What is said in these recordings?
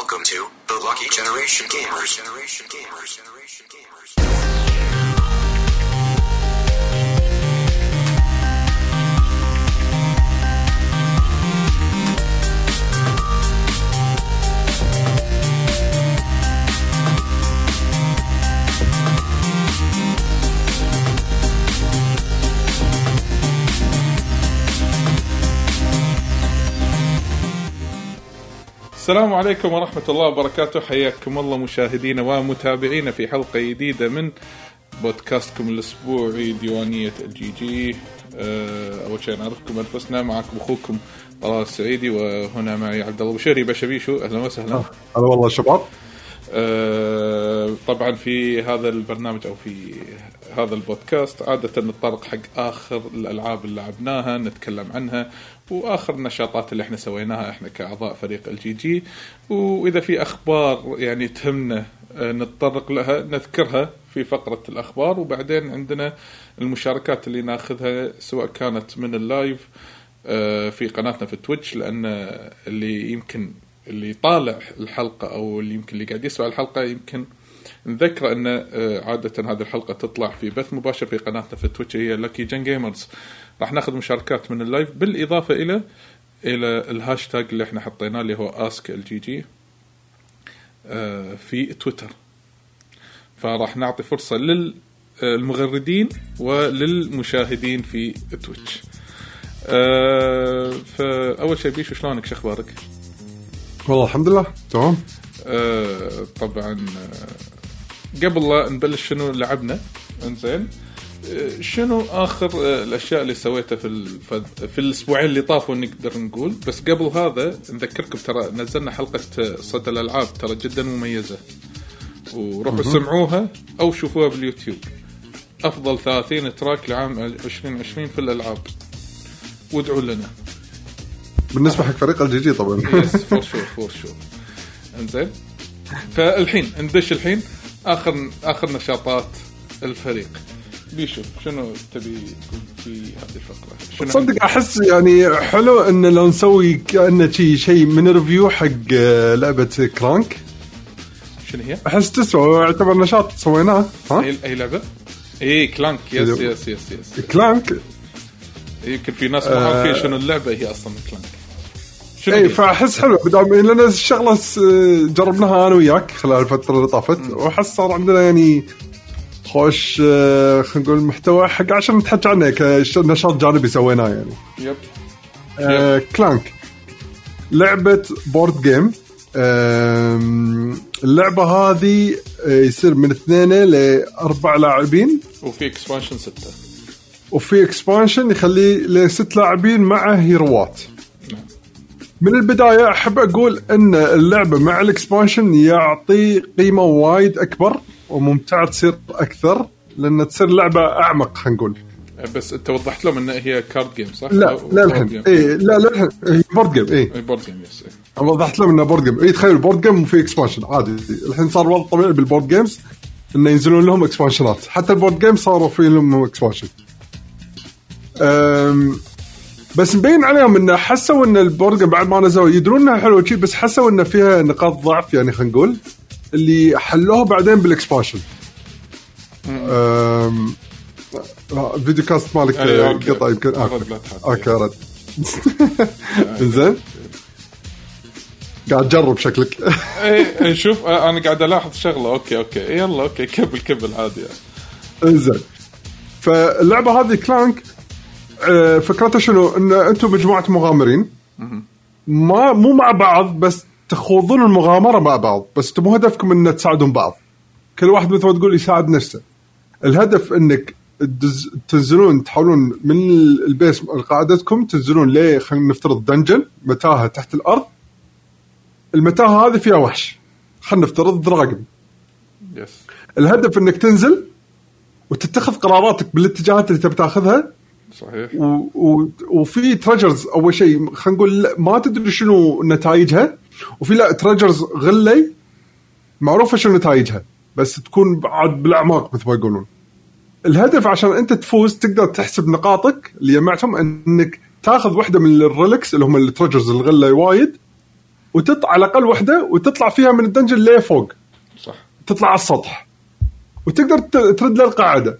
Welcome to the Lucky Generation Gamers. Generation Gamers. Generation Gamers. السلام عليكم ورحمة الله وبركاته. حياكم الله مشاهدينا ومتابعينا في حلقة جديدة من بودكاستكم الأسبوعي ديوانية ال GG أه، أول شيء نعرفكم أنفسنا. معكم أخوكم طلال السعيدي وهنا معي عبد الله بشيري بشبيشو أهلا وسهلا. هلا والله شباب. أه، طبعا في هذا البرنامج أو في هذا البودكاست عادة نتطرق حق آخر الألعاب اللي لعبناها نتكلم عنها وآخر النشاطات اللي إحنا سويناها إحنا كأعضاء فريق ال GG. وإذا في أخبار يعني تهمنا أه، نتطرق لها نذكرها في فقرة الأخبار وبعدين عندنا المشاركات اللي ناخذها سواء كانت من ال live أه، في قناتنا في تويتش لأن اللي يمكن اللي طالع الحلقة أو اللي يمكن اللي قاعد يسمع الحلقة يمكن نذكر أن آه، عادة هذه الحلقة تطلع في بث مباشر في قناتنا في تويتش هي لكي جن gamers راح ناخذ مشاركات من ال live بالإضافة إلى إلى الهاشتاج اللي إحنا حطيناه اللي هو Ask الجي جي في تويتر. فراح نعطي فرصة للمغردين وللمشاهدين في تويتش. آه، فأول شيء بيشو شلونك؟ شو أخبارك؟ والله الحمد لله تمام. آه، طبعا آه، قبل لا نبلش شنو لعبنا انزين. آه، شنو آخر آه، الأشياء اللي سويتها في الف- في الأسبوعين اللي طافوا نقدر نقول. بس قبل هذا نذكركم ترى نزلنا حلقة آه، صدى الألعاب ترى جدا مميزة. وروحوا سمعوها أو شوفوها باليوتيوب. أفضل 30 track لعام 2020 في الألعاب. وادعوا لنا. بالنسبة حق فريق الجي جي طبعا. يس فور شور فور شور انزين. فالحين ندش الحين. اخر آخر نشاطات الفريق بيشوف شنو تبي تقول في هذه الفقرة؟ شنو تصدق أحس يعني حلو إن لو نسوي كأنه شيء شيء من review حق آه، لعبة كلانك شنو هي؟ أحس تسوى يعتبر نشاط سويناه ها اي لعبة؟ إي كلانك yes حلو. yes yes yes كلانك يمكن في ناس ما عارفين شنو اللعبة هي أصلا كلانك اي؟ فأحس حلو بدام لأن الشغلة جربناها أنا وياك خلال الفترة اللي طافت وأحس صار عندنا يعني خوش آه، خلينا نقول محتوى حق عشان نتحكى عنه كنشاط جانبي سويناه يعني. yep. آه، كلانك لعبة board game آم، اللعبة هذه آه، يصير من اثنين لأربع لاعبين. وفي expansion ستة. وفي expansion يخليه لست لاعبين مع hero ات. من البداية أحب أقول أن اللعبة مع ال expansion يعطي قيمة وايد أكبر وممتعة تصير أكثر لأن تصير لعبة أعمق خلينا نقول. بس أنت وضحت لهم إن هي card game صح؟ لا أو- لا board الحين. إيه لا لا الحين. إيه، board game إيه. اي board game yes إيه. وضحت لهم إنه board game اي تخيل board game وفي expansion عادي. الحين صار وضع طبيعي بال board games إنه ينزلون لهم اكسبانشنات حتى البورد جيم صاروا في لهم اكسبانشن بس مبين عليهم إنه حسوا إن البورد جيم بعد ما نزلوا يدرون إنها حلوة شي بس حسوا انه فيها نقاط ضعف يعني خلينا نقول اللي حلوها بعدين بالاكسبانشن الفيديو كاست مالك أوكي. قطع يمكن. أوكي. رد. زين. قاعد تجرب شكلك. إيه إيه، شوف آه، أنا قاعد ألاحظ شغلة. okay okay. إيه، يلا okay كبل كبل عادي يعني. إنزين. فاللعبة هذه كلانك آه، فكرتها شنو؟ إن أنتم مجموعة مغامرين. ما مو مع بعض بس تخوضون المغامرة مع بعض. بس أنتم مو هدفكم إن تساعدون بعض. كل واحد مثل ما تقول يساعد نفسه. الهدف إنك تنزلون تحاولون من ال base قاعدتكم تنزلون ليه؟ خلينا نفترض dungeon متاهة تحت الأرض. المتاهة هذه فيها وحش. خلينا نفترض dragon yes الهدف إنك تنزل وتتخذ قراراتك بالاتجاهات اللي تبي تاخذها صحيح. و... و... وفي treasures أول شيء خلينا نقول ما تدري شنو نتائجها. وفي لا treasures غلي معروفة شنو نتائجها بس تكون بعد بالأعماق مثل ما يقولون. الهدف عشان أنت تفوز تقدر تحسب نقاطك اللي جمعتهم إنك تاخذ واحدة من ال relics اللي هم ال treasures الغلة وايد وتطلع على الأقل وحده وتطلع فيها من ال dungeon لفوق صح. تطلع على السطح. وتقدر ترد للقاعدة.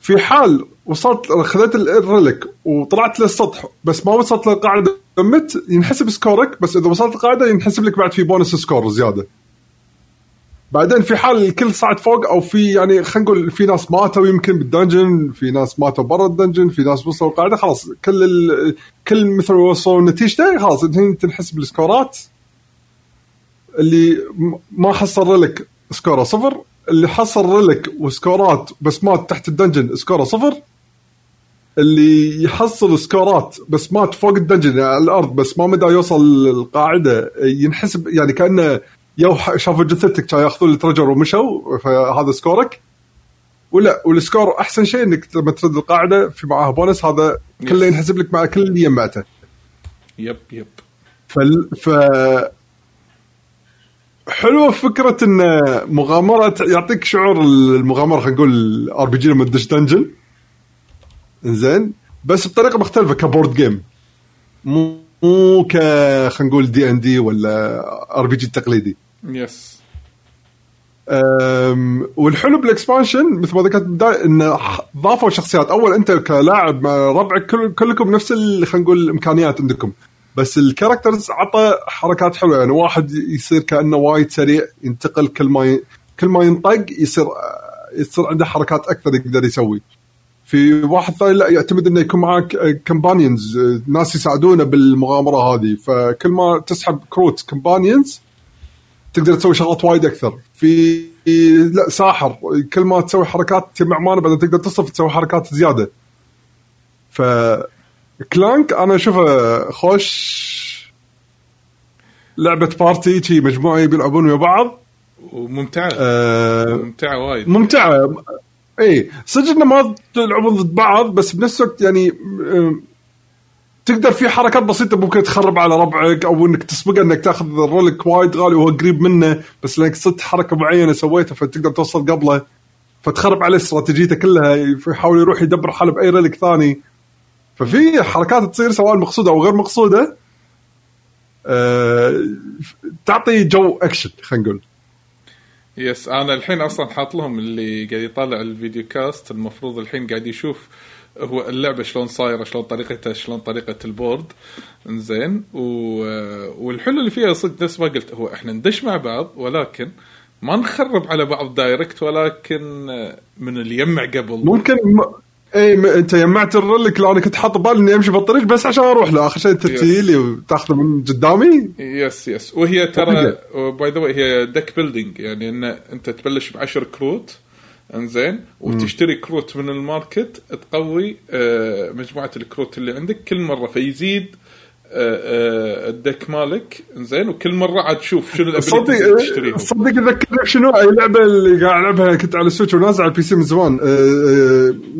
في حال وصلت خذيت ال- ال relic وطلعت للسطح. بس ما وصلت للقاعدة. مت ينحسب سكورك بس إذا وصلت القاعدة ينحسب لك بعد في bonus score زيادة. بعدين في حال الكل صعد فوق أو في يعني خلينا نقول في ناس ماتوا يمكن بال dungeon في ناس ماتوا برا ال dungeon في ناس وصلوا القاعدة خلاص. كل ال... كل مثل وصلوا نتيجته خلاص. تنحسب ال score ات. اللي ما حصل relic score ه صفر. اللي حصل relic و score ات بس مات تحت ال dungeon score ه صفر. اللي يحصل score ات بس مات فوق ال dungeon على الأرض بس ما مدى يوصل للقاعدة ينحسب يعني كأنه يو شافوا جثتك كانوا ياخذون ال treasure ومشوا فهذا سكورك. ولا وال score أحسن شيء إنك لما ترد القاعدة في معاها بونس هذا كله. ينحسب لك مع كل اللي جمعته yep yep فال ف حلوة فكرة إن مغامرة يعطيك شعور المغامرة خلينا نقول RPG لما تدش dungeon زين بس بطريقة مختلفة ك board game. مو مو ك خلينا نقول دي ان دي ولا RPG التقليدي. yes والحلو بال expansion مثل ما ذكرت بالبدايه انه ضافوا شخصيات. أول أنت كلاعب مع ربعك كل كلكم نفس خلينا نقول الإمكانيات عندكم. بس ال characters عطى حركات حلوة. يعني واحد يصير كأنه وايد سريع ينتقل كل ما ي... كل ما ينطق يصير يصير عنده حركات أكثر يقدر يسوي. في واحد ثاني لا يعتمد إنه يكون معك companions ناس يساعدونه بالمغامرة هذه. فكل ما تسحب كروت companions تقدر تسوي شغلات وايد أكثر. في لا ساحر. كل ما تسوي حركات تجمع mana بعدين تقدر تصرف تسوي حركات زيادة. ف Clank أنا أشوفه خوش. لعبة party شي مجموعة بيلعبون ويا بعض. وممتعة. آه ممتعة وايد. ممتعة. اي صدق إنه ما تلعبون ضد بعض بس بنفس الوقت يعني تقدر في حركات بسيطة ممكن تخرب على ربعك أو إنك تسبقه إنك تاخذ ال relic وايد غالي وهو قريب منه بس لأنك صدت حركة معينة سويتها فتقدر توصل قبله فتخرب عليه استراتيجيته كلها يحاول يروح يدبر حاله بأي relic ثاني. ففي حركات تصير سواء مقصودة أو غير مقصودة أه تعطي جو أكشن خلينا نقول. yes أنا الحين أصلا حاط لهم اللي قاعد يطالع ال video cast. المفروض الحين قاعد يشوف هو اللعبة شلون صايرة شلون طريقتها شلون طريقة ال board. إنزين. و... والحلو اللي فيها صدق نفس ما قلت هو إحنا ندش مع بعض ولكن ما نخرب على بعض direct ولكن من اللي يجمع قبل. ممكن. اي م... أنت جمعت ال relic لو أنا كنت حاط ببالي إني أمشي بالطريق بس عشان أروح له. آخر شيء تجي لي وتأخذه من قدامي. yes yes وهي ترى by the way هي deck building يعني إن أنت تبلش بعشر كروت إنزين وتشتري كروت من ال market تقوي آه، مجموعة الكروت اللي عندك كل مرة فيزيد ال deck مالك. انزين وكل مرة عاد تشوف شنو صدق تشتريهم. صدق ذكرني بشنو اي لعبه اللي قاعد ألعبها كنت على ال Switch ونازل على ال PC من زمان.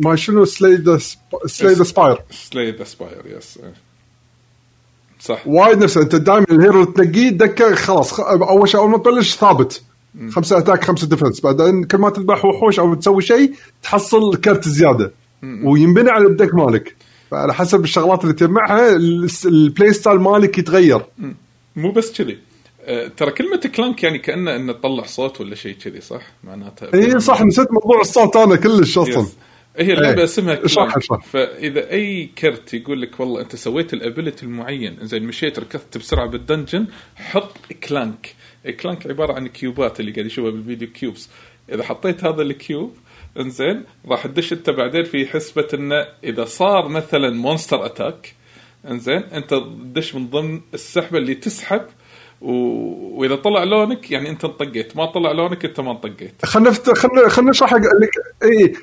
ما شنو سلاي ذا Slay the Spire Slay the Spire yes صح. وايد نفسه أنت دائما ال hero تنقيه deck ه خلاص أول شيء أول ما تبلش ثابت. خمسة attack خمسة defense. بعدين كل ما تذبح وحوش أو تسوي شيء تحصل كرت زيادة. وينبني على ال deck مالك. فعلى حسب الشغلات اللي تجمعها ال- ال play style مالك يتغير مو بس كذي آه، ترى كلمة Clank يعني كأنه إنه تطلع صوت ولا شيء كذي صح؟ معناتها إي صح نسيت موضوع الصوت أنا كلش أصلا. هي اللعبة. اسمها Clank. فإذا أي كرت يقول لك والله أنت سويت ال ability المعين زين مشيت ركضت بسرعة بال dungeon حط Clank Clank عبارة عن cube ات اللي قاعد يشوفها بالفيديو cubes إذا حطيت هذا ال cube انزين راح تدش انت بعدين في حسبة انه إذا صار مثلا monster attack انزين أنت تدش من ضمن السحبة اللي تسحب و... وإذا طلع لونك يعني أنت انطقيت ما طلع لونك أنت ما انطقيت. خلنا. خلنا خلنا نشرح حق لك إي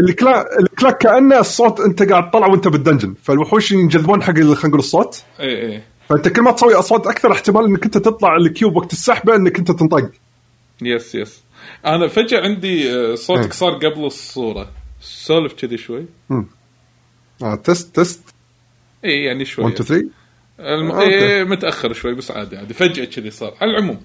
ال Clank ال Clank كأنه الصوت أنت قاعد تطلع وأنت بال dungeon. فالوحوش ينجذبون حق خلينا نقول الصوت. إي إي. فأنت كل ما تسوي أصوات أكثر احتمال إنك أنت تطلع ال cube وقت السحبة إنك أنت تنطق. yes yes أنا فجأة عندي آه، صوتك إيه. صار قبل الصورة. سولف كذي شوي. آه test test إي يعني شوي. 1 2 3 الم... آه، okay. إيه متأخر شوي بس عادي عادي. فجأة كذي صار. على العموم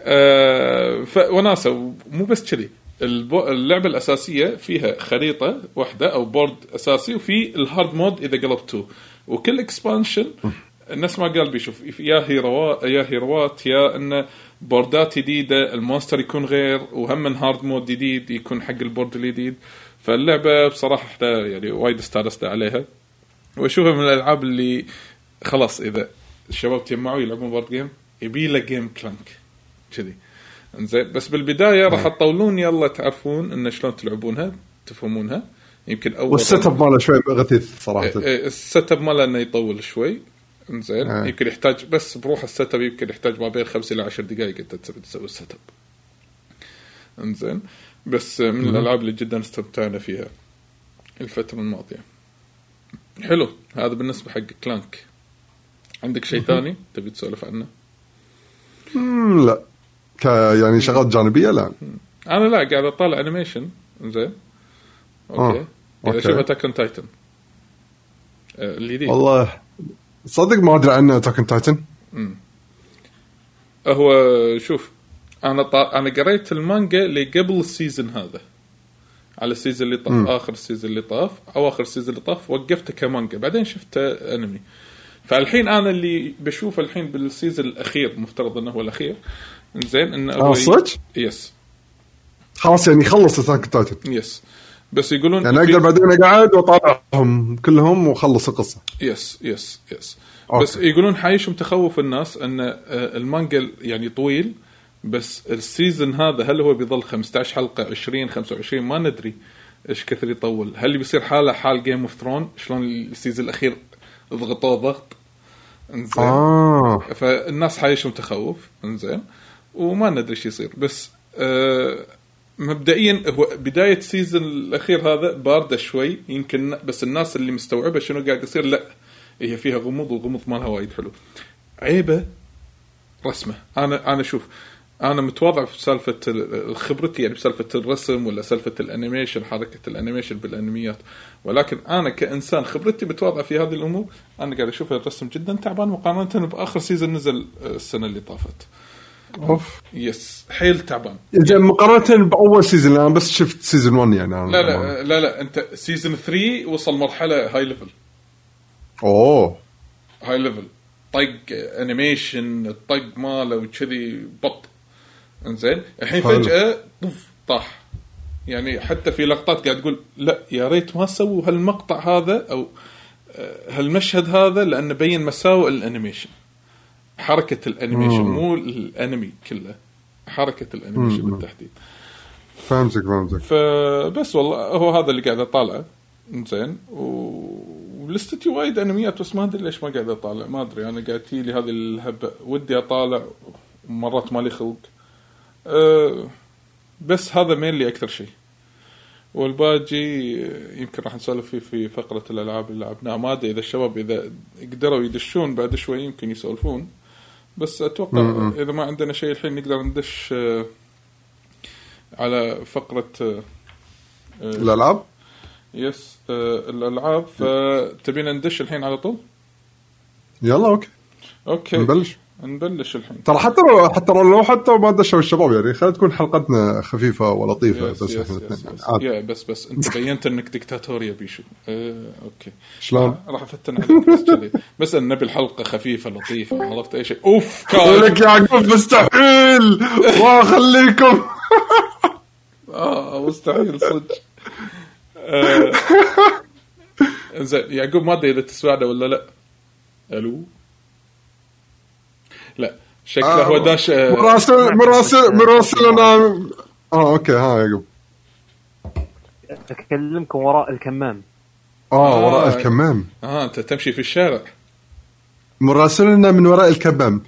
آه ف... وناسة مو بس كذي. اللعبة الأساسية فيها خريطة واحدة أو board أساسي وفي ال hard mode إذا قلبتوه وكل expansion الناس ما قال بيشوف يا hero ات يا hero ات يا إنه board ات جديدة ال monster يكون غير وهم من hard mode جديد يكون حق ال board الجديد. فاللعبة بصراحة إحنا يعني وايد استانست عليها. وأشوفها من الألعاب اللي خلاص إذا الشباب تجمعوا يلعبون board game يبي له game Clank كذي. إنزين بس بالبداية راح تطولون يلا تعرفون إن شلون تلعبونها تفهمونها. يمكن أول وال setup ماله شوي غثيث صراحة. إيه، ال setup ماله إنه يطول شوي. انزين آه. يمكن يحتاج بس بروح ال setup يمكن يحتاج ما بين خمس إلى عشر دقائق أنت تسوي ال setup. انزين بس من الألعاب اللي جدا استمتعنا فيها الفترة الماضية. حلو هذا بالنسبة حق Clank. عندك شيء ثاني تبي تسولف عنه؟ لا. ك يعني شغلات جانبية لا. أنا لا قاعد أطالع animation زين okay. آه، قاعد okay. أشوف Attack on Titan الجديد والله. صدق ما أدري عنه Attack Titan هو شوف أنا طا... أنا قريت المانجا اللي قبل ال season هذا. على ال season اللي طاف آخر ال season اللي طاف أو آخر ال season اللي طاف وقفته كمانجا. بعدين شفته أنمي. فالحين أنا اللي بشوفه الحين بال season الأخير مفترض إنه هو الأخير. زين إنه صدق؟ yes خلاص يعني خلص Attack Titan yes بس يقولون يعني أقدر بعدين أقعد وأطالعهم كلهم وأخلص القصة. yes yes yes okay. بس يقولون حايشهم تخوف الناس أن آه، المانجا يعني طويل بس ال season هذا هل هو بيظل 15 حلقة 20 25 ما ندري إيش كثر يطول. هل بيصير حالة حال Game of Thrones شلون ال season الأخير ضغطوه ضغط؟ انزين. آه. فالناس حايشهم تخوف. انزين. وما ندري إيش يصير. بس آه مبدئيا هو بداية ال season الأخير هذا باردة شوي يمكن بس الناس اللي مستوعبة شنو قاعد يصير لا هي فيها غموض والغموض مالها وايد حلو. عيبه رسمه. أنا أنا شوف أنا متواضع في سالفة ال- خبرتي يعني بسالفة الرسم ولا سالفة ال animation حركة ال animation بالأنميات. ولكن أنا كإنسان خبرتي متواضعه في هذه الأمور أنا قاعد أشوف الرسم جدا تعبان مقارنة بآخر season نزل السنة اللي طافت. أوف. yes حيل تعبان. زين مقارنة بأول season أنا بس شفت season 1 يعني. أنا لا لا لا لا أنت season 3 وصل مرحلة high level أوه. high level طق animation الطق ماله وكذي but. إنزين؟ الحين. فجأة طف طاح. يعني حتى في لقطات قاعد تقول لا يا ريت ما سووا هالمقطع هذا أو آه، هالمشهد هذا لأنه بين مساوئ ال animation. حركة ال animation مم. مو الأنمي كله حركة ال animation مم. بالتحديد. فهمتك فهمتك. فبس والله هو هذا اللي قاعد أطالعه. زين. و- والاستديو وايد أنميات بس ما أدري ليش ما قاعد أطالع. ما أدري أنا قاعد تجي لي هذه الهبة. ودي أطالع ومرات مالي خلق. أه بس هذا ميل لي أكثر شيء. والباقي يمكن راح نسولف فيه في فقرة الألعاب اللي لعبناها. ما أدري إذا الشباب إذا قدروا يدشون بعد شوي يمكن يسولفون. بس أتوقع م-م. إذا ما عندنا شيء الحين نقدر ندش آه، على فقرة آه، آه، الألعاب؟ yes الألعاب. فتبينا ندش الحين على طول؟ يلا okay. okay. نبلش. نبلش الحين. ترى حتى لو حتى لو حتى ما دشوا الشباب يعني خلينا تكون حلقتنا خفيفة ولطيفة yes بس yes إحنا yes yes. يا بس بس أنت بينت إنك دكتاتور يا بيشو. آه، okay. شلون؟ راح أفتن عليك بس كذي. بس إن نبي الحلقة خفيفة لطيفة عرفت أي شيء. أوف كان لك يعقوب مستحيل. ما اخليكم آه مستحيل صدق. آه، زين يعقوب ما أدري إذا تسمعنا ولا لا. ألو؟ لا. شكله هو داش آه، مراسل مراسل مراسلنا آه أوكي ها يعقوب أكلمكم وراء الكمام. آه وراء آه. الكمام. آه أنت تمشي في الشارع. مراسلنا من وراء الكمام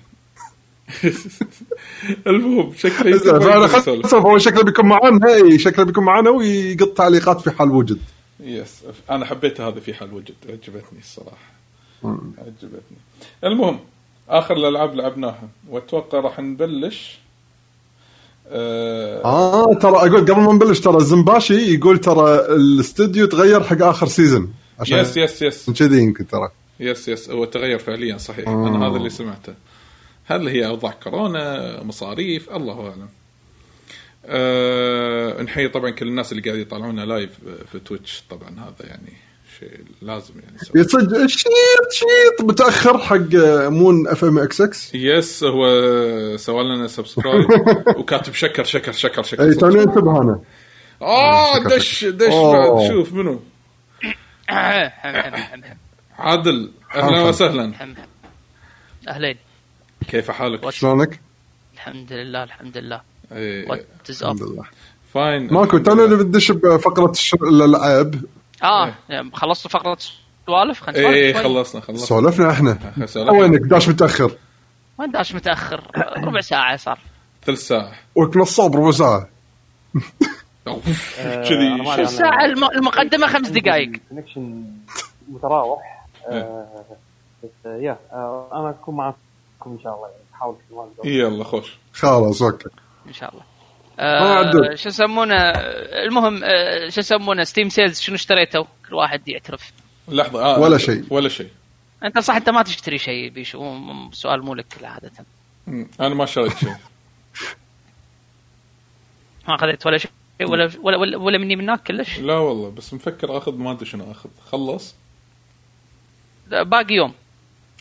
المهم شكله فأنا. هو شكله بيكون معانا اي شكله بيكون معانا ويقط تعليقات في حال وجد يس أنا حبيت هذا في حال وجد عجبتني الصراحة. عجبتني. المهم آخر الألعاب لعبناها وأتوقع راح نبلش آه آه ترى أقول قبل ما نبلش ترى زنباشي يقول ترى الاستوديو تغير حق آخر season عشان yes yes yes كذي يمكن ترى. yes yes هو تغير فعليا صحيح. آه. أنا هذا اللي سمعته. هل هي أوضاع كورونا مصاريف؟ الله أعلم. أه نحيي طبعا كل الناس اللي قاعد يطالعونا live في تويتش طبعا هذا يعني شيء لازم يعني. يصج شيط شيط متأخر حق مون اف ام إكس إكس يس هو سوى لنا سبسكرايب وكاتب شكر شكر شكر شكر إي توني انتبه أنا. آه شكر دش. دش. بعد شوف منو؟ عادل أهلا. وسهلا. أهلين. كيف حالك؟ شلونك؟ الحمد لله الحمد لله. از الحمد لله. فاين ماكو توني اللي بدش بفقرة الالعاب آه يعني خلصتوا فقرة سوالف؟ خلينا إيه. خلصنا خلصنا. سولفنا إحنا. وينك داش متأخر. وين داش متأخر. ربع ساعة صار. ثلث ساعة. ولك نصاب ربع ساعة. أنا كذي. الساعة الم- المقدمة خمس دقائق connection متراوح. آه، بس آه، يا آه، أنا أكون معكم إن شاء الله. يعني احاول. يلا خوش. خلاص okay. إن شاء الله. آه،. شو يسمونه المهم آه شو يسمونه Steam sales شنو اشتريتوا كل واحد يعترف. لحظة آه ولا شيء. ولا شيء. انت صح انت ما تشتري شيء بيشو سؤال مو لك عادة. أنا ما شريت شيء. ما اخذت ولا شيء ولا ولا ولا, ولا مني منك كلش. لا والله بس مفكر أخذ ما أدري شنو أخذ. خلص؟ باقي يوم.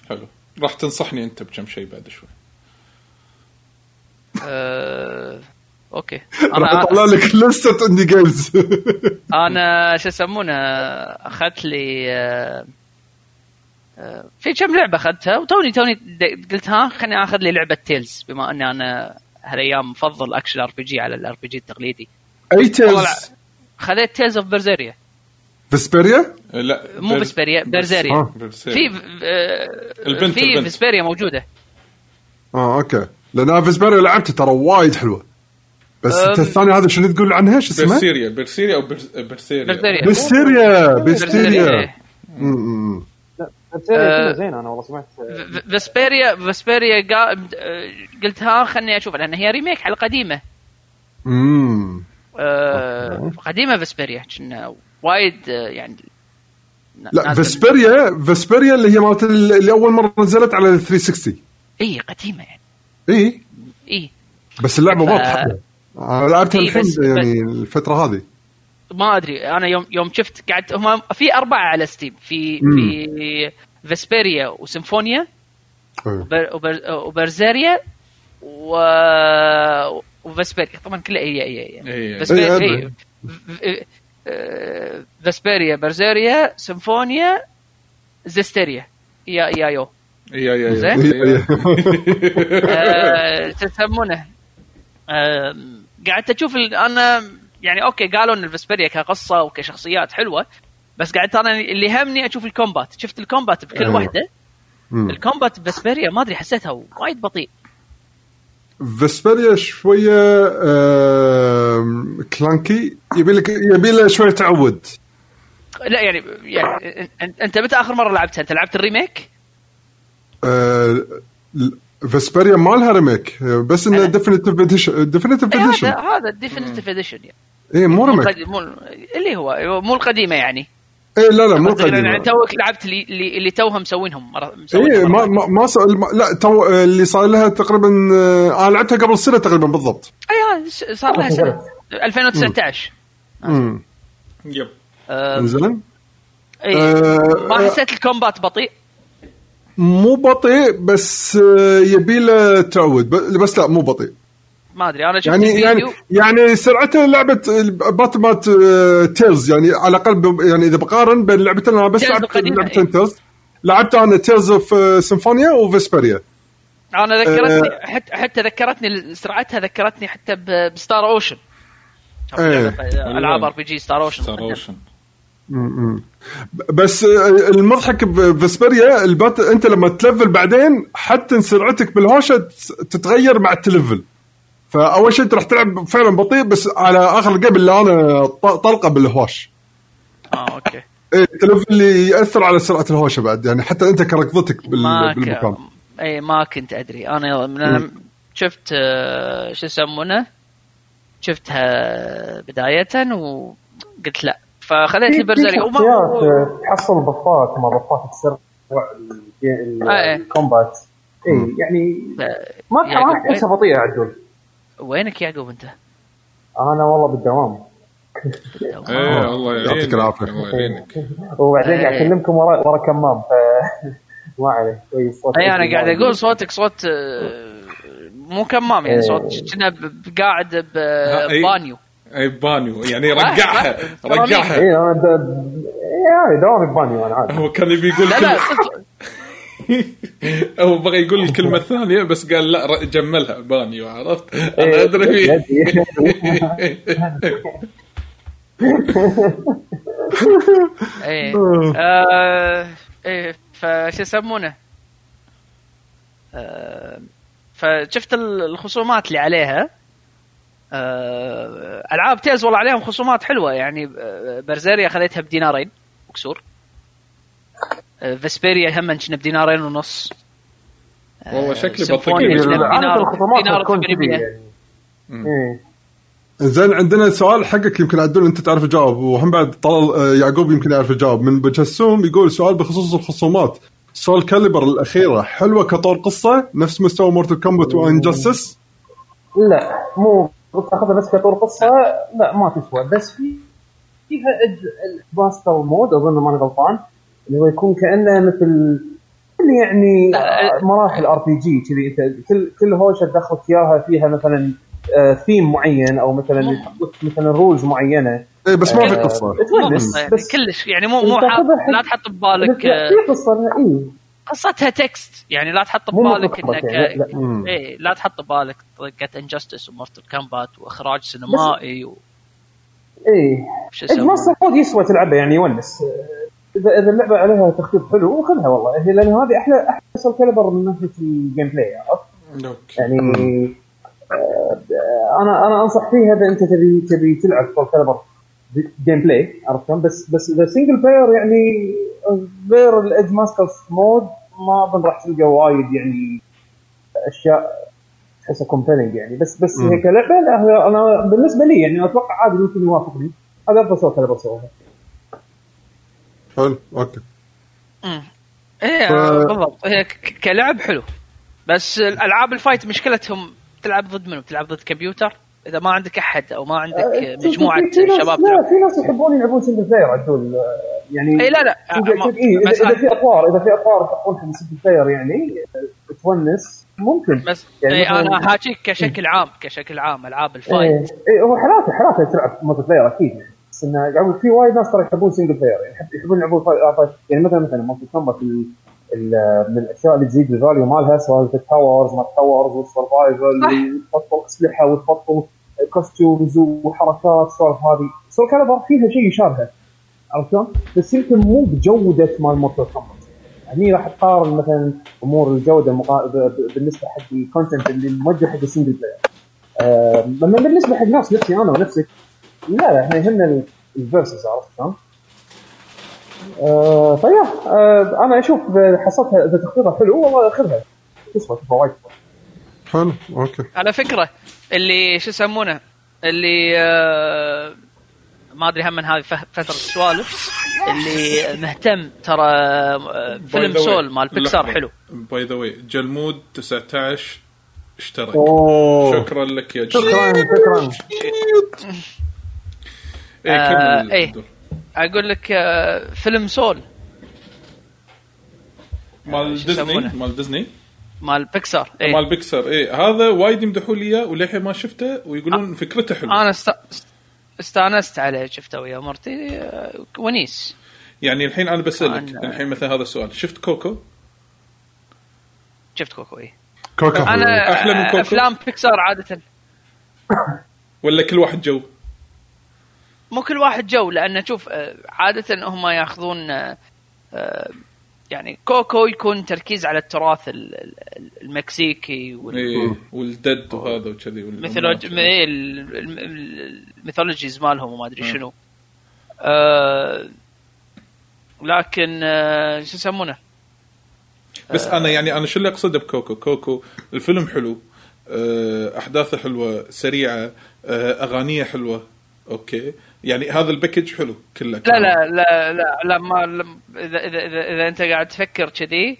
حلو. راح تنصحني أنت بكم شيء بعد شوي. آه okay. راح أنا اطلع لك لستة indie games أنا شو يسمونه أخذت لي آه، آه، في كم لعبة أخذتها وتوني توني د- قلت ها خليني أخذ لي لعبة Tales بما اني أنا هالأيام مفضل action RPG على ال RPG التقليدي. أي تيلز. خذيت تيلز اوف برزيريا فيسبيريا آه، لا. مو بر- فيسبيريا برسيريا آه. في آه، البنت- في. فيسبيريا موجودة. آه okay. لأن أنا فيسبيريا لعبته ترى وايد حلوة. بس. انت الثاني هذا شنو تقول عنها؟ شو اسمه؟ برسيريا برسيريا أو برس- برسيريا. لا السيريا آه، كلها زين أنا والله سمعت. فيسبيريا فيسبيريا قا- قلت ها خلني أشوف لأن هي remake على القديمه. آه، قديمة فيسبيريا كنا وايد آه، يعني لا فيسبيريا فيسبيريا اللي هي مالت ال- اللي أول مرة نزلت على ال 360 اي قديمة يعني. اي اي بس اللعبة واضحة. لعبتها الحين بس- يعني الفترة هذه ما أدري أنا يوم يوم شفت قعدت هم في أربعة على ستيم في مم. في فيسبيريا وسيمفونيا أيوه. وبر وبر وبرسيريا و وفيسبيريا طبعا كلها هي هي هي إيه. فيسبيريا إيه، إيه. برسيريا سيمفونيا زستيريا يا يا يو يا يا زين. آه، يسمونه آه، قعدت أشوف أنا يعني okay قالوا إن الفيسبيريا كقصة وكشخصيات حلوة بس قعدت أنا اللي همني أشوف ال combat شفت ال combat بكل. واحدة أمم. ال combat بفيسبيريا ما أدري حسيتها وايد بطيء فيسبيريا شوية clunky يبي لك يبي له شوية تعود لا يعني يعني انت متى آخر مرة لعبتها؟ أنت لعبت ال remake؟ آه، فيسبيريا ما لها remake بس انه definitive edition definitive هذا edition هذا ال definitive edition يعني اي مو remake مو اللي هو مو القديمه يعني اي لا لا مو قصدي يعني قديمه توك لعبت اللي اللي, توهم مسوينهم اي ما. ما, ما لا تو اللي صار لها تقريبا أنا لعبتها قبل سنه تقريبا بالضبط اي صار لها سنه 2019 امم يب زين ما حسيت ال combat بطيء مو بطيء بس آه، يبي له تعود. بس لا مو بطيء. ما أدري أنا شفت يعني الفيديو. يعني يعني سرعته لعبة battle مات آه، تيلز يعني على الأقل يعني إذا بقارن بين لعبتين أنا بس لعبت لعبتين إيه. تيلز لعبت أنا تيلز اوف سيمفونيا وفيسبيريا أنا ذكرتني حتى حتى ذكرتني سرعتها ذكرتني حتى بستار اوشن إيه. ألعاب ار بي جي ستار اوشن ستار اوشن بس المضحك بفيسبيريا ال battle انت لما ت level بعدين حتى سرعتك بالهوشة تتغير مع الت level. فأول شيء انت راح تلعب فعلا بطيء بس على آخر ال game اللي أنا طلقة بالهوش. آه أوكي. إيه التلفل اللي يأثر على سرعة الهوشة بعد يعني حتى أنت كركضتك بال... ما بالمكان. ك... اي ما كنت أدري. أنا من أنا شفت آه، شو يسمونه؟ شفتها بداية وقلت لا فخذيت لي برزيري وما آه، تحصل بفات ما بفات تسرع الجي- ال- آه، إيه. الكومبات. اي يعني ما ما تحسها بطيئة عدول. وينك يعقوب أنت؟ أنا والله بالدوام. إيه الله يعطيك يعينك. وبعدين قاعد إيه. أكلمكم ورا ورا كمام ف ما عليه. كويس صوت أي أنا قاعد أقول صوتك صوت آه، مو كمام يعني إيه. صوت كنا ب- قاعد. ببانيو أي بانيو. يعني رجعها. رجعها. اي أنا د- يعني دوامي ببانيو أنا عادي. هو كان يبي يقول لا لا هو بغى يقول الكلمة الثانية بس قال لا جملها. بانيو عرفت؟ أنا إيه، أدري. فيه. إيه آه، إيه فشو يسمونه؟ آه، فشفت ال- الخصومات اللي عليها. ألعاب تيز والله عليهم خصومات حلوة. يعني آه، برزيريا خذيتها بدينارين مكسور. آه، فيسبيريا هم كنا بدينارين ونص. والله شكلي بطيء. الخصومات دينار تكون كذي 800 يعني إيه. زين عندنا سؤال حقك يمكن عدول أنت تعرف تجاوب وهم بعد طلال آه، يعقوب يمكن يعرف يجاوب من بجسوم يقول سؤال بخصوص الخصومات. سول كاليبر الأخيرة حلوة كطور قصة نفس مستوى Mortal Kombat و Injustice لا مو تاخذها بس كطور قصة. لا ما تسوى بس في فيها master mode أظن ماني غلطان. اللي هو يكون كأنه مثل يعني مراحل RPG كذي أنت كل كل هوشة تدخلك اياها فيها مثلا ثيم معين أو مثلا مثلا rules معينة. اي بس ما في آه، قصه مو تونس قصه يعني بس كلش. يعني مو مو لا تحط ببالك آه، في قصة اي قصتها text. يعني لا تحط ببالك إنك يعني، لا، مم. إيه لا تحط ببالك طريقة Injustice و Mortal Kombat وإخراج سينمائي و... اي يسمونه master mode يسوى تلعبه يعني يونس. إذا إذا اللعبة عليها تخفيض حلو خذها والله. هي لأن هذه أحلى أحلى Soul Calibur من ناحية ال gameplay عرفت؟ يعني آه، أنا أنا أنصح فيها إذا أنت تبي تبي تلعب Soul Calibur gameplay عرفت شلون؟ بس بس اذا single player يعني غير ال edge master mode ما أظن راح تلقى وايد يعني أشياء تحسها compelling يعني. بس بس هي كلعبة لا أنا بالنسبة لي يعني أتوقع عادي ممكن يوافقني. هذا أفضل Soul Calibur سووها حلو okay. إيه ف- بالضبط. هي كلعب حلو. بس الألعاب ال fight مشكلتهم تلعب ضد منو؟ تلعب ضد كمبيوتر؟ إذا ما عندك أحد أو ما عندك أه، مجموعة في- في شباب لا في ناس يحبون يلعبون single player عدول. آه، يعني إي لا لا، إيه اذا, إذا في اطوار إذا في اطوار يحطونها بال single player يعني آه، تونس ممكن. بس يعني يعني مثلاً- أنا حاجيك كشكل عام كشكل عام ألعاب إيه ال fight. إيه هو حالاته حالاته تلعب multiplayer أكيد يعني. بس انه أقول في وايد ناس ترى يحبون single player يعني. يحب- يحبون يلعبون آه،. يعني مثلا مثلا Mortal Kombat من الأشياء اللي تزيد ال value مالها سوالف ال towers ما ال towers وال survival وتبطل أسلحة وتبطل costumes وحركات السوالف هذه. Soul Calibur فيها شيء يشابهه عرفت شلون؟ بس يمكن مو بجودة مال Mortal Kombat هني راح تقارن مثلا أمور الجودة مقا... بالنسبة حق ال content اللي موجه حق ال single player آه، لما بالنسبة حق ناس نفسي أنا ونفسك لا لا إحنا يهمنا ال versus عرفت شلون؟ آه فيا آه أنا أشوف حصلتها إذا تخفيضها حلو والله خذها. تسوى تسوى وايد. حلو okay. على فكرة اللي شو يسمونه؟ اللي آه ما أدري هم من هذه فترة سوالف. اللي مهتم ترى آه، فيلم Soul مال بيكسار حلو. by the way جلمود 19 اشترك. أوه. شكرا لك يا جلمود. شكرا. شكرا إيه آه، إيه. الدور. أقول لك آه، فيلم Soul. مال ديزني؟ مال ديزني؟ مال بيكسار إيه. مال بيكسر إيه هذا وايد يمدحوا لي إياه وللحين ما شفته ويقولون فكرته حلوة أنا است... استانست عليه شفته ويا مرتي آه، ونيس يعني الحين أنا بسألك كان- الحين مثلا هذا السؤال شفت Coco؟ شفت Coco إيه. Coco أنا أحلى من Coco؟ أفلام بيكسار عادة ولا كل واحد جو؟ مو كل واحد جو لأن شوف آه، عادة هم ياخذون آه، آه، يعني Coco يكون تركيز على التراث ال- ال- المكسيكي وال- إيه والدد وهذا وكذي إيه، ال- ال- ال- ال mythologies مالهم وما أدري شنو. آه لكن آه شو يسمونه؟ بس أنا يعني أنا شو اللي أقصده بكوكو؟ كوكو الفيلم حلو آه، أحداثه حلوة سريعة آه، أغانيه حلوة أوكي. يعني هذا ال package حلو كله لا لا لا لا لا ما إذا إذا إذا, إذا أنت قاعد تفكر كذي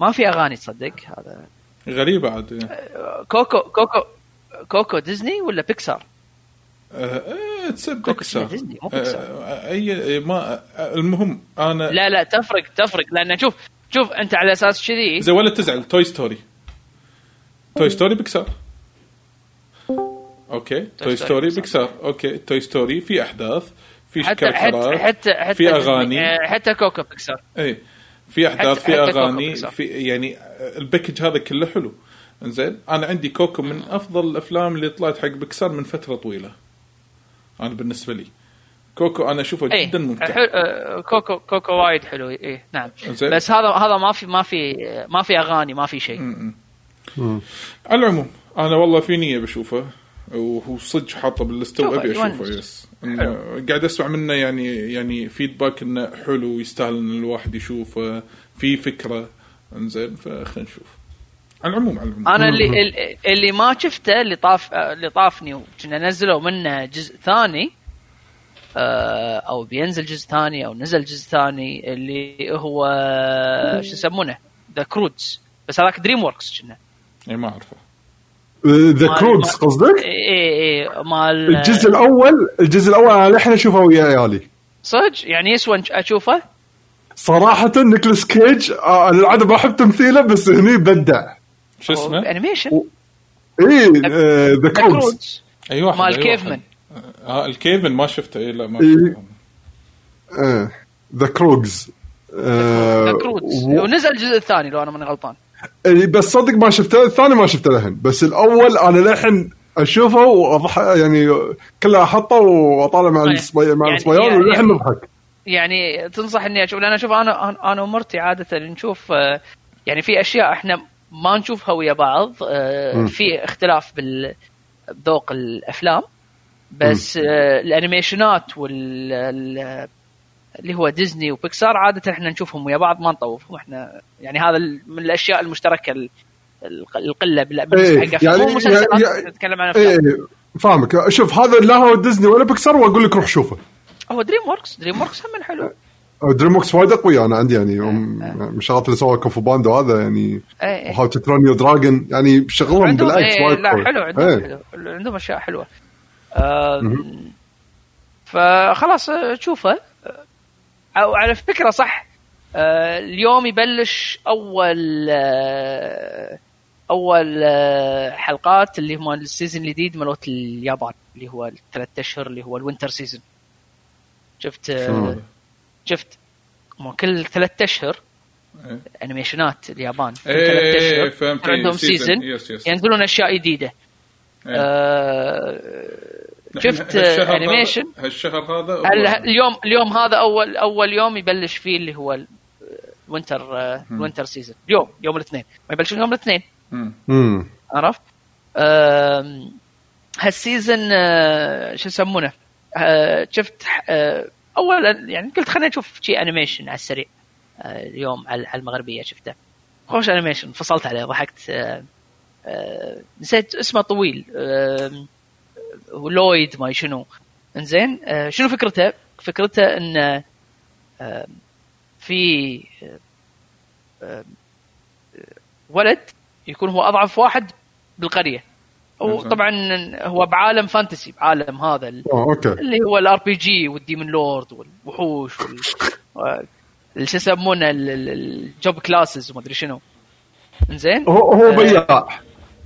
ما في أغاني تصدق هذا. غريبة عاد كوكو كوكو كوكو ديزني ولا بيكسار؟ اسمه بيكسار. ديزني، مو بيكسار. آه، أي ما آه، المهم أنا لا لا تفرق تفرق لأن شوف شوف أنت على أساس كذي زي ولا تزعل توي ستوري توي ستوري بيكسار. أوكي. توي ستوري بيكسار. أوكي. توي ستوري في أحداث في حتى حتى حتى حتى في أغاني. آه، حتى كوكو بيكسار إي. في أحداث حتى- في حتى أغاني. في يعني ال package هذا كله حلو. زين أنا عندي كوكو من أفضل الأفلام اللي طلعت حق بيكسار من فترة طويلة. أنا بالنسبة لي. كوكو أنا أشوفه إي. جدا ممتع. آه، كوكو كوكو وايد حلو. إي نعم. زين. بس هذا هذا ما في ما في ما في أغاني ما في شيء. على العموم أنا والله في نية بشوفه. وهو صدق حاطه باللستة وأبي أشوفه. yes. قاعد أسمع منه يعني يعني feedback إنه حلو يستاهل إن الواحد يشوفه في فكرة. إنزين فخلينا نشوف. على العموم على العموم. أنا اللي ال- اللي ما شفته اللي طاف اللي طافني وكنا نزلوا منه جزء ثاني آه، أو بينزل جزء ثاني أو نزل جزء ثاني اللي هو شو يسمونه؟ The Croods بس هذاك DreamWorks كنا. اي ما أعرفه. The Croods ما- قصدك؟ اي اي مال الجزء الأول الجزء الأول أنا للحين أشوفه ويا عيالي. صدق؟ يعني يسوى أشوفه؟ صراحة نيكولاس كيج آه، أنا العاده ما أحب تمثيله بس هني بدع شو اسمه؟ animation اي The Croods Croods أي واحد مال. cavemen. آه ال cavemen ما شفته. اي لا ما إيه. شفته. The Croods The Croods ونزل الجزء الثاني لو أنا ماني غلطان. إيه، بس صدق ما شفته الثاني ما شفته لهن. بس الأول أنا للحين أشوفه واضح يعني كله أحطه وأطالع مع طيب. الصبي مع يعني- الصبيان يعني- وللحين نضحك. يعني تنصح إني أشوف لأن أشوف أنا أنا ومرتي عادة نشوف آه، يعني في أشياء إحنا ما نشوفها ويا بعض آه، في اختلاف بالذوق الأفلام. بس آه، الأنيميشنات وال ال- اللي هو ديزني وبيكسار عادة إحنا نشوفهم ويا بعض ما نطوفهم إحنا يعني هذا من الأشياء المشتركة ال- الق- القلة بال- بالنسبة إيه، حق. يعني- مو مسلسلات يعني- نتكلم عن إيه افلام فاهمك. شوف هذا لا هو ديزني ولا بيكسار وأقول لك روح شوفه. هو DreamWorks DreamWorks هم حلو DreamWorks وايد اقوي أنا عندي يعني من الشغلات اللي سووها Kung Fu Panda هذا يعني إيه، إيه. How to your Dragon يعني شغلهم إيه وايد لا قوي. حلو عندهم إيه. حلو عندهم أشياء حلوة. آم، فخلاص آه، آه، وعلى فكرة صح آه، اليوم يبلش أول آه، أول آه، حلقات اللي هم ال season الجديد مالت اليابان اللي هو الثلاث أشهر اللي هو ال winter season شفت؟ شفت هم كل ثلاث أشهر إيه. animation ات اليابان كل إيه، ثلاث أشهر إيه، فهمت. عندهم. season yes. ينزلون أشياء جديدة إيه. شفت animation هذا- هالشهر هذا هل- اليوم اليوم هذا اول أول يوم يبلش فيه اللي هو ال winter ال winter season اليوم يوم الاثنين. ما يبلشون يوم الاثنين. عرفت؟ هال season آه، شو يسمونه؟ آه، شفت آه، أولا يعني قلت خلينا نشوف شيء animation على السريع. اليوم على المغربية شفته. خوش animation فصلت عليه ضحكت نسيت اسمه طويل. لويد ما شنو. إنزين آه، شنو فكرته؟ فكرته إن آه، في آه، ولد يكون هو أضعف واحد بالقرية. وطبعا هو بعالم fantasy بعالم هذا اللي هو ال RPG وال demon lord والوحوش وال شو يسمونه ال- ال- ال job classes وما أدري شنو. إنزين هو هو بياع.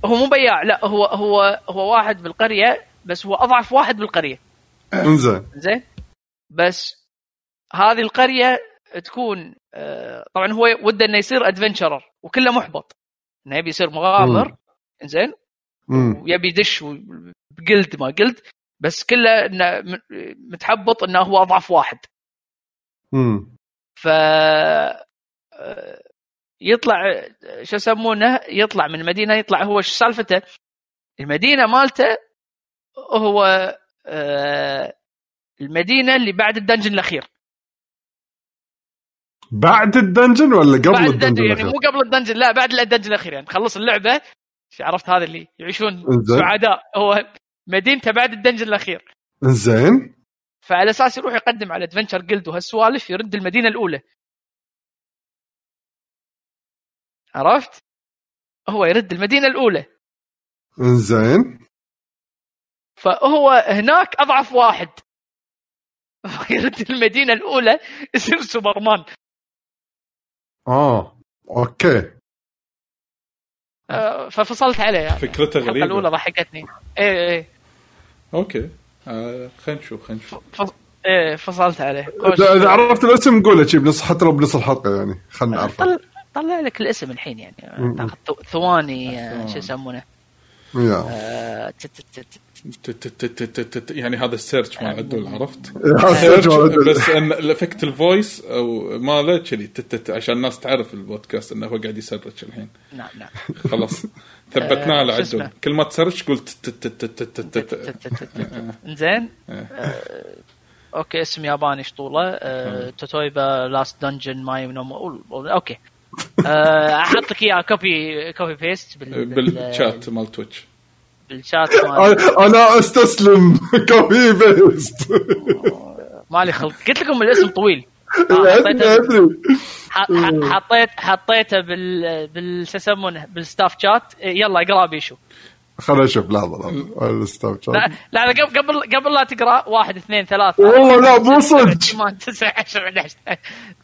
هو مو بياع لا هو هو هو واحد بالقرية بس هو أضعف واحد بالقرية. انزين. زين؟ بس هذه القرية تكون آه، طبعا هو وده إنه يصير ادفنشرر وكله محبط. إنه يبي يصير مغامر. زين؟ ويبي يدش بجلد ما جلد بس كله إنه متحبط إنه هو أضعف واحد. امم ف آه، يطلع شو يسمونه؟ يطلع من المدينة يطلع هو شو سالفته؟ المدينة مالته هو آه، المدينة اللي بعد الدنجن الأخير. بعد الدنجن ولا قبل بعد الدنجن الدنجن يعني؟ مو قبل ال dungeon لا بعد ال dungeon الأخير يعني تخلص اللعبة. عرفت هذا اللي يعيشون. سعداء. هو مدينته بعد الدنجن الأخير. إنزين. فعلى أساس يروح يقدم على adventure guild وهالسوالف يرد المدينة الأولى. عرفت؟ هو يرد المدينة الأولى. إنزين. فهو هناك أضعف واحد. يرد المدينة الأولى يصير سوبرمان. آه أوكي. آه، ففصلت عليه يعني. فكرته الحلقة غريبة. الأولى ضحكتني. إيه إيه أوكي. آه خلينا نشوف خلينا نشوف. إيه فصلت عليه. اذا عرفت الاسم قوله شي بنص حتى لو بنص الحلقة يعني. خلنا نعرفه. طل... طلع لك الاسم الحين يعني. تاخذ ثو- ثواني آه، شو يسمونه. يعني هذا ال search مال عدول عرفت؟ بس ان ال effect ال voice over ماله كذي عشان الناس تعرف البودكاست انه هو قاعد ي search الحين نعم نعم خلاص ثبتناه على عدول كل ما ت search قول زين OK اسم ياباني شطوله Tatoeba Last Dungeon mae OK أحط لك اياه copy copy paste بال chat مال Twitch أنا- أنا أستسلم. copy paste مالي خلق. قلت لكم الاسم طويل. حطيت حطيته بال بال شو يسمونه؟ بال staff chat يلا اقرأ بيشو. خليني أشوف لحظه لحظه ال staff chat. لا لا قبل قبل قبل لا تقرأ واحد اثنين ثلاثة. والله لا، مو صدق. 9 10 11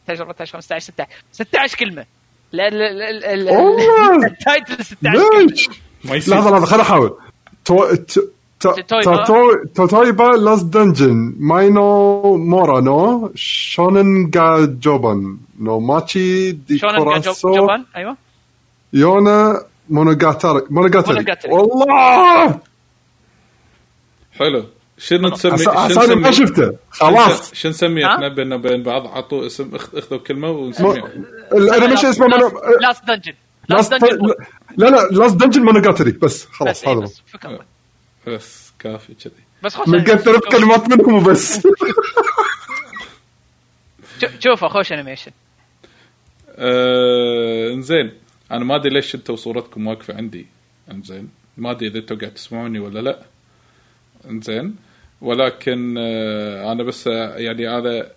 13 14 15 16 16 كلمة. لا لا لا لا والله. ال title 16 كلمة ليش؟ ما يصير. لحظه لحظه خليني احاول Tatoeba. توتو- Tatoeba Last Dungeon mae no mura no shounen ga joban no machi de kurasu joban أيوه يونا monogatari monogatari. والله حلو شنو تسمي شنو ما شفته خلاص شنو نسمي إحنا؟ بيننا وبين بعض عطوا اسم اخ- اخذوا كلمه ونسميه ال animation اسمه مونو- Last Dungeon Last لا لا Last Dungeon monogatari بس خلاص إيه، هذا بس فكرة بس كافي كذي. بس خوش من ثلاث كلمات منهم وبس. شوفه خوش انيميشن آه، إنزين أنا ما أدري ليش أنتم صورتكم واقفة عندي. إنزين ما أدري إذا أنتم قاعد تسمعوني ولا لا. إنزين ولكن آه، أنا بس آه، يعني هذا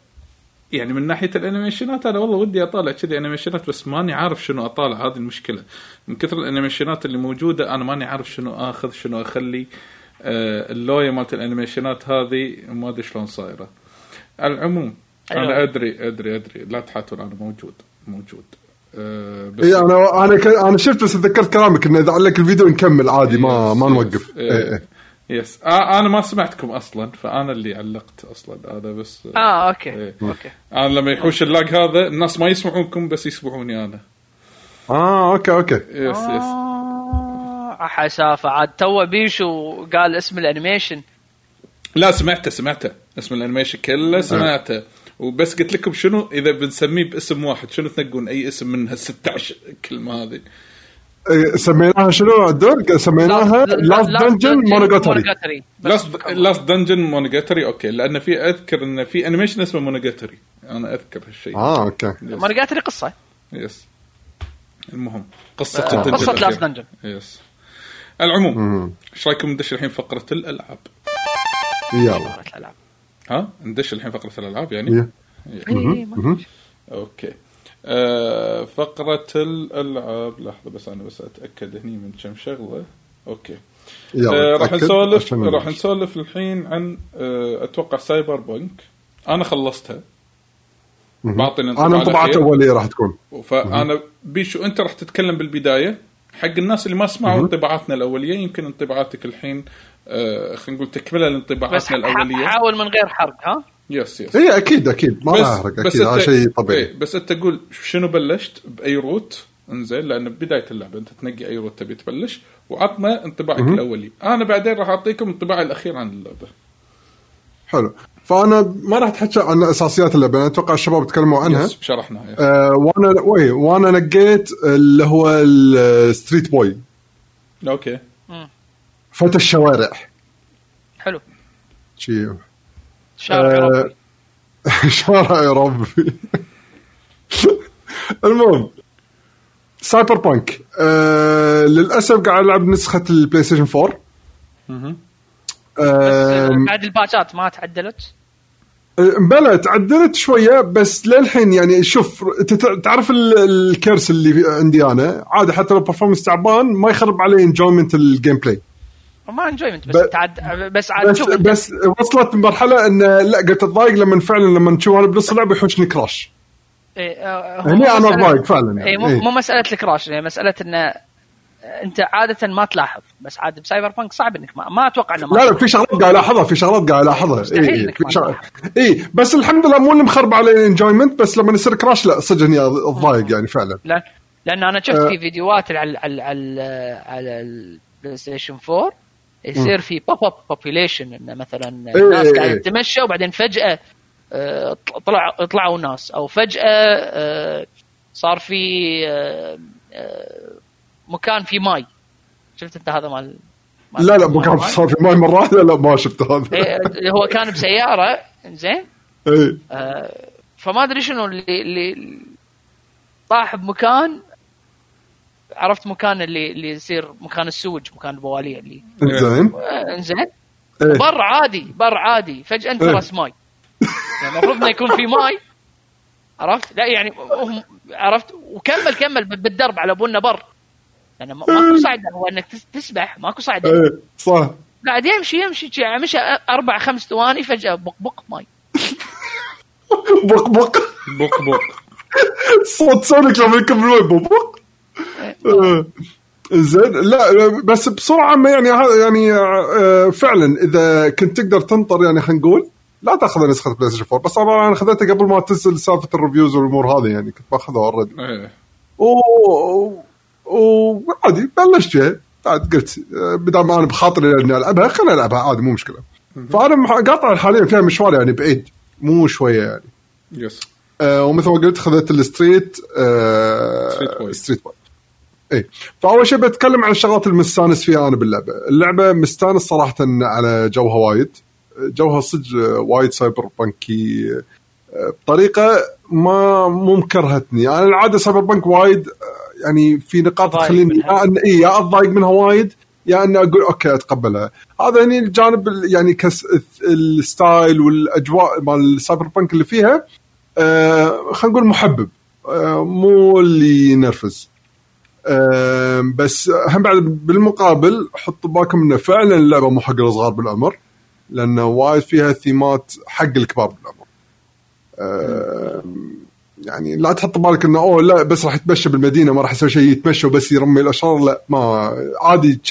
يعني من ناحية الانيميشنات أنا والله ودي أطالع كذي انيميشنات بس ماني عارف شنو أطالع هذه المشكلة من كثر الانيميشنات اللي موجودة أنا ماني عارف شنو آخذ شنو أخلي آه، اللوية مالت الانيميشنات هذه ما أدري شلون صايرة على العموم أنا حلو. أدري أدري أدري لا تحاتون أنا موجود موجود آه، بس إي أنا أنا ك- أنا شفت بس تذكرت كلامك إنه إذا علق الفيديو نكمل عادي ما yes، ما. نوقف إيه. إيه، إيه. yes آه أنا ما سمعتكم أصلا فأنا اللي علقت أصلا هذا بس آه OK إيه. أوكي. أنا لما يحوش ال lag هذا الناس ما يسمعونكم بس يسمعوني أنا. آه OK OK. yes yes آه حسافة عاد تو بيشو قال اسم ال animation. لا سمعته سمعته. اسم ال animation كله سمعته. وبس قلت لكم شنو إذا بنسميه باسم واحد شنو تنقون أي اسم من هال 16 كلمة هذه؟ سميناها شنو؟ الدور؟ سميناها Last Dungeon monogatari Last Dungeon monogatari OK لأن في أذكر إن في animation اسمه monogatari أنا أذكر هالشيء. آه أوكي. مونوجاتري قصة. yes المهم. قصة آه، الأخيرة. Last Dungeon yes العموم إيش رأيكم ندش الحين فقرة الألعاب؟ يلا. الألعاب. ها؟ ندش الحين فقرة الألعاب يعني؟ ما- OK فقرة الألعاب لحظة بس أنا بس أتأكد هني من كم شغلة. يلا آه راح نسولف راح. نسولف الحين عن آه أتوقع Cyberpunk أنا خلصتها. بعطينا أنا انطباعات. أولية راح تكون. فأنا بيشو أنت راح تتكلم بالبداية. حق الناس اللي ما سمعوا انطباعاتنا الأولية يمكن انطباعاتك الحين آه خلينا نقول تكملة بس لانطباعاتنا الأولية. حاول من غير حرق ها؟ yes yes اي أكيد أكيد. ما راح احرق أكيد. هذا شيء طبيعي. إيه بس أنت تقول شنو بلشت؟ بأي route إنزين لأن بداية اللعبة أنت تنقي أي route تبي تبلش. وعطنا انطباعك الأولي. أنا بعدين راح أعطيكم انطباعي الأخير عن اللعبة. حلو. فأنا ما راح أتحكى عن أساسيات اللعبة. أنا أتوقع الشباب تكلموا عنها. yes شرحنا yes. آه وأنا وي وأنا نقيت اللي هو ال street boy. OK. فتى الشوارع. حلو. شي. شارع آه،. شارع يا ربي. المهم Cyberpunk آه للأسف قاعد ألعب نسخة ال PlayStation 4 بس آه بعد الباتشات ما تعدلت؟ بلى تعدلت شوية بس للحين يعني شوف تعرف ال- ال curse اللي عندي أنا؟ عادي حتى لو performance تعبان ما يخرب علي enjoyment ال gameplay ما enjoyment بس ب- انت عاد بس عاد بس بس وصلت مرحلة إن لا قلت أتضايق لما فعلا لما تشوف أنا بنص اللعبة يحوشني crash. إيه، هو هني مسألة- أتضايق فعلاً يعني. إيه، مو إيه. مو مسألة ال crash يعني مسألة انه أنت عادة ما تلاحظ بس عاد ب Cyberpunk صعب إنك ما, ما أتوقع إنه ما لا لا في شغلات قاعد ألاحظها في شغلات قاعد ألاحظها. اي شغلات. اي بس الحمد لله مو اللي مخرب علي ال enjoyment بس لما يصير crash لا صدق إني أتضايق يعني فعلا. لأن لأن أنا شفت. في فيديوهات على على على على ال PlayStation 4 يصير في pop up population انه مثلا الناس إيه، قاعدة إيه. تتمشى وبعدين فجأة آه، طلع طلعوا ناس أو فجأة آه، صار في آه، مكان في ماي. شفت أنت هذا مال لا لا مال مو كان ماي؟ صار في ماي مره واحدة لا ما شفت هذا. إيه، هو كان بسيارة زين اي فما أدري شنو اللي اللي طاح بمكان عرفت مكان اللي اللي يصير مكان السوج مكان البواليه اللي زين. آه، انزين. إيه. بر عادي بر عادي. فجأة انت إيه. راس ماي. يعني المفروض إنه يكون في ماي. عرفت؟ لا يعني عرفت؟ وكمل كمل بالدرب على أبونا بر. يعني ما- ماكو صعد هو إنك تس- تسبح ماكو صعد اي صح. قاعد يمشي يمشي. شي- مشى أربع خمس ثواني فجأة بق بق ماي. بق بق. بوك بوك صوت سونيك لما يكمل بق بق. زين لا بس بسرعة عامه يعني يعني آه، فعلا إذا كنت تقدر تنطر يعني خلينا نقول لا تأخذ نسخة PlayStation 4 بس طبعا أنا خذيتها قبل ما تنزل سالفة ال reviews والأمور هذه يعني كنت باخذها already و- وعادي بلشت فيها. عاد قلت آه، بدل ما أنا بخاطري إني ألعبها خليني ألعبها عادي مو مشكلة. فأنا قاطع حاليا فيها مشوار يعني بعيد مو شوية يعني. yes آه ومثل ما قلت خذيت ال street آه street boy. street boy اي فأول شيء بتكلم عن الشغلات اللي مستانس فيها أنا باللعبة، اللعبة مستانس صراحة على جوها وايد. جوها صدق وايد cyberpunky آه، بطريقة ما مو مكرهتني، أنا العادة cyberpunk وايد آه، يعني في نقاط تخليني منها. يا إني يا اتضايق منها وايد يا إني أقول okay أتقبلها، هذا هني الجانب ال- يعني ك ال style والأجواء مال ال cyberpunk اللي فيها آه خلينا نقول محبب آه مو اللي ينرفز. آه بس هم بعد بالمقابل حطوا بالكم إنه فعلا اللعبة مو حق الصغار بالعمر لأنه وايد فيها ثيمات حق الكبار بالعمر. يعني لا تحط بالك إنه أوه لا بس راح يتمشى بالمدينة ما راح يسوي شيء يتمشى وبس يرمي الأشرار لا ما عادي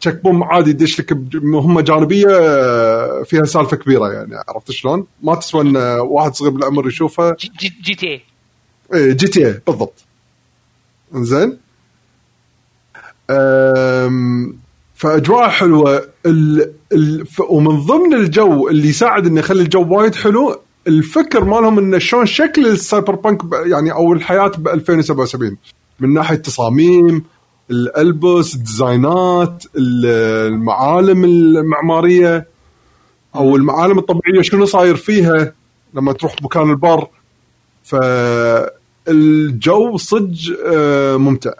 تشيك بوم عادي يدش لك بمهمه جانبية آه، فيها سالفة كبيرة يعني عرفت شلون؟ ما تسوى إن واحد صغير بالعمر يشوفها جي, G, GTA إيه GTA بالضبط. زين فأجواء حلوة. ال... ال... ومن ضمن الجو اللي يساعد إنه يخلي الجو وايد حلو الفكر مالهم إنه شلون شكل ال cyberpunk ب... يعني أو الحياة ب 2077 من ناحية تصاميم الألبس ال design ات ال- المعالم المعمارية أو المعالم الطبيعية شنو صاير فيها لما تروح مكان البر. فالجو صدق آه، ممتع.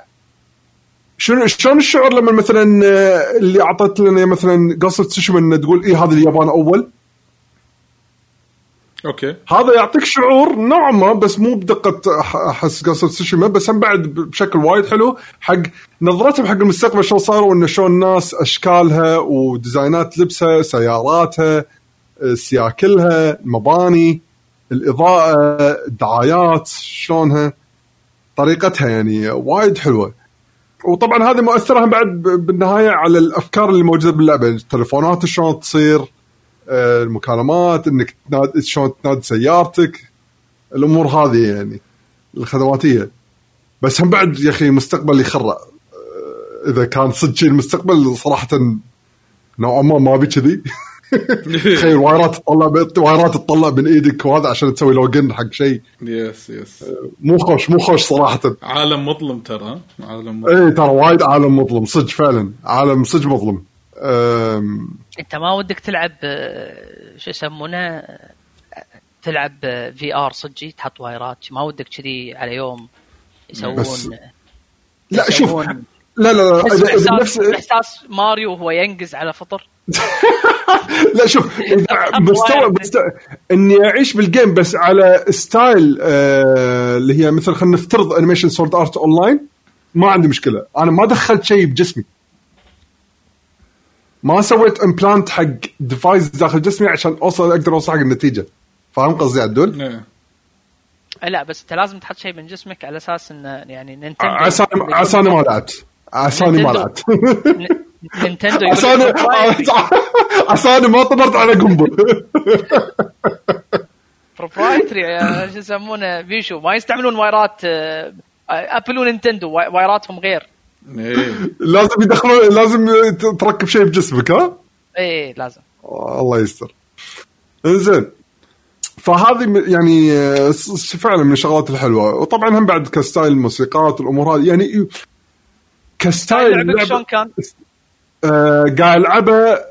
شنو شلون الشعور لما مثلا آه، اللي أعطت لنا مثلا قصة تسوشيما إنه تقول إيه هذا اليابان أول؟ أوكي. هذا يعطيك شعور نوعا ما بس مو بدقة أحس قصة تسوشيما بس هم بعد بشكل وايد حلو حق نظرتهم حق المستقبل شلون صاروا وانه شلون الناس أشكالها وديزاينات لبسها سياراتها آه، سياكلها المباني الإضاءة الدعايات شلونها طريقتها يعني وايد حلوة. وطبعا هذه مؤثرة هم بعد بالنهاية على الأفكار اللي موجودة باللعبة. التليفونات شلون تصير آه، المكالمات إنك تنادي شلون تنادي سيارتك الأمور هذه يعني الخدماتية. بس هم بعد يا أخي مستقبل يخرع. آه، إذا كان صدق المستقبل صراحة نوعا ما ما أبي كذي. تخيل وايرات تطلع wire ات تطلع من إيدك وهذا عشان تسوي login حق شيء. yes yes مو خوش مو خوش صراحة. عالم مظلم ترى ها؟ عالم مظلم. إيه ترى وايد عالم مظلم صدق فعلا. عالم صدق مظلم. أم، أنت ما ودك تلعب آه، شو يسمونه؟ تلعب VR صجي تحط wire ات ما ودك كذي على يوم يسوون بس- لا شوف لا لا لا احساس ماريو وهو ينقز على فطر. لا شوف مستوى إني أعيش بال game بس على style آه اللي هي مثل خلينا نفترض animation Sword Art Online ما عندي مشكلة أنا ما دخلت شيء بجسمي ما سويت implant حق device داخل جسمي عشان أوصل أقدر أوصل حق النتيجة فاهم قصدي عدول؟ إيه. أه، لا بس أنت لازم تحط شيء من جسمك على أساس انه يعني Nintendo عساني عساني ما لعبت عساني ما. لعبت نينتندو لك عساني ما طبرت على قنبل بروبرايتري شو يسمونه بيشو ما يستعملون وايرات آه، ابل ونينتندو واي- وايراتهم غير. إيه. لازم يدخلون لازم تركب شيء بجسمك ها؟ إيه لازم. الله يستر. إنزين. فهذه يعني آه، فعلا من الشغلات الحلوة. وطبعا هم بعد ك style الموسيقات والأمور هذه. يعني ك style لعبك شلون كان؟ آه، قاعد العبها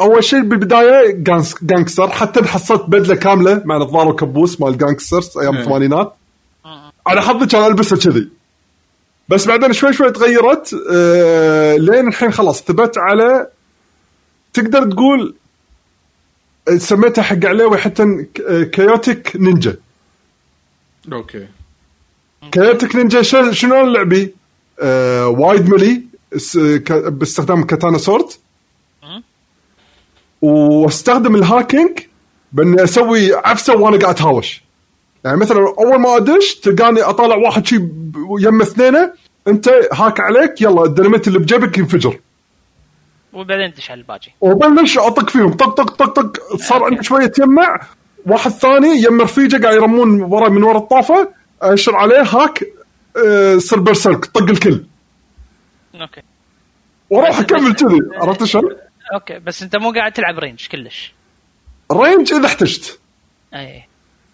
أول شيء بالبداية gangs- gangster حتى حصلت بدلة كاملة مع نظاره وكبوس مال gangsters أيام إيه. الثمانينات. على حظي كان ألبسها كذي. بس بعدين شوي شوي تغيرت آه لين الحين خلاص ثبت على تقدر تقول آه، سميتها حق عليوي حتى chaotic ninja okay. chaotic ninja شنو اللعبي؟ آه وايد ملي. باستخدام katana sword واستخدم ال hacking باني أسوي عفسه وأنا قاعد اتهاوش. يعني مثلا أول ما أدش تلقاني أطالع واحد شي يم اثنينه أنت hack عليك يلا الديناميت اللي بجيبك ينفجر. وبعدين تدش على الباجي وبلش أطق فيهم؟ طق طق طق طق صار عندي شوية يمع واحد ثاني يم رفيجة قاعد يرمون ورا من ورا الطافة أشر عليه hack آه، صير berserk طق الكل. okay وأروح أكمل كذي عرفت شلون؟ okay بس أنت مو قاعد تلعب range كلش range إذا احتجت أي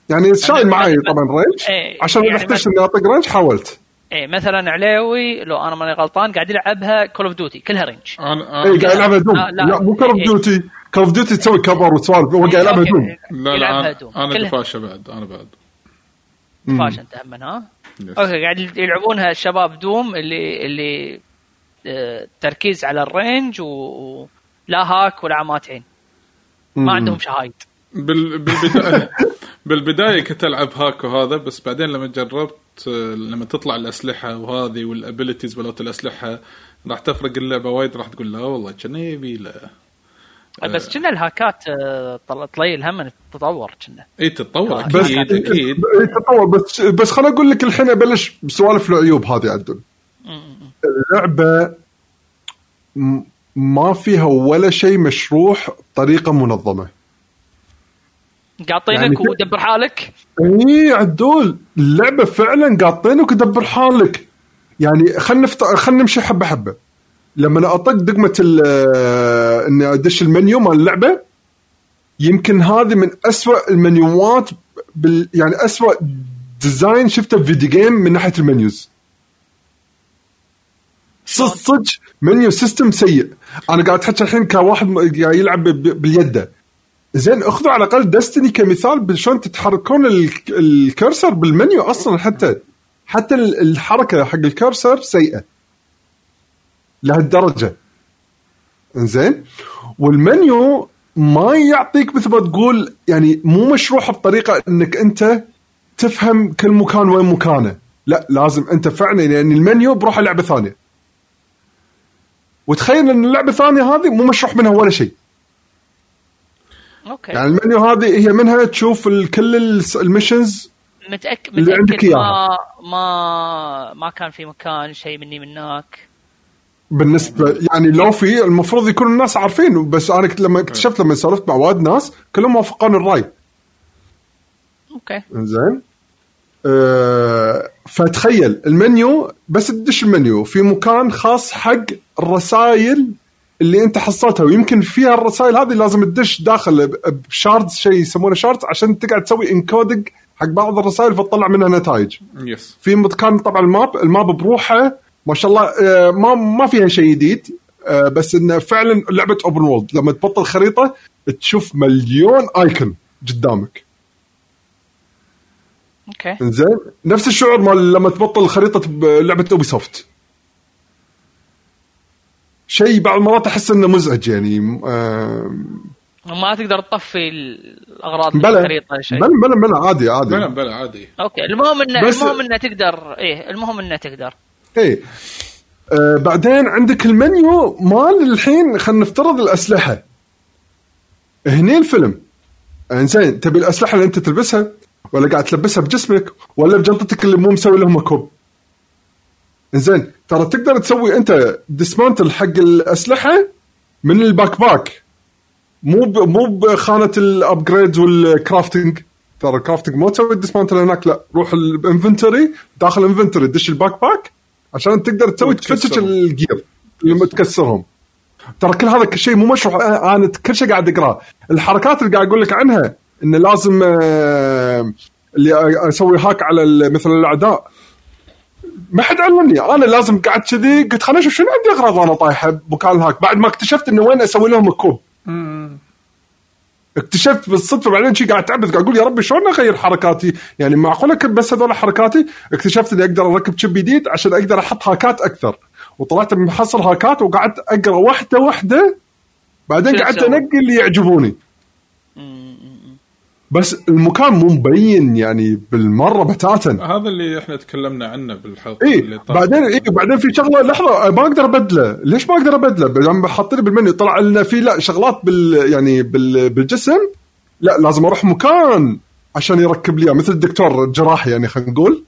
يعني شايل معي طبعا range إيه، عشان إذا يعني احتجت إني أطق range حاولت أي مثلا عليوي لو أنا ماني غلطان قاعد يلعبها Call of Duty كلها range أنا إي قاعد يلعبها Doom لا، لا. لا مو Call of. Duty Call of Duty تسوي cover وسوالف هو قاعد يلعبها. Doom لا يلعبها لا Doom. أنا أنا. دفاشة بعد أنا بعد فاش انت هم ها. okay قاعد يلعبونها الشباب Doom اللي اللي آه، تركيز على ال range و لا hack ولا عمات عين ما عندهم شهايد. بال... بالبداية. بالبداية كنت ألعب hack وهذا بس بعدين لما جربت آه، لما تطلع الأسلحة وهذه وال abilities مالت الأسلحة راح تفرق اللعبة وايد راح تقول لا والله كان يبي لا. بس كنا ال hackات آه، طل- طليل هم تتطور كنا. إي تتطور بس أكيد أكيد. إيه، تطور بس بس خليني أقول لك الحين أبلش بسوالف العيوب هذه عدل اللعبة ما فيها ولا شيء مشروح بطريقة منظمة. قاطينك يعني ودبر حالك؟ إي عدل. اللعبة فعلا قاطينك ودبر حالك. يعني خلينا نفت... خلينا نمشي حبة حبة. لما أطق دقمة ال- إني أدش المنيو مال اللعبة يمكن هذه من أسوأ ال menuات بال... يعني أسوأ design شفته ب video game من ناحية ال menus. صدق صدق. menu system سيء. أنا قاعد احكي الحين كواحد قاعد يلعب ب- باليده. زين أخذوا على الأقل دستني كمثال شلون تتحركون ال- الكرسر بالمنيو أصلا حتى. حتى ال- الحركة حق الكرسر سيئة. لهالدرجة. زين. والمنيو ما يعطيك مثل ما تقول يعني مو مشروحة بطريقة إنك أنت تفهم كل مكان وين مكانه. لا لازم أنت فعلا يعني المنيو بروح لعبة ثانية. وتخيل إن اللعبة الثانية هذه مو مشروح منها ولا شيء. أوكي. يعني المنيو هذه هي منها تشوف كل ال missions متاكد اللي عندك متاكد إياها. ما ما ما كان في مكان شيء مني منك بالنسبة يعني لو في المفروض يكون الناس عارفين بس أنا كنت لما اكتشفت لما سولفت مع وايد ناس كلهم وافقون الرأي. أوكي. زين أه فتخيل المنيو بس تدش المنيو. في مكان خاص حق الرسائل اللي انت حصلتها ويمكن فيها الرسائل هذه لازم تدش داخل ب shards شيء يسمونه shards عشان تقعد تسوي encoding حق بعض الرسائل فتطلع منها نتائج. yes في مكان طبعا ال map ال map بروحه ما شاء الله آه، ما ما فيها شيء جديد آه، بس إنه فعلا لعبة open world لما تبطل خريطة تشوف مليون icon قدامك. أوكي. زين نفس الشعور مال لما تبطل خريطة بلعبه Ubisoft شيء بعض المرات أحس إنه مزعج يعني آه، ما تقدر تطفي الأغراض بلا الخريطة شيء. بلا بلا بلا عادي عادي. بلا بلا عادي. أوكي المهم انه بس- المهم إنه تقدر إيه المهم إنه تقدر. إيه. آه بعدين عندك المنيو مال الحين خلينا نفترض الأسلحة. هني الفيلم. إنزين تبي الأسلحة اللي أنت تلبسها؟ ولا قاعد تلبسها بجسمك؟ ولا بجنطتك اللي مو مسوي لهم كوب زين ترى تقدر تسوي انت dismantle حق الأسلحة من ال backpack. مو ب... مو بخانة ال upgrade وال crafting ترى ال crafting مو تسوي ال dismantle هناك لا. روح ال inventory داخل ال inventory دش ال backpack عشان تقدر تسوي تفتش. ال gear لما تكسرهم. ترى كل هذا كل شيء مو مشروح أنا كل شيء قاعد أقرأه. الحركات اللي قاعد أقول لك عنها انه لازم آه، اللي أسوي هاك على ال- مثل الأعداء. ما حد علمني أنا لازم قعدت كذي قلت خليني أشوف شنو عندي أغراض وأنا طايحه بمكان الهاك بعد ما اكتشفت إنه وين أسوي لهم الكوب اكتشفت بالصدفة بعدين شي قاعد تعبث قاعد أقول يا ربي شلون أغير حركاتي؟ يعني معقولة كنت بس هذول حركاتي؟ اكتشفت إني أقدر أركب شيب جديد عشان أقدر أحط هاكات أكثر وطلعت محصل هاكات وقعدت أقرأ واحدة واحدة بعدين قعدت؟ أنقي اللي يعجبوني بس المكان مو مبين يعني بالمرة بتاتا. هذا اللي إحنا تكلمنا عنه بالحلقة اي اللي طافت. بعدين اي بعدين في شغلة لحظة ما أقدر أبدله. ليش ما أقدر أبدله؟ لما حاط لي بالمنيو طلع لنا في لا شغلات بال يعني بال بالجسم. لا لازم أروح مكان عشان يركب لي مثل الدكتور الجراح يعني خلينا نقول.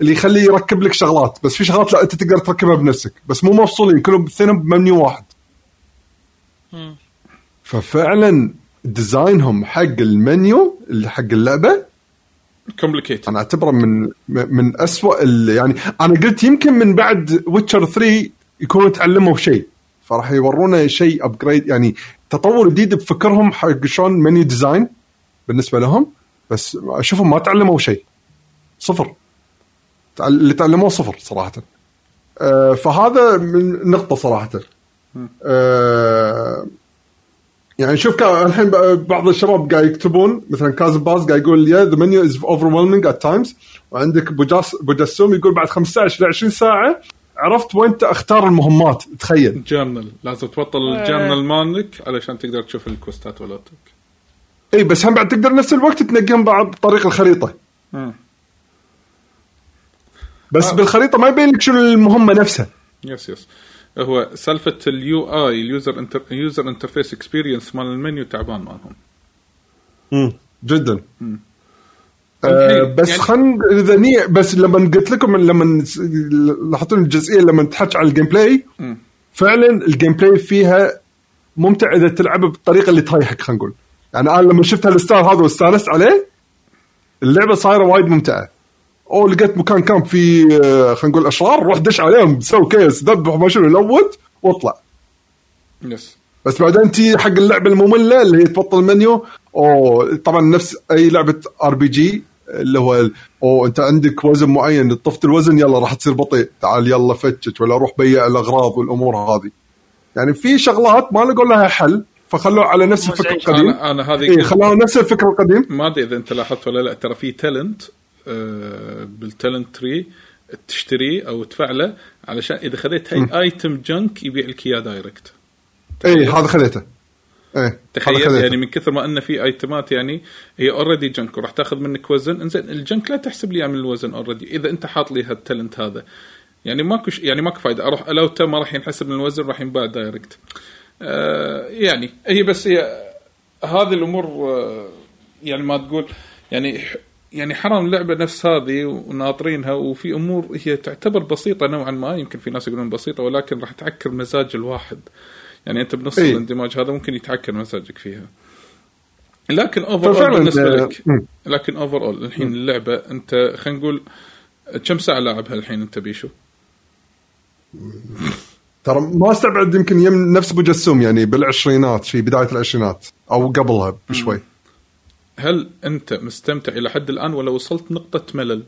اللي يخليه يركب لك شغلات. بس في شغلات لا أنت تقدر تركبها بنفسك. بس مو مفصولين كلهم اثنين بمنيو واحد. ففعلا designهم حق المنيو اللي حق اللعبة. complicated أنا أعتبره من من اسوء يعني أنا قلت يمكن من بعد Witcher 3 يكونوا تعلموا شيء. فراح يورونا شيء upgrade يعني تطور جديد بفكرهم حق شلون menu design بالنسبة لهم. بس أشوفهم ما تعلموا شيء. صفر. اللي تعلموه صفر صراحة. آه، فهذا من نقطة صراحة. آه، يعني شوف الحين بعض الشباب قاعد يكتبون مثلا كازم باز قاعد يقول يا ذا منيو از اوفر ات تايمز وعندك بوجاس بوجاسوم يقول بعد 15 ل 20 ساعة عرفت وين اختار المهمات؟ تخيل. جورنال لازم تبطل الجورنال مالك علشان تقدر تشوف الكوستات ولاتك. إي بس هم بعد تقدر نفس الوقت تنقيهم بعض بطريق الخريطة. بس آه. بالخريطة ما يبين لك شنو المهمة نفسها. yes yes هو سالفة ال UI ال user user interface experience مال المنيو تعبان مالهم. جدا. آه الحين بس يعني- خلينا إذا ني بس لما قلت لكم لما لاحظتوا الجزئية لما تحكي على ال gameplay مم. فعلا ال gameplay فيها ممتع إذا تلعبه بالطريقة اللي تريحك خلينا نقول. يعني أنا لما شفت هال style هذا واستانست عليه اللعبة صايرة وايد ممتعة. أو لقيت مكان كان فيه آه، خلينا نقول أشرار روح دش عليهم سوي كيس ذبح ما شنو loot واطلع. yes. بس بعدين تي حق اللعبة المملة اللي هي تبطل المنيو أو طبعا نفس أي لعبة RPG اللي هو أو أنت عندك وزن معين طفت الوزن يلا راح تصير بطيء تعال يلا فتش ولا روح بيع الأغراض والأمور هذه. يعني في شغلات ما لقوا لها حل فخلوه على نفس الفكر. القديم. أنا أنا هذه اي خلوها نفس الفكر القديم. ما أدري إذا أنت لاحظت ولا لا ترى في talent بال talent تري تشتريه أو تفعله علشان إذا خذيت هاي item junk يبيع لك إياه direct اي هذا خذيته. اي هذا تخيل. يعني من كثر ما أنه في itemات يعني هي already junk وراح تاخذ منك وزن. إنزين ال junk لا تحسب لي من الوزن already إذا أنت حاط لي هال talent هذا. يعني ماكو يعني ماكو فايدة. أروح لو ما راح ينحسب من الوزن راح ينباع direct آه يعني هي بس هي هذه الأمور آه يعني ما تقول يعني يعني حرام لعبة نفس هذه وناطرينها وفي أمور هي تعتبر بسيطة نوعا ما يمكن في ناس يقولون بسيطة ولكن راح تعكر مزاج الواحد يعني أنت بنص إيه. الاندماج هذا ممكن يتعكر مزاجك فيها لكن overall بالنسبة آه، لك. لكن overall الحين اللعبة أنت خلينا نقول كم ساعة لاعبها الحين أنت بيشو؟ ترى ما استبعد يمكن يم نفس أبو جسوم يعني بالعشرينات شيء بداية العشرينات أو قبلها بشوي هل أنت مستمتع إلى حد الآن ولا وصلت نقطة ملل؟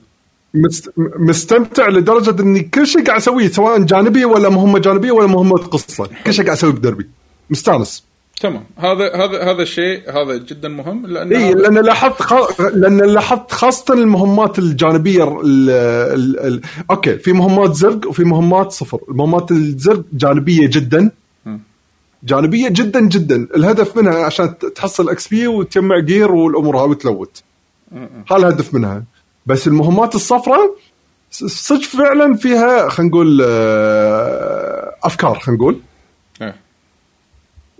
مست... مستمتع لدرجة إني كل شيء قاعد أسويه سواء جانبي ولا مهمة جانبية ولا مهمة قصة كل شيء قاعد أسويه بدربي. مستانس. تمام. هذا هذا هذا الشيء هذا جدا مهم لأن اي لأن لاحظت خ... لأن لاحظت خاصة المهمات الجانبية ال... ال... ال... أوكي في مهمات زرق وفي مهمات صفر. المهمات الزرق جانبية جدا. جانبية جدا جدا. الهدف منها عشان تحصل XP وتجمع gear والأمور هاي وت loot هذا الهدف منها. بس المهمات الصفراء صدق فعلا فيها خلينا نقول آه، أفكار خلينا نقول. إيه.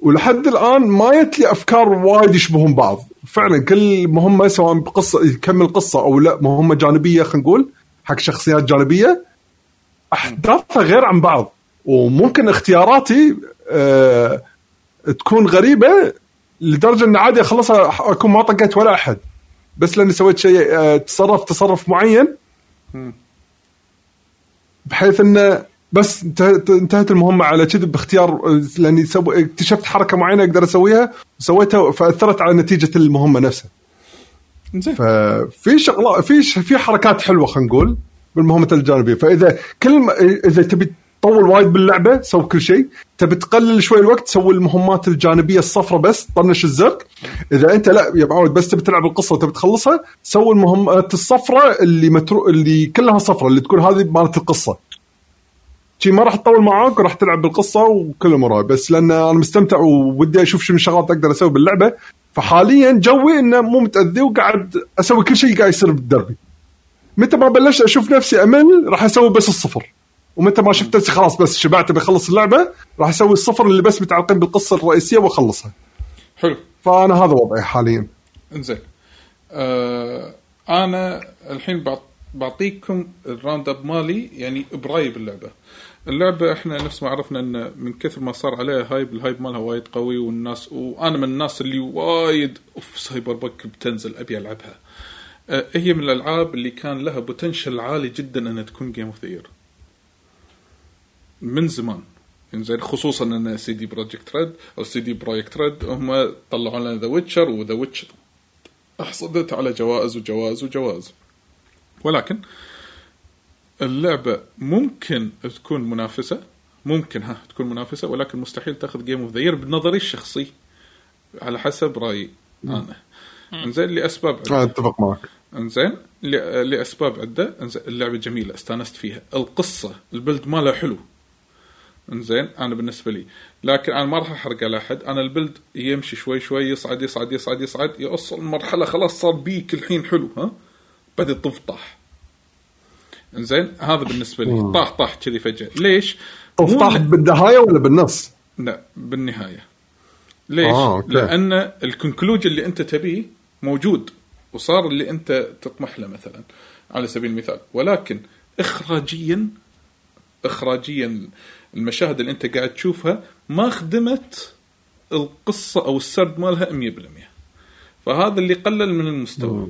ولحد الآن ما جت لي أفكار وايد يشبهون بعض. فعلا كل مهمة سواء بقصة يكمل قصة أو لا مهمة جانبية خلينا نقول حق شخصيات جانبية أحداثها غير عن بعض. وممكن اختياراتي آه تكون غريبة لدرجة إن عادي اخلصها أكون ما طقيت ولا أحد. بس لأني سويت شيء آه تصرف تصرف معين. بحيث إنه بس انتهت, المهمة على كذا باختيار لأني سو... اكتشفت حركة معينة أقدر أسويها وسويتها فاثرت على نتيجة المهمة نفسها. زين ففي شغلات في في حركات حلوة خلينا نقول بالمهمة الجانبية. فإذا كل ما إذا تبي تطول وايد باللعبة سوي كل شيء. تبي تقلل شوي الوقت سوي المهمات الجانبية الصفراء بس طنش الزرق. إذا أنت لا يا معود بس تبي تلعب القصة وتبي تخلصها سوي المهمات الصفراء اللي مترو اللي كلها صفراء اللي تكون هذه مالت القصة. شي ما راح تطول معاك وراح تلعب بالقصة وكل هاي. بس لأن أنا مستمتع وودي أشوف شنو الشغلات أقدر أسوي باللعبة. فحاليا enjoy إنه مو متأذي وقاعد أسوي كل شيء قاعد يصير بالدربي. متى ما بلشت أشوف نفسي أمل راح أسوي بس الصفر. ومتى ما شفت نفسي خلاص بس شبعت بخلص اللعبة راح أسوي الصفر اللي بس متعلقين بالقصة الرئيسية وأخلصها. حلو. فأنا هذا وضعي حاليا. إنزين. آه أنا الحين بعط- بعطيكم ال round up مالي يعني برايي باللعبه اللعبة إحنا نفس ما عرفنا إن من كثر ما صار عليها hype ال hype مالها وايد قوي والناس وأنا من الناس اللي وايد أوف سايبر بانك بتنزل أبي ألعبها. آه هي من الألعاب اللي كان لها potential عالي جدا إنها تكون game of the year من زمان. انزين خصوصا أن سي دي بروجكت ريد أو سي دي بروجكت ريد هم طلعوا لنا ذا ويتشر وذا ويتشر حصلت على جوائز وجوائز وجوائز ولكن اللعبة ممكن تكون منافسة. ممكن ها تكون منافسة ولكن مستحيل تأخذ game of the year بنظري الشخصي. على حسب رأيي أنا. إنزين لأسباب عدة. أنا أتفق معك. إنزين لأسباب عدة. إنزين اللعبة جميلة استانست فيها. القصة البلد مالها حلو. انزين أنا بالنسبة لي. لكن أنا ما راح أحرق على أحد. أنا البلد يمشي شوي شوي يصعد يصعد يصعد يصعد يوصل مرحله خلاص صار بيك الحين حلو ها؟ بعد يطف طاح. انزين هذا بالنسبة لي. طاح طاح كذي فجأة. ليش؟ مو طاح بالنهاية ولا بالنص؟ لا بالنهاية. ليش؟ آه، okay. لأن ال conclusion اللي أنت تبيه موجود وصار اللي أنت تطمح له مثلا على سبيل المثال. ولكن اخراجيا اخراجيا المشاهد اللي انت قاعد تشوفها ما خدمت القصة أو السرد مالها 100% فهذا اللي قلل من المستوى.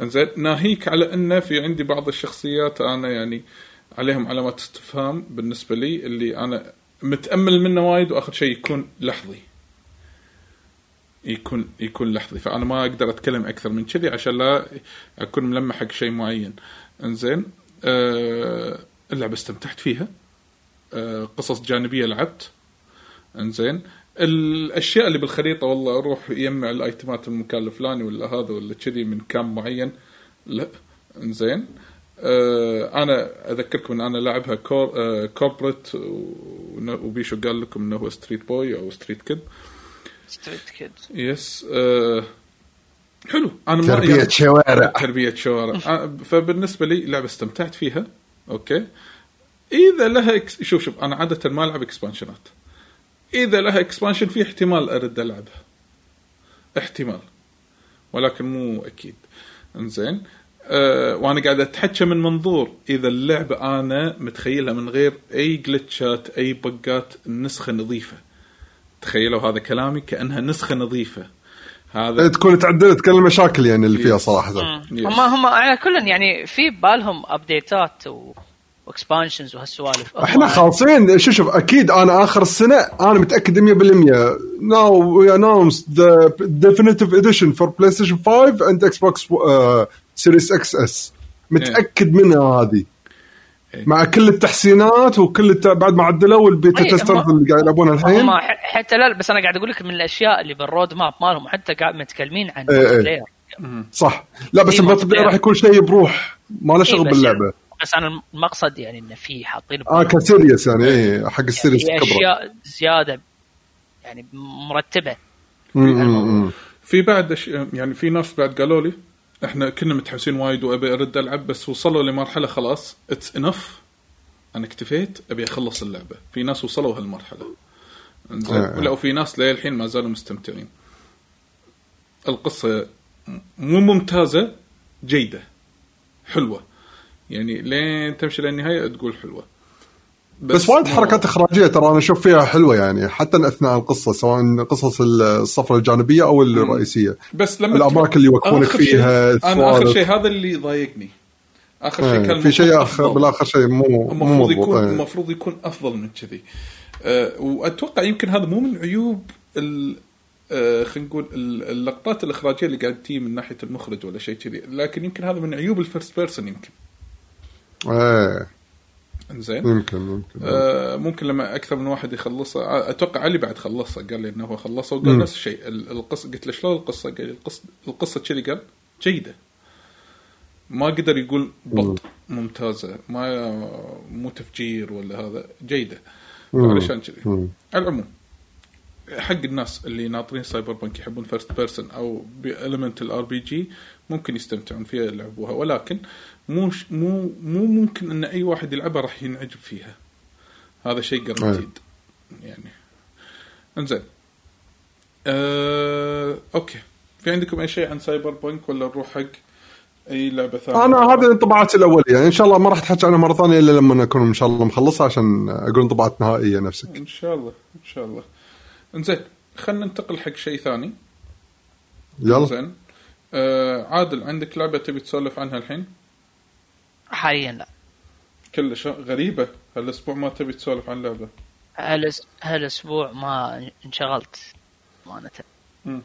انزين ناهيك على انه في عندي بعض الشخصيات أنا يعني عليهم علامات استفهام بالنسبة لي اللي أنا متأمل منه وايد وآخر شيء يكون لحظي. يكون يكون لحظي. فأنا ما أقدر أتكلم أكثر من كذي عشان لا أكون ملمح حق شيء معين. انزين آه اللعبة استمتعت فيها. قصص جانبية لعبت. إنزين. الأشياء اللي بالخريطة والله أروح يجمع الأيتمات المكان الفلاني ولا هذا ولا كذي من كام معين. لا. إنزين. آه أنا أذكركم إن أنا لاعبها corp آه corporate وبيشو قال لكم إنه هو street boy أو street kid street kid yes آه حلو. أنا ما تربية يعني- شوارع. تربية شوارع. آه، فبالنسبة لي لعبة استمتعت فيها. okay. إذا لها ex... شوف شوف أنا عادة ما ألعب expansion ات إذا لها expansion في احتمال أرد العبها احتمال. ولكن مو أكيد. إنزين. أه وأنا قاعد أتحكى من منظور. إذا اللعبة أنا متخيلها من غير أي glitch ات أي bug ات النسخه نظيفة. تخيلوا هذا كلامي؟ كأنها نسخة نظيفة. هذا تكون تعدلت كل المشاكل يعني اللي فيها صراحة. هم هم على كل يعني في بالهم update ات و و expansions وهالسوالف. إحنا خالصين. شوف شوف أكيد أنا آخر السنة أنا متأكد 100% now we announced the definitive edition for PlayStation 5 and Xbox uh, Series XS متأكد منها هذه. إيه. مع كل التحسينات وكل الت... بعد ما عدلوا والبيتا أي، testers هم- اللي قاعد يلعبونها الحين. هم حتى لا بس أنا قاعد أقول لك من الأشياء اللي بال road map مالهم حتى قاعد متكلمين عن إيه، إيه. multiplayer صح. لا بس multiplayer. راح يكون شيء بروح. ما له إيه، شغل باللعبة. يعني- بس أنا المقصد يعني انه في حاطين آه ك series يعني إيه حق ال series في كبره أشياء زيادة يعني مرتبة. م. في بعد أش... يعني في ناس بعد قالوا لي إحنا كنا متحمسين وايد وأبي أرد ألعب بس وصلوا لمرحلة خلاص it's enough أنا اكتفيت أبي أخلص اللعبة. في ناس وصلوا هالمرحلة. إنزين. آه. ولا وفي ناس للحين ما زالوا مستمتعين. القصة مو ممتازة جيدة حلوة. يعني لين تمشي للنهاية تقول حلوة بس وايد مو- حركات إخراجية ترى أنا أشوف فيها حلوة يعني حتى أثناء القصة سواء قصص الصفرة الجانبية أو الرئيسية بس لما الأماكن اللي يوقفونك فيها، أنا آخر. شيء هذا اللي ضايقني آخر شيء كان إيه، في شيء اخر. بالآخر شيء مو المفروض يكون إيه. المفروض يكون أفضل من كذي أه وأتوقع يمكن هذا مو من عيوب ال أه خلينا نقول ال- اللقطات الإخراجية اللي قاعد تجي من ناحية المخرج ولا شيء كذي لكن يمكن هذا من عيوب ال first person يمكن إيه زين. يمكن يمكن آه ممكن لما أكثر من واحد يخلصها آه، أتوقع علي بعد خلصها قال لي إنه هو خلصها وقال. نفس الشيء. ال- القصة قلت له شلون القصة؟ قال لي القصة القصة كذي قال جيدة. ما قدر يقول بط ممتازة ما مو تفجير ولا هذا جيدة. مم. علشان كذي. على العموم حق الناس اللي ناطرين سايبر بانك يحبون first person أو element ال RPG ممكن يستمتعون فيها يلعبوها ولكن مو ش- مو مو ممكن إن أي واحد يلعبها راح ينعجب فيها. هذا شيء granted يعني. إنزين. أه... okay. في عندكم أي شيء عن سايبر بانك ولا نروح حق أي لعبة ثانية؟ أنا هذه انطباعاتي الأولية. يعني إن شاء الله ما راح تحكي عنها مرة ثانية إلا لما اكون إن شاء الله مخلصها عشان أقول انطباعات نهائية نفسك. إن شاء الله. إن شاء الله. إنزين. خلينا ننتقل حق شيء ثاني. يلا. زين آه عادل عندك لعبة تبي تسولف عنها الحين؟ حاليا لا. كلش غريبة. هالأسبوع ما تبي تسولف عن هالأس- هالأسبوع ما انشغلت. امانه مم.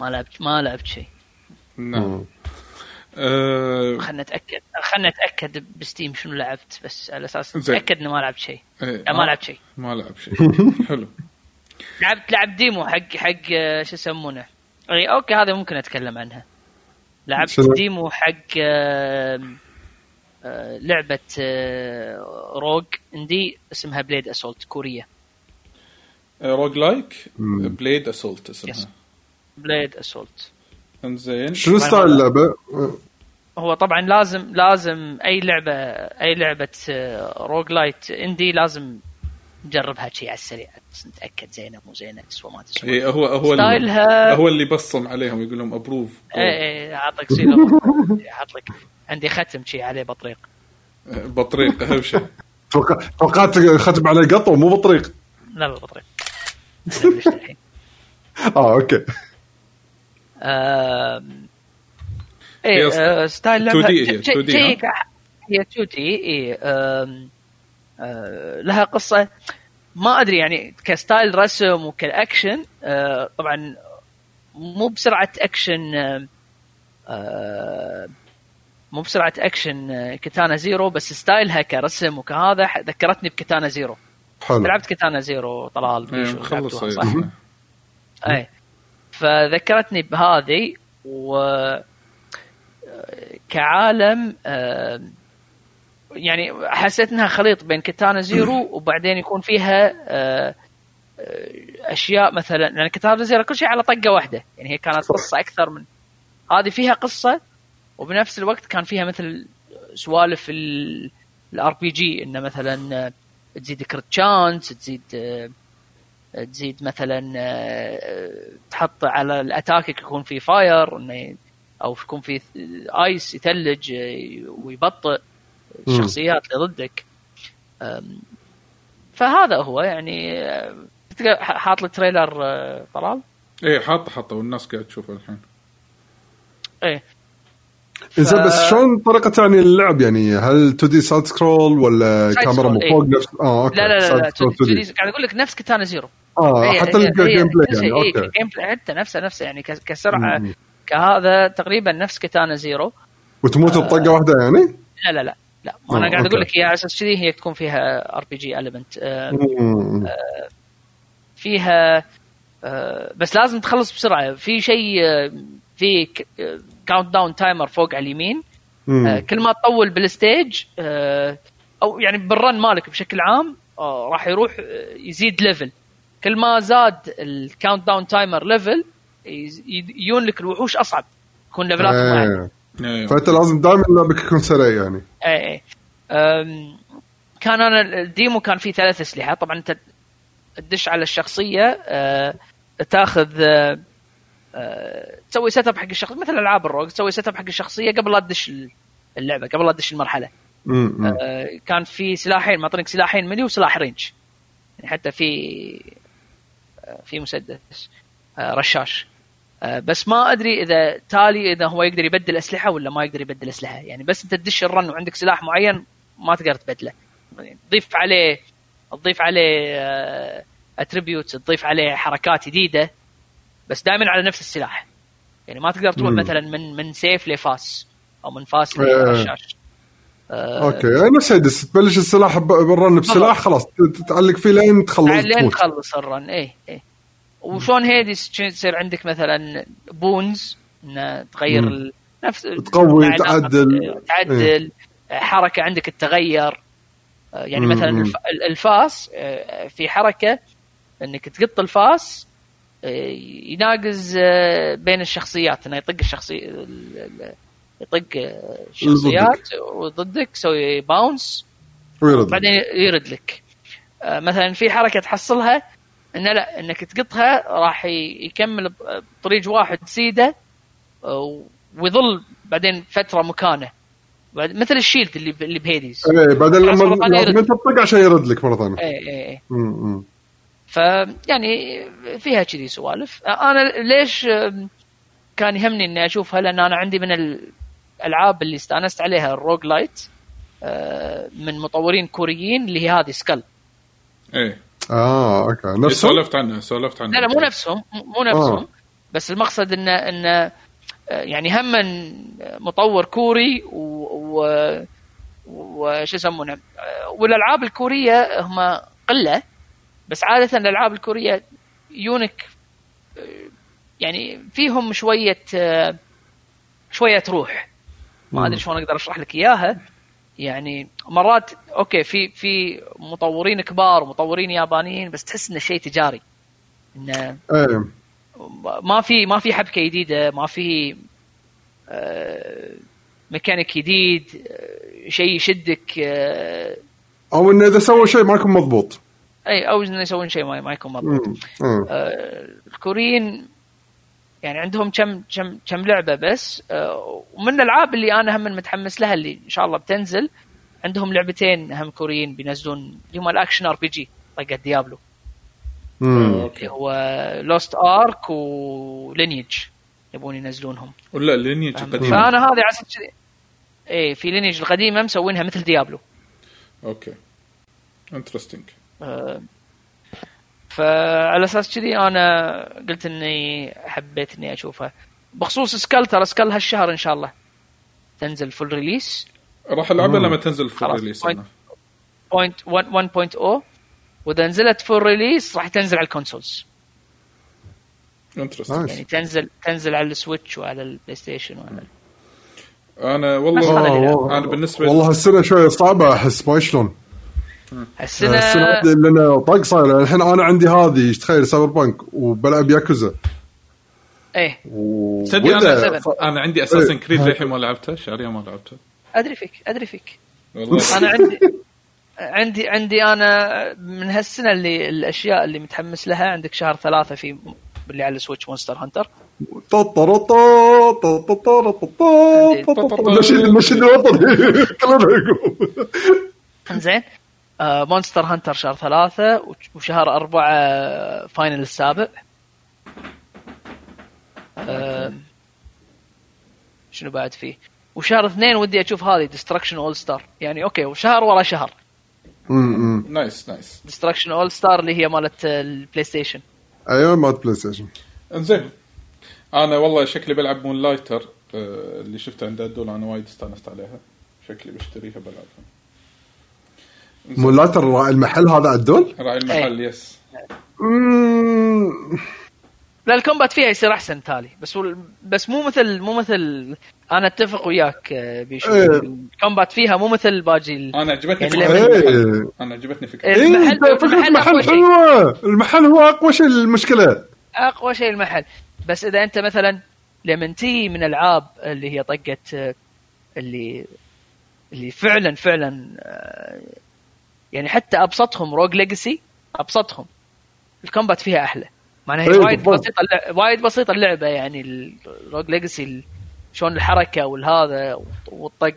ما لعبت ما لعبت شيء. نعم. آه خلنا نتأكد خلنا نتأكد بستيم شنو لعبت بس على أساس زين. نتأكد إني ما لعبت شيء. إيه، لا ما لعبت شيء. ما لعب شيء. حلو. لعبت لعب demo حق حق آه، شو يسمونه. اي okay هذا ممكن أتكلم عنها. لعبت؟ demo حق لعبة آه، rogue indie اسمها بليد اسولت كورية. آه roguelike. بليد اسولت. اسمها. بليد اسولت انزين. شنو style اللعبة؟ هو طبعا لازم لازم أي لعبة أي لعبة roguelite indie لازم نجربها شي على السريع. بس نتأكد زينة مو زينة تسوى ما تسوى إيه هو هو اللي style ها هو اللي بصم عليهم يقول لهم approve إيه إيه أعطيك seal أحط لك عندي ختم شي عليه بطريق. بطريق أهم شيء توقع- توقعت ختم على قطو مو بطريق. لا لا بطريق. آه okay. آم، هي إيه آه، style 2D لعبه هي، شي- 2D شي- ها؟ هي 2D إيه آه، لها قصة. ما أدري يعني ك style رسم وكالأكشن آه، طبعا مو بسرعة أكشن آه، آه، مو بسرعة اكشن آه، كتانا زيرو بس style ها كرسم وكهذا ذكرتني بكتانا زيرو حلو. لعبت كتانا زيرو طلال إيه، إيه. صح؟ أي. فذكرتني بهذه و كعالم آه، يعني حسيت إنها خليط بين كتانا زيرو وبعدين يكون فيها آه، آه، أشياء مثلا لأن كتانا زيرو كل شيء على طقة واحدة. يعني هي كانت قصة أكثر من هذه فيها قصة وبنفس الوقت كان فيها مثل سوالف ال RPG انه مثلا آه، تزيد crit chance تزيد آه، تزيد مثلا آه، تحط على ال attack يكون في fire إنه أو يكون في ice يثلج ويبطئ الشخصيات اللي ضدك. فهذا هو يعني حاط لي trailer طلال؟ إيه حاطه حاطه والناس قاعد تشوفه الحين. إيه. زين بس شلون طريقة يعني اللعب يعني هل 2D side scroll ولا كاميرا من scroll، فوق نفس آه okay لا لا لا, لا scroll 2D. تودي- قاعد أقول لك نفس كتانا زيرو آه هي- حتى هي- هي ال gameplay يعني okay ال game play حتى نفسه نفسه يعني كسرعة مم. كهذا تقريبا نفس كتانا زيرو وتموت بطقه واحدة يعني؟ لا لا لا لا آه، أنا قاعد أقول. لك هي على أساس كذي هي تكون فيها RPG element. فيها آه، بس لازم تخلص بسرعة في شيء آه، في countdown timer فوق على اليمين آه،. كل ما تطول بال stage آه، أو يعني بال run مالك بشكل عام آه، راح يروح آه، يزيد level كل ما زاد ال countdown timer level يجون لك الوحوش أصعب يكون level اتهم اعلى إيه. إيه. فأنت لازم دائما لعبك يكون سريع يعني اي اي كان أنا ال demo كان فيه ثلاث أسلحة طبعا أنت تدش على الشخصية أه، تاخذ أه، تسوي set up حق الشخص مثل ألعاب ال rogue تسوي set up حق الشخصية قبل لا تدش اللعبة قبل لا تدش المرحلة. أه، كان في سلاحين معطينك سلاحين melee وسلاح range. يعني حتى في أه، في مسدس رشاش. بس ما أدري إذا تالي إذا هو يقدر يبدل أسلحة ولا ما يقدر يبدل أسلحة. يعني بس أنت تدش ال run وعندك سلاح معين ما تقدر تبدله. يعني تضيف عليه تضيف عليه attributes تضيف عليه حركات جديدة. بس دائما على نفس السلاح. يعني ما تقدر تروح. مثلا من من سيف لفاس أو من فاس إيه. لرشاش أه، okay. نفس هيدس تبلش السلاح بال run بسلاح خلاص. تعلق فيه لين تخلص لين تخلص ال run. اي اي وشلون هيديس يصير عندك مثلا بونز انه تغير. ال... نفس تقوي، تعدل. تعدل. حركة عندك تتغير. آه، يعني. مثلا الف... ال- الفاس آه، في حركة إنك تقط الفاس آه، يناقز آه، بين الشخصيات انه يطق الشخصيه ال- ال- يطق آه، الشخصيات وضدك يسوي bounce ويرد بعدين يرد لك. آه، مثلا في حركة تحصلها انه لا إنك تقطها راح يكمل بطريق واحد سيده آه، ويظل بعدين فترة مكانه. بعد مثل ال shield اللي اللي بهيديز. إيه بعدين لما. انت تطق عشان يرد لك مرة ثانية. اي اي اي. فيعني فيها كذي سوالف. آه، أنا ليش كان يهمني إني أشوفها؟ لأن أنا عندي من الألعاب اللي استأنست عليها ال roguelite آه، من مطورين كوريين اللي هي هذه سكال. إيه. آه okay. إيه، نفسه سولفت عنها سولفت عنها. لا لا مو نفسهم مو نفسهم آه. بس المقصد انه انه آه، يعني هم من مطور كوري و, و وش يسمونه؟ آه، والألعاب الكورية هم قلة. بس عادة الألعاب الكورية يونك يعني فيهم شوية شوية روح. ما أدري شلون أقدر أشرح لك إياها. يعني مرات أوكي في في مطورين كبار ومطورين يابانيين بس تحس إنه شيء تجاري. إنه إيه. ما في ما في حبكة جديدة ما في آه، ميكانيك جديد آه، شيء يشدك آه، أو إنه إذا سوى شيء ما يكون مضبوط. أي أو انه يسوون شيء ما ما يكون مضبوط. آه، الكوريين يعني عندهم كم كم كم لعبة بس. آه، ومن الألعاب اللي أنا هم متحمس لها اللي إن شاء الله بتنزل عندهم لعبتين هم كوريين بينزلون اللي هم ال action RPG طقت ديابلو. مم. اللي هو لوست ارك ولينيج يبون ينزلونهم. ولا لينيج فاهم؟ قديم فأنا هذه على أساس كذي إيه في لينيج القديمه مسوينها مثل ديابلو. okay. interesting آه، فعلى أساس كذي أنا قلت إني حبيت إني اشوفها بخصوص سكال ترى سكال هالشهر إن شاء الله تنزل full release راح العبها. لما تنزل في خلاص، ال release point. أنا. point 1.0 وإذا نزلت full release راح تنزل على ال consoles interesting. يعني تنزل تنزل على ال Switch وعلى ال PlayStation وعلى أنا والله أنا بالنسبة لي والله السنة شوية صعبة أحس ما شلون السنة السنة لنا طق صاير. الحين أنا عندي هذه تخيل Cyberpunk وبلعب ياكوزا. إيه. و... تصدق أنا أنا عندي Assassin's Creed للحين ما لعبتها شاريها ما لعبتها أدري فيك أدري فيك. والله. أنا عندي عندي عندي أنا من هالسنة اللي الأشياء اللي متحمس لها عندك شهر ثلاثة في اللي على ال Switch Monster Hunter النشيد الوطني كلنا يقول زين Monster Hunter شهر ثلاثة وش- وشهر أربعة آه، Final السابع. آه شنو بعد فيه؟ وشهر اثنين ودي أشوف هذه Destruction AllStars يعني أوكي وشهر ورا شهر. nice nice Destruction AllStars اللي هي مالت البلاي ستيشن أيوه مالت PlayStation إنزين. أنا والله شكلي بلعب Moonlighter آه، اللي شفته عند عدول أنا وايد استانست عليها. شكلي بشتريها بلعبها. Moonlighter المحل هذا عدول راعي المحل yes أمم. لا الكومبات فيها يصير أحسن تالي بس وال... بس مو مثل مو مثل أنا أتفق وياك آه، بيشو إيه. الكومبات فيها مو مثل باجي ال... أنا عجبتني يعني فكرة إيه. أنا عجبتني فكرة إيه. إيه، المحل- فكرة المحل المحل أقوى شيء. حلوة المحل هو أقوى شيء المشكلة أقوى شيء المحل بس إذا أنت مثلا لما تي من ألعاب اللي هي طقت آه، اللي اللي فعلا فعلا آه، يعني حتى أبسطهم Rogue Legacy أبسطهم. ال combat فيها أحلى. معناها هي إيه، وايد. بسيطة وايد بسيطة اللعبة يعني ال Rogue Legacy شلون الحركة والهذا والطق.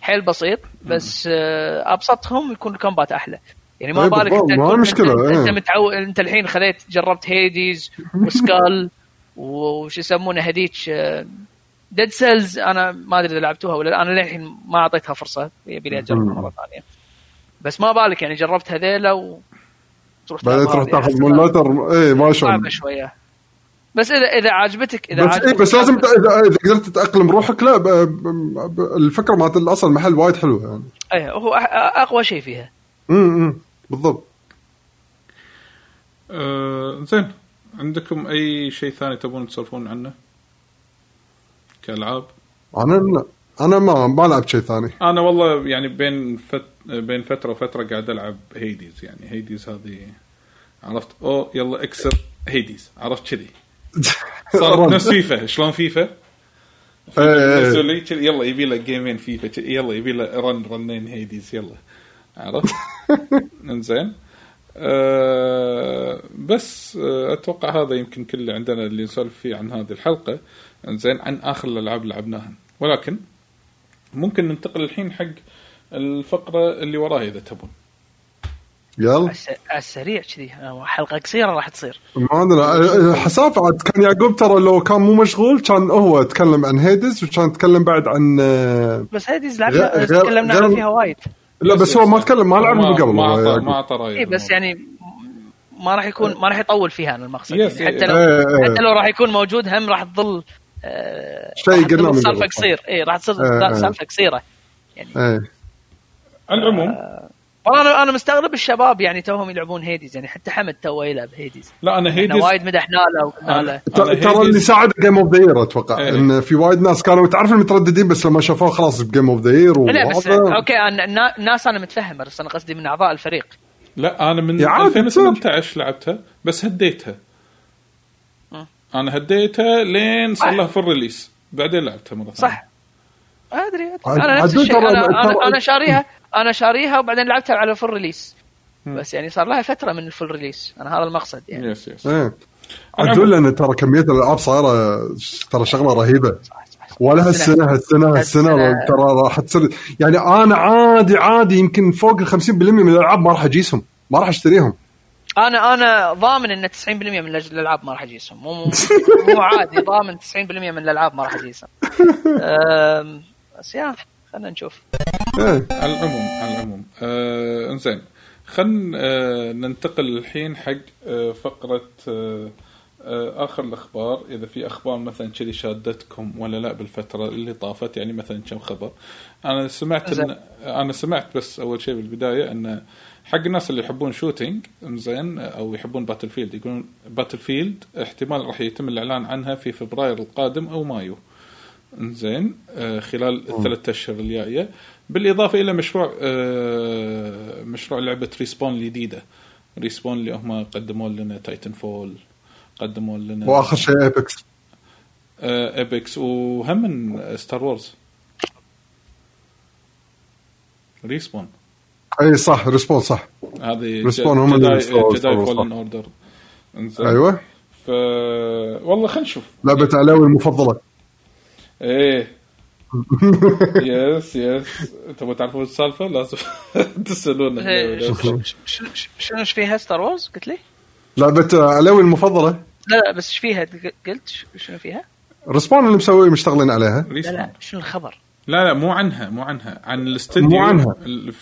حيل بسيط بس آه، أبسطهم يكون ال combat أحلى. يعني ما إيه، بالك أنت ما تكون- مشكلة، أنت, إيه. انت متعود أنت الحين خذيت جربت Hades وسكال وش يسمونه هذيك Dead Cells أنا ما أدري إذا لعبتوها ولا لأ. أنا للحين ما أعطيتها فرصة. يبي لي أجربها مرة ثانية. بس ما بالك يعني جربت هذيلا وتروح بعدين تلعب تروح هذه. تاخذ أحس مونيتر اي ما شلون شوية. بس اذا إذا عجبتك إذا بس إيه عجبتك بس لازم اذا إذا قدرت تتأقلم روحك لا ب- ب- ب- الفكرة مالت الأصل محل وايد حلوة يعني. إيه هو أقوى شيء فيها. امم بالضبط. آه زين. عندكم أي شيء ثاني تبون تسولفون عنه؟ كألعاب؟ أنا لا. أنا ما ما لعبت شيء ثاني. أنا والله يعني بين فت... بين فترة وفترة قاعد ألعب Hades يعني. Hades هذه عرفت أو يلا اكسر Hades عرفت كذي. صارت نفس فيفا. شلون فيفا؟ إيه، إيه. لي كذي، يلا يبي له game ين FIFA. يلا يبي له run run ين Hades يلا. عرفت؟ إنزين. أه بس أه أتوقع هذا يمكن كل اللي عندنا اللي نسولف فيه عن هذه الحلقة. إنزين عن آخر الألعاب اللي لعبناها. ولكن ممكن ننتقل الحين حق الفقرة اللي وراها إذا تبون يلا على الس- على السريع كذي حلقة قصيرة راح تصير ما أدري حساف عاد كان يعقوب ترى لو كان مو مشغول كان هو تكلم عن هيدز وكان يتكلم بعد عن آه، بس غير- لعبنا تكلمنا عنها فيها وايد لا بس هو ما تكلم ما لعب ما- من قبل ما هو اعطى. ما أعطى رأيه اي بس. يعني ما راح يكون ما راح يطول فيها أنا المقصد يس، يعني حتى إيه. لو إيه، إيه. حتى لو راح يكون موجود هم راح تظل آه، شيء راح تظل قلنا من السالفه قبل. قصير. اي راح تصير إيه، إيه. سالفة قصيرة. يعني إيه على العموم والله أنا أنا مستغرب الشباب يعني توهم يلعبون Hades. يعني حتى حمد تو يلعب Hades. لا أنا Hades وايد مدحنا له وقلنا له ترى اللي ساعد game of the year أتوقع. إيه. إن في وايد ناس كانوا تعرف المترددين بس لما شافوه خلاص ب game of the year لا بس أوكي الناس أنا متفهم بس أنا قصدي من أعضاء الفريق. لا أنا من يا عادي 2018 لعبتها بس هديتها. أنا هديتها لين صار. لها في ال release بعدين لعبتها مرة ثانية. صح. أدري أنا نفس الشيء. أنا أنا, أنا شاريها أنا شاريها وبعدين لعبتها على full release بس يعني صار لها فترة من ال full release أنا هذا المقصد يعني. يس يس إيه. عدول لأن ترى كمية الألعاب صايره ترى شغلة رهيبة. صح صح صح. ولا هالسنه هالسنه هالسنه هالسنة. ترى راح تصير يعني أنا عادي عادي يمكن فوق ال 50% من الألعاب ما راح أجيسهم. ما راح أشتريهم. أنا أنا ضامن ان 90% من الألعاب ما راح اجيسهم مو مو, مو عادي ضامن 90% من الألعاب ما راح اجيسهم بس يا خلينا نشوف. إيه. على العموم على العموم. آه إنزين خلينا آه ننتقل الحين حق آه فقرة آه آه آخر الأخبار. إذا في أخبار مثلا كذي شادتكم ولا لا بالفترة اللي طافت يعني مثلا كم خبر. أنا سمعت. ان أنا سمعت بس أول شيء بالبداية إن حق الناس اللي يحبون shooting زين أو يحبون Battlefield يقولون Battlefield احتمال راح يتم الإعلان عنها في فبراير القادم أو مايو. زين آه خلال الثلاث أشهر الجاية. بالإضافة إلى مشروع آه مشروع لعبة Respawn الجديدة. Respawn اللي هم قدموا لنا Titanfall قدموا لنا وآخر شيء Apex آه Apex وهم من Star Wars Respawn أي صح Respawn صح. هذه Respawn هم اللي جداي. Fallen Order أيوه. ف والله خلينا نشوف. لعبة علاوي المفضلة. إيه. yes yes تبغوا تعرفون السالفة؟ لازم تسالونا شنو إيش فيها Star Wars قلت لي؟ لعبة علاوي المفضلة؟ لا لا بس إيش فيها؟ قلت شنو فيها؟ Respawn اللي مسوي مشتغلين عليها. لا Respawn لا شنو الخبر؟ لا لا مو عنها مو عنها عن الاستديو مو عنها.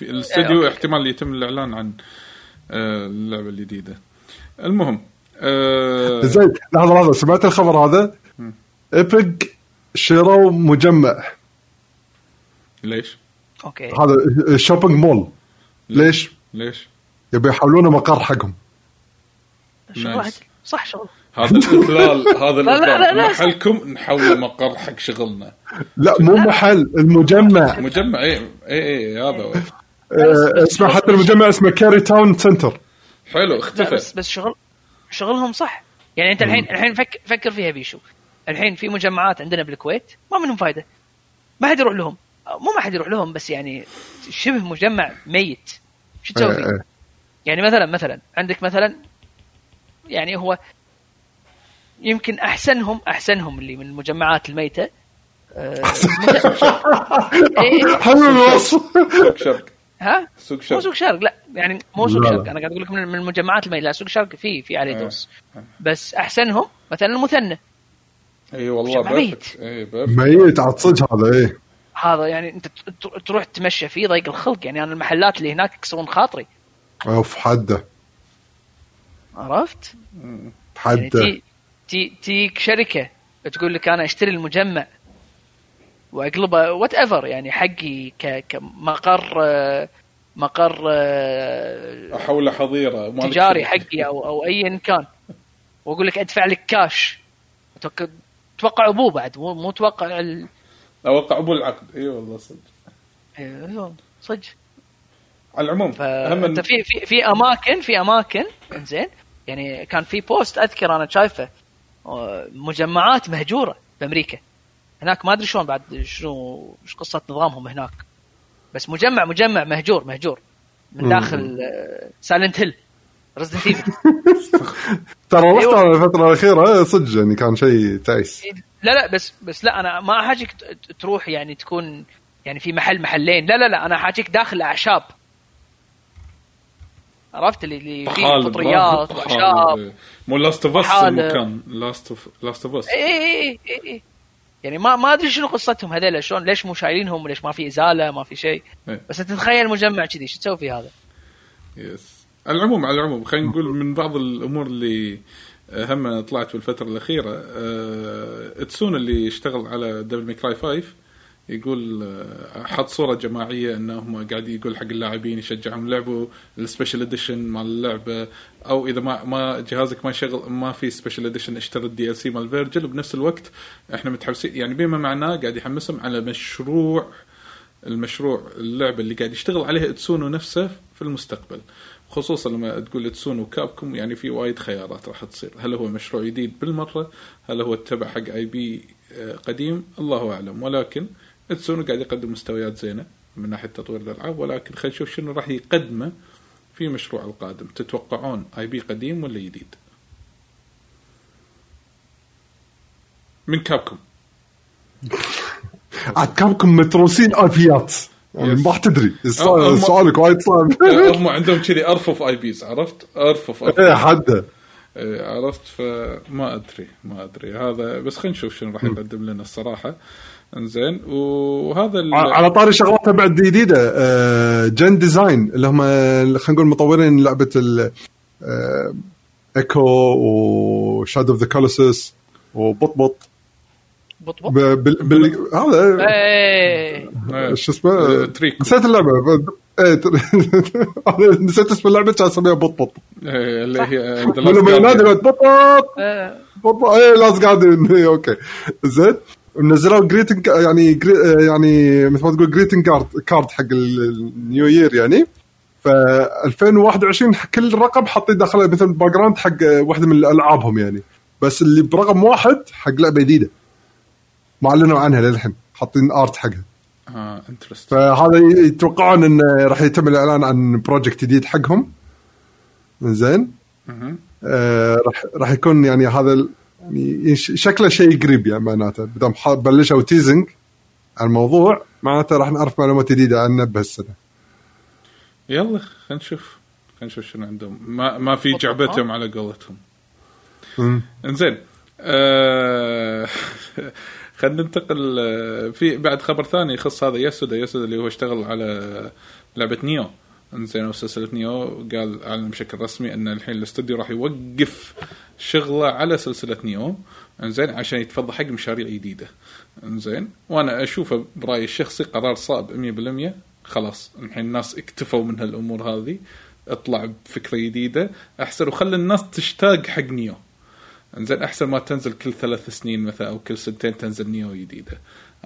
الاستديو أوكي. احتمال يتم الإعلان عن آه، اللعبة الجديدة المهم آه، زين لحظة لحظة سمعت الخبر هذا Epic شروا مجمع ليش؟ أوكي هذا shopping mall ليش؟ ليش؟ يبي يحولونه مقر حقهم شغل. صح شغل هذا الاضلال هذا لا. محلكم نحول مقر حق شغلنا. لا مو محل المجمع. مجمع اي اي اي هذا. هو. آه، اسمه حتى المجمع اسمه كاري Town Center حلو لا بس اختفى. بس شغل شغلهم صح. يعني أنت الحين الحين فك فكر فيها بيشو. الحين في مجمعات عندنا بالكويت ما منهم فايدة. ما حد يروح لهم. مو ما حد يروح لهم بس يعني شبه مجمع ميت. شو تسوي؟ إيه، فيه؟ إيه. يعني مثلا مثلا عندك مثلا يعني هو يمكن احسنهم أحسنهم اللي من المجمعات الميتة. إيه، حلو الوصف. سوق شرق. ها؟ سوق مو شرق سوق شرق لا يعني مو سوق شرق. أنا قاعد أقول لك من من المجمعات الميتة. لا سوق شرق في في عليه آه. دوس. بس أحسنهم مثلا المثنى. إي والله ميت. إي ميت عاد صدق هذا إيه هذا يعني أنت ت- ت- تروح تتمشى فيه ضيق الخلق. يعني أنا المحلات اللي هناك يكسرون خاطري. أوف حدة. عرفت؟ يعني حدة. تي تيك شركة تقول لك أنا أشتري المجمع واقلبه whatever يعني حقي كمقر مقر احوله حظيرة تجاري. حقي أو أو ايا كان. وأقول لك أدفع لك كاش توقع أبوه بعد مو مو توقع ال... اوقع ابو العقد. إي والله صدق. إيه، صدق. على العموم فانت في في في أماكن في أماكن انزين يعني كان في بوست أذكر أنا شايفه. مجمعات مهجورة بأمريكا. هناك ما أدري شلون بعد شنو إيش قصة نظامهم هناك. بس مجمع مجمع مهجور مهجور. من داخل Silent Hill Resident Evil ترى رحت. على الفترة الأخيرة صدق يعني كان شيء تعيس. لا لا بس بس لا أنا ما أحاجيك تروح يعني تكون يعني في محل محلين. لا لا لا أنا أحاجيك داخل أعشاب. عرفت اللي اللي فيه فطريات. واعشاب مو Last of Us. المكان Last of Last of Us اي اي اي يعني ما ما أدري شنو قصتهم هذول شلون ليش مو شايلينهم ليش ما في إزالة ما في شيء إيه. بس أنت تتخيل مجمع كذي شو تسوي في هذا؟ يس على العموم على العموم خلينا نقول من بعض الأمور اللي هم طلعت في الفترة الأخيرة آه، اتسونو اللي اشتغل على Devil May Cry 5 يقول آه، حط صورة جماعية إنهم قاعد يقول حق اللاعبين يشجعهم لعبوا ال Special Edition مال اللعبة أو إذا ما ما جهازك ما شغل ما في Special Edition اشتري ال DLC مال فيرجل وبنفس الوقت إحنا متحمسين يعني بما معناه قاعد يحمسهم على مشروع المشروع اللعبة اللي قاعد يشتغل عليها اتسونو نفسه في المستقبل. خصوصا لما تقول اتسونو Capcom يعني في وايد خيارات راح تصير. هل هو مشروع جديد بالمرة؟ هل هو اتبع حق IP آه، قديم؟ الله أعلم. ولكن اتسونو قاعد يقدم مستويات زينة من ناحية تطوير الألعاب ولكن خلينا نشوف شنو راح يقدمه في مشروع القادم. تتوقعون IP قديم ولا جديد؟ من Capcom عاد Capcom متروسين الفيات يعني يس. ما راح تدري. سؤالك وايد صعب. هم عندهم كذي ارفف IPs عرفت؟ ارفف ارفف إيه حده إيه، عرفت؟ فما أدري ما أدري. هذا بس خلينا نشوف شنو راح يقدم لنا الصراحة. انزين وهذا على طاري شغلات بعد جديده genDESIGN اللي هم خلينا نقول مطورين لعبة ال Ico و Shadow of the Colossus وبطبط بط بط ب- بال بال هذا إيه. شو اسمه؟ Trico. نسيت اللعبة. أنا نسيت اسم اللعبة كان اسميها بطبط إيه، اللي هي ولما ينادي بطبط بطبط إيه. Last Guardian إيه، okay. زين. نزلوا greeting يعني جري يعني مثل ما تقول greeting card card حق ال- ال New Year يعني. ف 2021 كل رقم حاطين داخله مثل background حق واحدة من ألعابهم يعني. بس اللي برقم واحد حق لعبة جديدة. ما أعلنوا عنها للحين حاطين art حقها. آه interest فهذا يتوقعون انه راح يتم الإعلان عن project جديد حقهم. زين. آه راح راح يكون يعني هذا يعني شكله شيء قريب يعني معناته. بدام بلشوا teasing عن الموضوع معناته راح نعرف معلومات جديدة عنه بهالسنة. يلا خلينا نشوف. خلينا نشوف شنو عندهم. ما ما في جعبتهم على قولتهم. إنزين. آه خلينا ننتقل آه، في بعد خبر ثاني يخص هذا يسودا يسودا اللي هو اشتغل على لعبة نيو. انزين وسلسله نيو قال أعلن بشكل رسمي أن الحين الاستوديو راح يوقف شغله على سلسلة نيو. إنزين عشان يتفضل حق مشاريع جديدة. إنزين وأنا أشوفه برأيي الشخصي قرار صعب 100% خلاص الحين الناس اكتفوا من هالأمور هذه. اطلع بفكرة جديدة. أحسن وخلي الناس تشتاق حق نيو. إنزين أحسن ما تنزل كل ثلاث سنين مثلا أو كل سنتين تنزل نيو جديدة.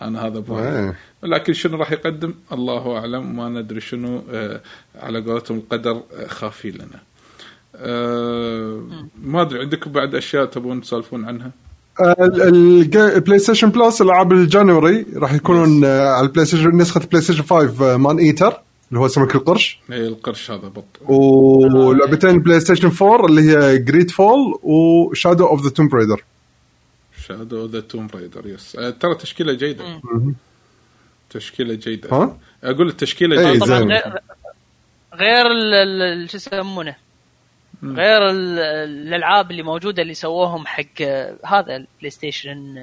أنا هذا برايي إيه. لكن شنو راح يقدم؟ الله أعلم ما ندري شنو آه على قولتهم القدر آه خافي لنا. آه ما أدري عندكم بعد أشياء تبون تسولفون عنها؟ ال PlayStation Plus العاب ال January راح يكونون آه، على ال PlayStation نسخة PlayStation 5 آه، Maneater اللي هو سمك القرش اي القرش هذا بط. ولعبتين PlayStation 4 اللي هي GreedFall و Shadow of the Tomb Raider Shadow the Tomb Raider yes ترى تشكيلة جيدة. تشكيلة جيدة. ها؟ أقول التشكيله إيه، جيدة. طبعا زين. غير غير ال- ال- ال- شو يسمونه؟ غير ال- الألعاب اللي موجودة اللي سووهم حق آه، هذا ال PlayStation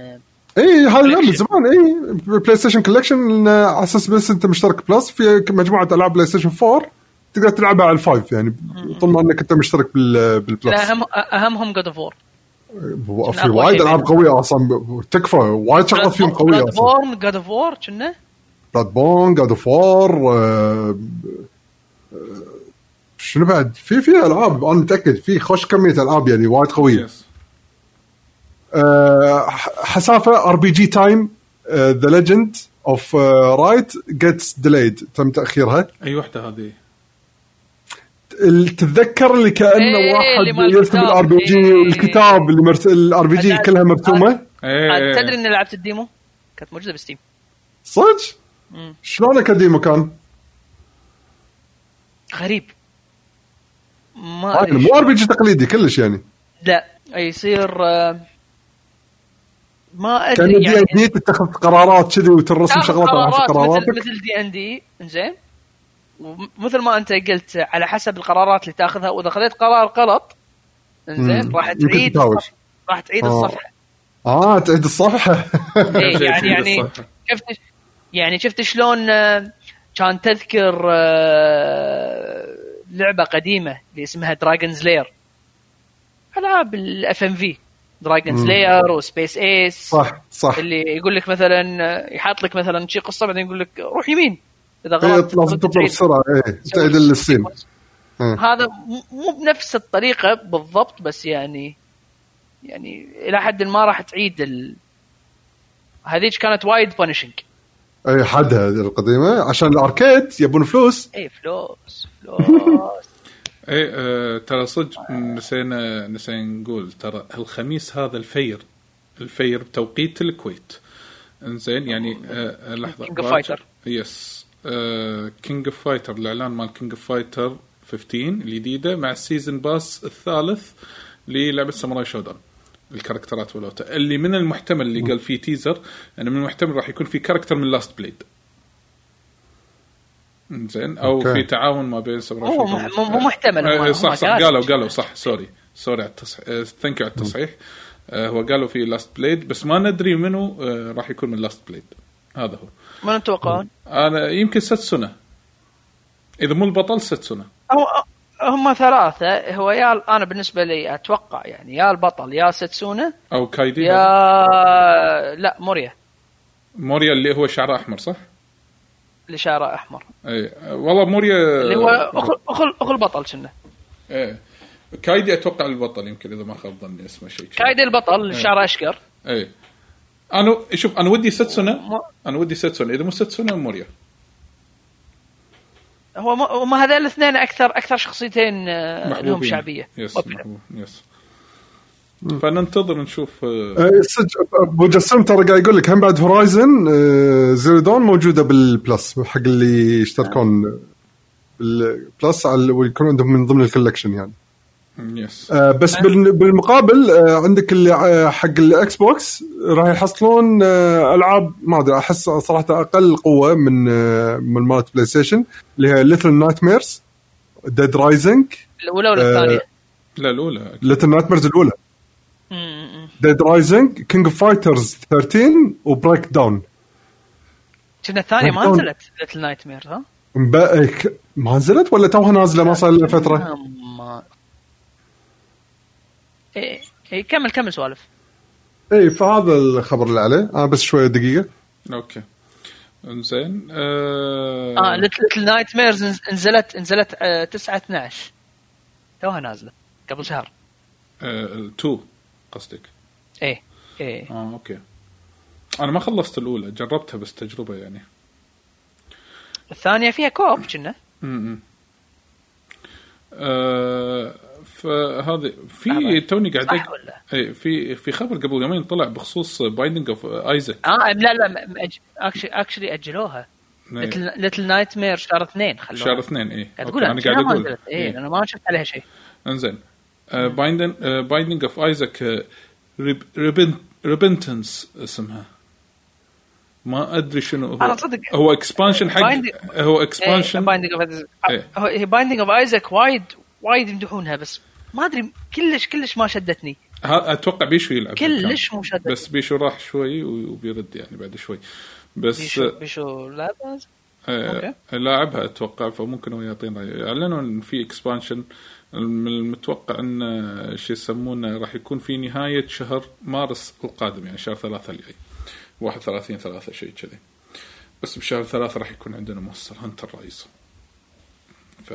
اي هذا من Collection. زمان اي PlayStation Collection على أساس بس أنت مشترك Plus في مجموعة ألعاب PlayStation 4 تقدر تلعبها على ال five يعني طول ما إنك أنت مشترك بال بال Plus. لا اهم أهمهم God of War في وايد ألعاب. قوية أصلا. تكفى وايد شغلات فيهم قوية Blood أصلا. borne God of War كنا؟ Bloodborne God of War شنو بعد؟ في في ألعاب أنا متأكد في خوش كمية ألعاب يعني وايد قوية. yes ح- حسافة RPG Time The Legend of Wright gets delayed تم تأخيرها؟ أي وحدة هذه؟ تتذكر اللي كانه إيه، اللي واحد يرسم. ال RPG إيه. والكتاب اللي مرس... ال RPG كلها مرسومة؟ تدري إني لعبت ال demo؟ كانت موجودة ب Steam. صدق؟ شلون ك demo كان؟ غريب. ما أدري مو RPG تقليدي كلش يعني. لا يصير آه، ما كان ادري دي ان يعني دي تتخذ قرارات كذي وترسم شغلات على حسب قرارات مثل دي ان دي زين ومثل ما أنت قلت على حسب القرارات اللي تأخذها وإذا خذيت قرار غلط زين. راح تعيد راح تعيد آه. الصفحة. آه تعيد الصفحة. إيه يعني يعني. شفت يعني شفت شلون آه، كان تذكر آه، لعبة قديمة اللي اسمها Dragon's Lair ألعاب ال FMV في Dragon's Lair و Space Ace صح صح. اللي يقول لك مثلا يحط لك مثلا شي قصة بعدين يقول لك روح يمين. إذا إيه، غلط لازم تطلع بسرعة. إيه تعيد ال scene. إيه. هذا مو- بنفس الطريقة بالضبط بس يعني يعني إلى حد ما راح تعيد ال... هذيك كانت وايد punishing أي حدها هذه القديمة؟ عشان ال arcade يبون فلوس. اي فلوس فلوس. اي آه ترى صدق نسينا نسينا نقول ترى الخميس هذا الفير. الفير بتوقيت الكويت. إنزين يعني آه لحظة. Of Fighter. Yes King of Fighter الإعلان مال King of Fighter 15 الجديدة مع ال season pass الثالث للعبة Samurai Shodown الكاركترات والوتا اللي من المحتمل اللي قال فيه teaser إنه من المحتمل راح يكون في character من Last Blade زين أو okay. في تعاون ما بين Samurai Shodown مو- محتمل، آه، صح صح. قالوا. قالوا قالوا صح sorry sorry على التصحيح. thank you على التصحيح. آه، هو قالوا في Last Blade بس ما ندري منو آه، راح يكون من Last Blade هذا هو. ما تتوقعون؟ أنا يمكن ستسونا إذا مو البطل ستسونا هو هم ثلاثة. هو يا أنا بالنسبة لي أتوقع يعني يا البطل يا ستسونا أو كايدي يا لا موريا. موريا اللي هو شعره أحمر صح؟ اللي شعره أحمر. اي والله موريا اللي هو اخو أخو أخو البطل كنا. إيه. كايدي أتوقع البطل يمكن إذا ما خاب ظني اسمه شيء. كايدي البطل اللي شعره أشقر. إيه. أنا شوف أنا ودي ستسونا مو- أنا ودي ستسونا إذا مو ستسونا موريا هو ما هم هذول الاثنين أكثر أكثر شخصيتين آه، لهم شعبية. يس يس. فننتظر نشوف آه، صدق أبو جسام ترى قاعد يقول لك هم بعد Horizon Zero Dawn موجودة بال Plus حق اللي يشتركون بال Plus على ويكون عندهم من ضمن ال collection يعني. yes آه، بس بال- بالمقابل آه، عندك اللي آه، حق ال Xbox راح يحصلون آه، ألعاب ما أدري أحس صراحة أقل قوة من آه، من مالت PlayStation اللي هي Little Nightmares Dead Rising الأولى ولا آه، الثانية؟ لا الأولى Little Nightmares الاولى. Dead Rising King of Fighters 13 و Breakdown كنا الثانية ما Breakdown. نزلت Little Nightmare ها؟ ما نزلت ولا توها نازلة ما صار لها فترة؟ إيه إيه، كمل كمل سوالف. اي فهذا الخبر اللي عليه. أنا بس شوية دقيقة. okay. إنزين آه آه Little Nightmares نزلت نزلت آه 9 12 توها نازلة قبل شهر. آه، تو قصدك؟ إيه إيه. آه okay. أنا ما خلصت الأولى جربتها بس تجربة يعني. الثانية فيها co-op كنا. امم آه فهذه في. توني قاعد صح ولا؟ اي في في خبر قبل يومين طلع بخصوص Binding of Isaac آه لا لا actually أجلوها. Little Nightmare شهر اثنين خلوها. شهر اثنين اي تقول أنا قاعد أقول. اي أنا ما شفت عليها شيء. انزين. Binding of Isaac Repentance اسمها. ما أدري شنو هو. أنا صدق- هو expansion حق Binding- هو expansion إيه. Binding of Isaac وايد وايد يمدحونها بس ما أدري كلش كلش ما شدتني. أتوقع بيشو يلعب كلش. مو شدت. بس بيشو راح شوي وبيرد يعني بعد شوي. بس بيشو بيشو لا بس آه، لاعبها أتوقع فممكن هو يعطينا. أعلنوا إن في expansion المتوقع إن آه، شو يسمونه راح يكون في نهاية شهر مارس القادم يعني شهر ثلاثة الجاي. 31 ثلاثة شيء كذي. بس بشهر ثلاثة راح يكون عندنا Monster Hunter Rise. ف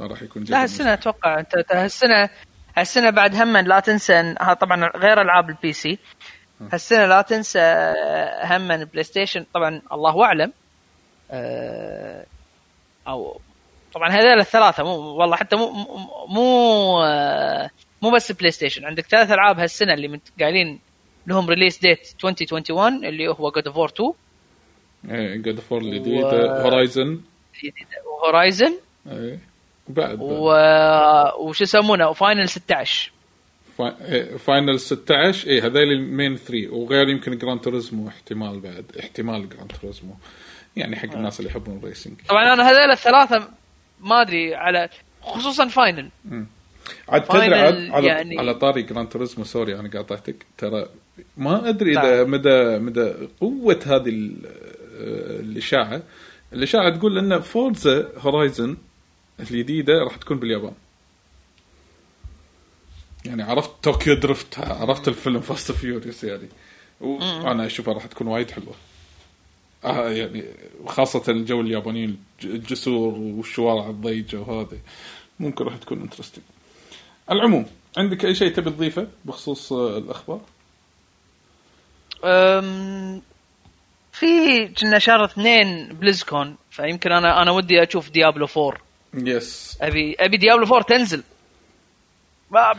راح يكون لا جدا. هالسنة أتوقع. أنت هالسنة هالسنة بعد هم لا تنسى إن- ها طبعا غير ألعاب ال PC هالسنة لا تنسى آه، هم ال PlayStation طبعا الله أعلم. آه، أو طبعا هذول الثلاثة مو والله حتى مو مو مو, آه، بس PlayStation عندك ثلاث ألعاب هالسنة اللي قايلين لهم release date 2021 اللي هو God of War 2 إيه God of War الجديد و- Horizon و Horizon إيه. بعد. و... وش يسمونه؟ و Final 16 Final 16 اي هذول ال main 3 وغير يمكن Gran Turismo احتمال بعد احتمال Gran Turismo يعني حق الناس اللي يحبون ال racing طبعا أنا هذول الثلاثة ما أدري على خصوصا Final عاد تدري على, يعني- على طاري Gran Turismo sorry أنا قاطعتك. ترى ما أدري. إذا مدى مدى قوة هذه آه، الإشاعة. الإشاعة تقول إن Forza Horizon الجديده راح تكون باليابان. يعني عرفت Tokyo Drift عرفت الفيلم Fast Furious يعني. وأنا اشوفها راح تكون وايد حلوة. آه يعني خاصة الجو اليابانيين الج- الجسور والشوارع الضيقة وهذه ممكن راح تكون interesting. العموم عندك أي شيء تبي تضيفه بخصوص آه، الأخبار؟ أم... في كنا شهر اثنين بليزكون فيمكن أنا أنا ودي أشوف ديابلو 4 yes أبي أبي ديابلو 4 تنزل.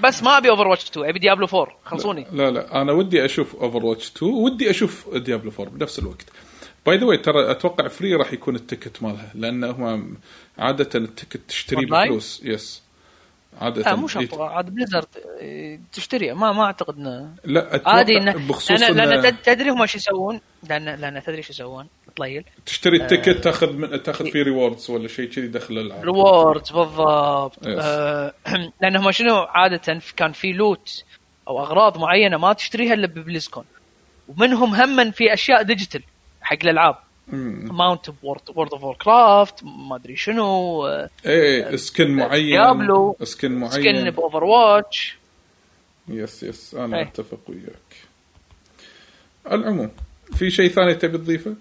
بس ما أبي اوفر واتش 2 أبي ديابلو 4 خلصوني. لا لا أنا ودي أشوف اوفر واتش 2 ودي أشوف ديابلو 4 بنفس الوقت. by the way ترى أتوقع free راح يكون ال ticket مالها لأن هم عادة ال ticket تشتريه؟ بفلوس. yes عادة لا مو شرط. عاد بليزرد إيه، تشتري ما ما أعتقد انه لا عادي انه بخصوص لأن, لأن تدري هم إيش يسوون؟ لأن لأن تدري إيش يسوون؟ طليل. تشتري ال ticket تاخذ من تاخذ فيه rewards ولا شيء كذي داخل الألعاب. rewards بالضبط. آه لانهم شنو؟ عادة كان في loot أو أغراض معينة ما تشتريها إلا ببليزكون. ومنهم هم في أشياء digital حق الألعاب. mount وورد وورد اوف وور كرافت ما أدري شنو آه، إيه skin معين. ديابلو، skin معين. skin باوفر واتش yes yes أنا إيه. أتفق وياك. العموم في شيء ثاني تبي تضيفه؟ أم،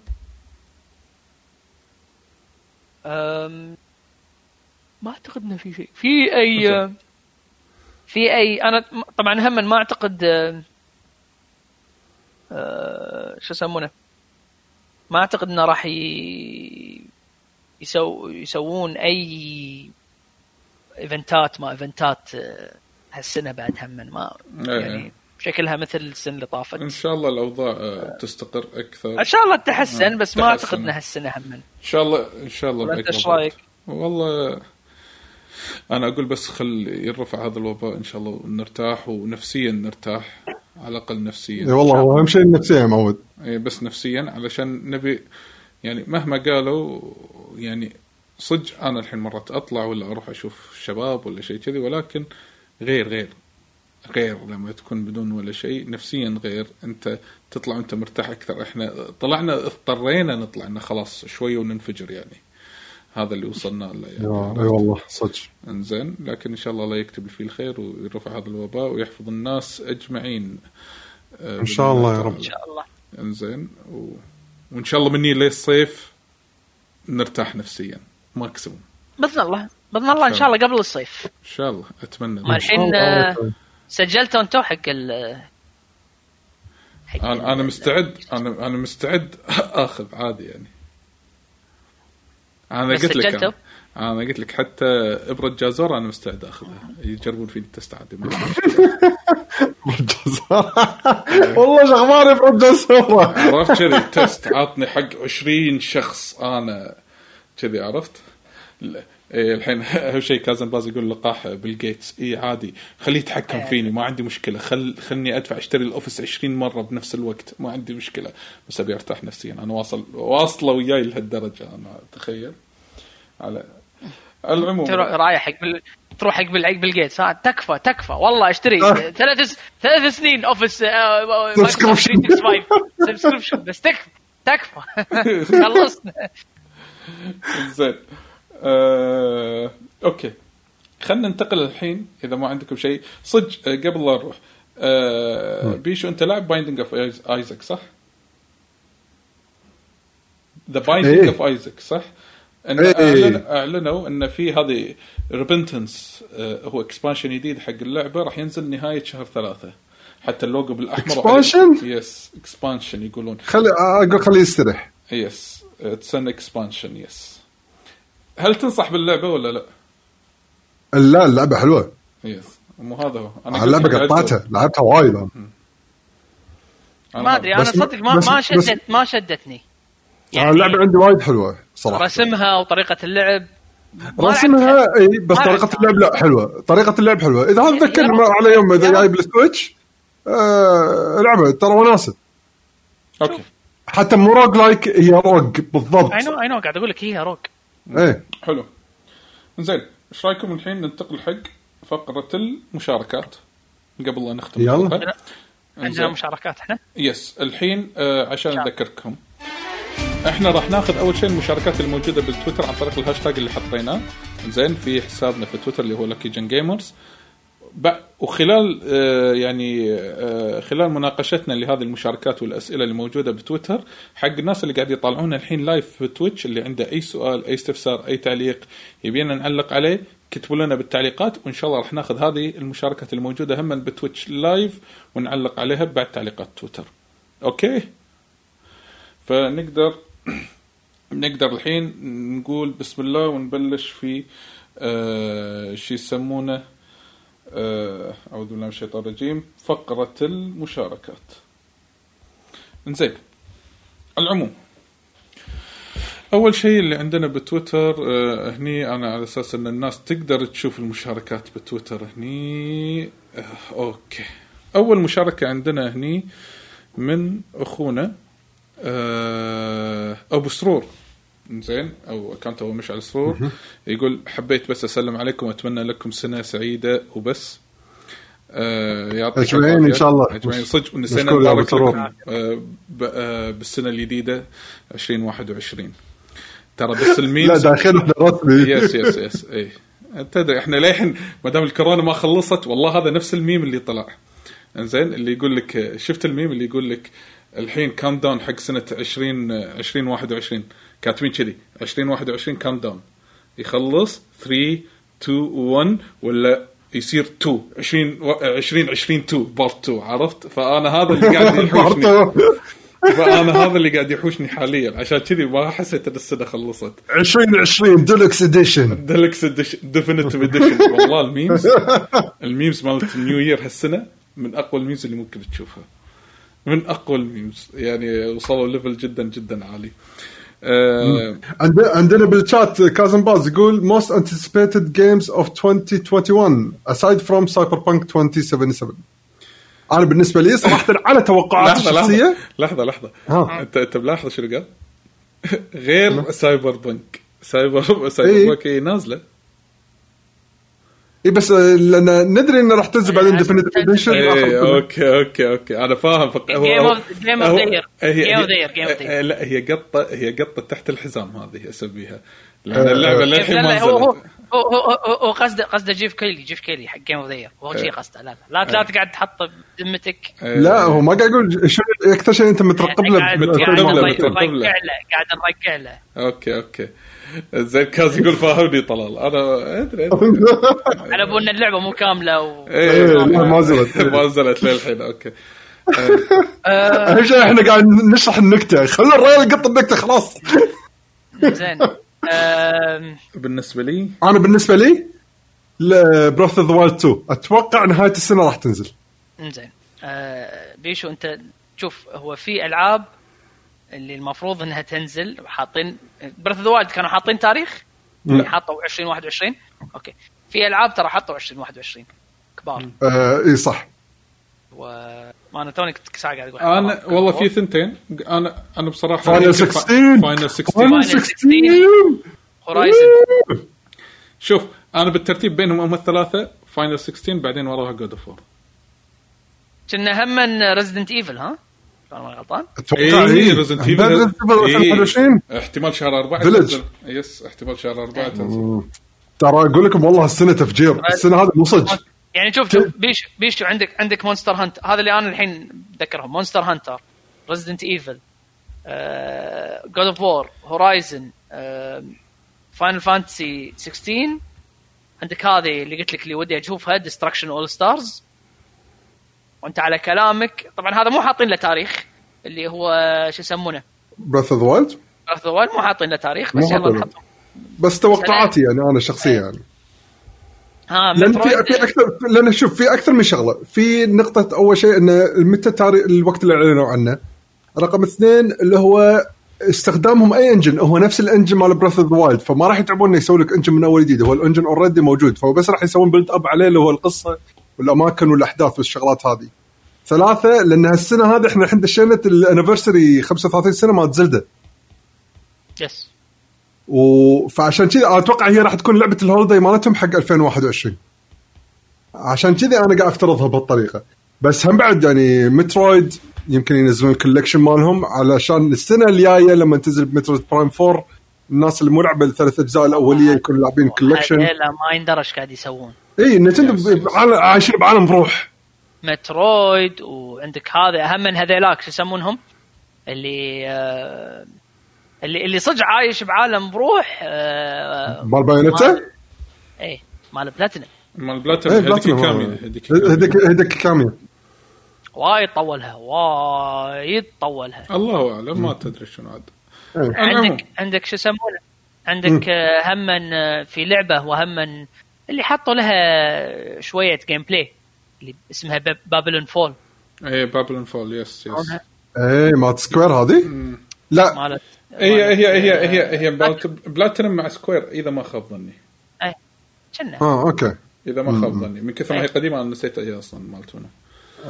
ما أعتقد إنه في شيء. في أي في أي أنا طبعا هم ما أعتقد أه، شو يسمونه؟ ما أعتقد إنه راح ي... يسو... يسوون أي إيفنتات ما إيفنتات أه، هالسنة بعد هم ما إيه. يعني شكلها مثل السنة اللي طافت. إن شاء الله الأوضاع آه، تستقر أكثر. إن شاء الله تحسن بس ما. أعتقد إنها هالسنه هم إن شاء الله إن شاء الله أنت إيش رأيك؟ والله أنا أقول بس خل يرفع هذا الوباء إن شاء الله ونرتاح ونفسيا نرتاح على الأقل اي نفسيا والله هو أهم شيء النفسيه يا معود إيه بس نفسيا علشان نبي يعني مهما قالوا يعني صدق أنا الحين مرات أطلع ولا أروح أشوف شباب ولا شيء كذي ولكن غير غير. غير لما تكون بدون ولا شيء نفسيا غير. أنت تطلع وأنت مرتاح أكثر. إحنا طلعنا اضطرينا نطلع. انه خلاص شوي وننفجر يعني. هذا اللي وصلنا له يعني. أي والله صدق. إنزين. لكن إن شاء الله الله يكتب فيه الخير ويرفع هذا الوباء ويحفظ الناس أجمعين. آه، إن شاء الله يا رب. إن شاء الله. إنزين. و... وإن شاء الله مني للصيف نرتاح نفسيا. ماكسيموم بإذن الله. بإذن الله إن شاء الله قبل الصيف. إن شاء الله. أتمنى. الحين سجلتوا أنتوا حق ال حق أنا أنا مستعد أنا أنا مستعد آخذ عادي يعني أنا بس قلت لك سجلتوا؟ أنا. أنا قلت لك حتى إبرة جازور أنا مستعد آخذها يجربون فيني تست عادي عندي مشكلة. والله شغماني برجاسورة عرفت كذي تست عطني حق 20 شخص أنا كذي عرفت؟ إيه الحين اهم شيء كازن باز يقول لقاح بيل جيتس. اي عادي. خليه يتحكم فيني ما عندي مشكلة. خل خلني أدفع أشتري الأوفيس 20 مرة بنفس الوقت ما عندي مشكلة. بس أبي أرتاح نفسيا. أنا واصل واصلة وياي لهالدرجة أنا تخيل على العموم. رايح حق بال... تروح حق بال- حق بيل جيتس. ها تكفى تكفى. والله أشتري. آه. ثلاث س- ثلاث سنين أوفيس آه، Subscription. subscription بس تكفى تكفى. خلصنا. زين. آه... أوكي خلينا ننتقل الحين إذا ما عندكم شيء صدق آه، قبل لا نروح آه... بيشو أنت لاعب بايندينج اوف ايزك صح؟ ذا بايندينج إيه. اوف ايزك صح؟ إن. أعلن أعلنوا إن في هذه ريبنتنس هو expansion جديد حق اللعبة راح ينزل نهاية شهر ثلاثة حتى اللوجو بالأحمر Expansion؟ yes expansion يقولون خلي أقول خليه يستريح yes it's an expansion yes هل تنصح باللعبة ولا لا؟ لا اللعبة حلوة. yes مو هذا هو. أنا اللعبة قطعتها. لعبتها وايد. أنا ما أدري أنا صدق ما ما شدت ما شدتني. يعني اللعبة عندي وايد حلوة صراحة. رسمها وطريقة اللعب. رسمها. إي بس طريقة. اللعب لا حلوة. طريقة اللعب حلوة. إذا هذا تذكر يا رب. على يوم إذا. جايب السويتش آه لعبه ترى وناسة. أوكي. حتى مو roguelike هي rogue بالضبط. اي نو اي نو قاعد أقول لك هي rogue إيه. حلو. زين إيش رأيكم الحين ننتقل حق فقرة المشاركات؟ قبل لا نختم. يلا. عندنا إنزين. مشاركات إحنا؟ yes الحين آه عشان. أذكركم. إحنا راح ناخذ أول شيء المشاركات الموجودة بالتويتر عن طريق الهاشتاج اللي حطيناه. زين في حسابنا في تويتر اللي هو لكي جن جيمرز وخلال آه، يعني آه، خلال مناقشتنا لهذه المشاركات والأسئلة اللي موجوده بتويتر حق الناس اللي قاعد يطالعونا الحين live في تويتش اللي عنده أي سؤال أي استفسار أي تعليق يبينا نعلق عليه كتبوا لنا بالتعليقات وإن شاء الله راح ناخذ هذه المشاركات الموجودة هم بتويتش live ونعلق عليها بعد تعليقات تويتر. أوكي؟ فنقدر نقدر الحين نقول بسم الله ونبلش في آه شو يسمونه؟ أعوذ بالله من الشيطان الرجيم. فقرة المشاركات. إنزين العموم. أول شيء اللي عندنا بتويتر آه هني أنا على أساس إن الناس تقدر تشوف المشاركات بتويتر هني. آه أوكي. أول مشاركة عندنا هني من أخونا آه أبو سرور. زين أو account ابو مشعل سرور يقول حبيت بس أسلم عليكم واتمنى لكم سنة سعيدة وبس. آه يعطيك أجمعين العافية. إن شاء الله. أجمعين. صدق ونسينا نبارك. لكم آه آه بالسنة الجديدة 2021 ترى بس لا الميمز داخل إحنا رسمي yes yes yes اي تدري إحنا للحين ما دام الكورونا ما خلصت والله هذا نفس الميم اللي طلع. إنزين اللي يقول لك شفت الميم اللي يقول لك الحين countdown حق سنة 20 2021 كاتبين كذي. 2021 countdown يخلص 3 2 1 ولا يصير 2 20 20 20 2 part 2 عرفت؟ فأنا هذا اللي قاعد يحوشني. فأنا هذا اللي قاعد يحوشني حاليا. عشان كذي ما حسيت إن السنة خلصت. 2020 deluxe edition deluxe definitive edition والله ال memes. ال memes مالت new year هالسنة من أقوى ال memes اللي ممكن تشوفها. من أقوى ال memes. يعني وصلوا level جدا جدا عالي. آه عندنا بالشات كازن باز يقول most anticipated games of 2021 aside from cyberpunk 2077 أنا بالنسبة لي صراحة على توقعاتي الشخصية. لحظة لحظة. ها. أنت أنت ملاحظ شنو قال؟ غير سايبر بنك. سايبر إيه. سايبر بنك هي نازلة. اي بس لأن ندري إنه راح تنزل بعدين إيه، definitive edition أوكي أوكي أوكي. أنا فاهم فق... هو Game of the year. آه، لا هي قطة هي قطة تحت الحزام هذه أسميها. لأن آه، اللعبة آه. للحين ما لا هو هو نزلت. هو قصده قصده جيف كيلي جيف كيلي حق game of the هو شيء قصده. لا لا. لا, تقعد تحط بذمتك لا هو ما قاعد يقول شيء أنت مترقب له قاعد مترقب قاعد له، نرجع مترقب له. له. قاعد نرجع له. أوكي. أوكي. زين كاز يقول فاهمني طلال. أنا أدري على أبو إن اللعبة مو كاملة و... إيه، لا، ما زلت. ما نزلت للحين أوكي. أهم شيء إحنا قاعد نشرح النكتة. خلي الرجال يقط النكتة خلاص. زين. بالنسبة لي؟ أنا بالنسبة لي Breath of the Wild 2 أتوقع نهاية السنة راح تنزل. إنزين. آه بيشو أنت شوف هو في ألعاب اللي المفروض إنها تنزل حاطين Breath the Wild كانوا حاطين تاريخ. حطوا 2021 أوكي. في ألعاب ترى حطوا 2021 كبار. آه إي صح. وما أنا توني كنت ساعة قاعد أقول. أنا والله في ثنتين. أنا أنا بصراحة Final 16 Final 16 Final 16. 16 Horizon شوف أنا بالترتيب بينهم هم الثلاثة Final 16 بعدين وراها God of War كنا هم Resident Evil ها؟ أنا ماني غلطان؟ أتوقع اي Resident Evil 2021 احتمال شهر أربعة Village. تنزل. yes احتمال شهر أربعة تنزل. ترى أقول لكم والله السنة تفجير. السنة هذه مو صدق. يعني شوف شوف بيشو بيشو عندك عندك Monster Hunt هذا اللي أنا الحين اتذكرهم Monster Hunter Resident Evil God of War Horizon Final Fantasy 16 عندك هذه اللي قلت لك اللي ودي أشوفها Destruction AllStars وانت على كلامك. طبعا هذا مو حاطين له تاريخ اللي هو شو يسمونه؟ Breath of Wild of the Wild مو حاطين له تاريخ بس يلا. نحطهم بس توقعاتي يعني أنا شخصيا. يعني ها لأن في في أكثر لأن شوف في أكثر من شغلة. في نقطة أول شيء انه متى تاريخ الوقت اللي أعلنوا عنه. رقم اثنين اللي هو استخدامهم أي engine هو نفس ال engine مال Breath of Wild فما راح يتعبون إنه يسوي لك engine من أول جديد. هو ال engine already موجود. فهو بس راح يسوون build up عليه اللي هو القصة. والاماكن والاحداث والشغلات هذه. ثلاثة لأن هالسنة هذه إحنا الحين دشينا ال anniversary 35 سنة مال زلدا. Yes و... فعشان كذا أتوقع هي راح تكون لعبة ال holiday مالتهم حق 2021 عشان كذا أنا قاعد أفترضها بهالطريقة. بس هم بعد يعني Metroid يمكن ينزلون ال collection مالهم علشان السنة الجاية لما تنزل ب Metroid Prime 4 الناس اللي مو لعبة الثلاث أجزاء الأولية يكونوا لاعبين collection هذيلا ما يندرى إيش قاعد يسوون. إي نتندو عايشين بعالم بروح مترويد وعندك هذا أهم من هذيلاك شو يسمونهم؟ اللي آه اللي اللي صدق عايش بعالم بروح آه مال بايونيتا؟ مال- إيه مال بلاتينم مال بلاتم هذيك كامله هذيك. هذيك كامية وايد طولها وايد طولها. الله أعلم ما تدري شنو عاد. عندك عندك شو يسمونه؟ عندك آه، هم آه، في لعبة وهم اللي حطوا لها شوية جيم بلاي اللي اسمها بابلون فول اي بابلون فول يس يس اي مالت سكوير هذه؟ لا. مالت هي هي هي هي هي بلات- بلاتينم مع سكوير إذا ما خاب ظني. إيه كنا. آه أوكي. إذا ما خاب ظني. من كثر ما هي قديمة أنا نسيت هي أصلا مالتونا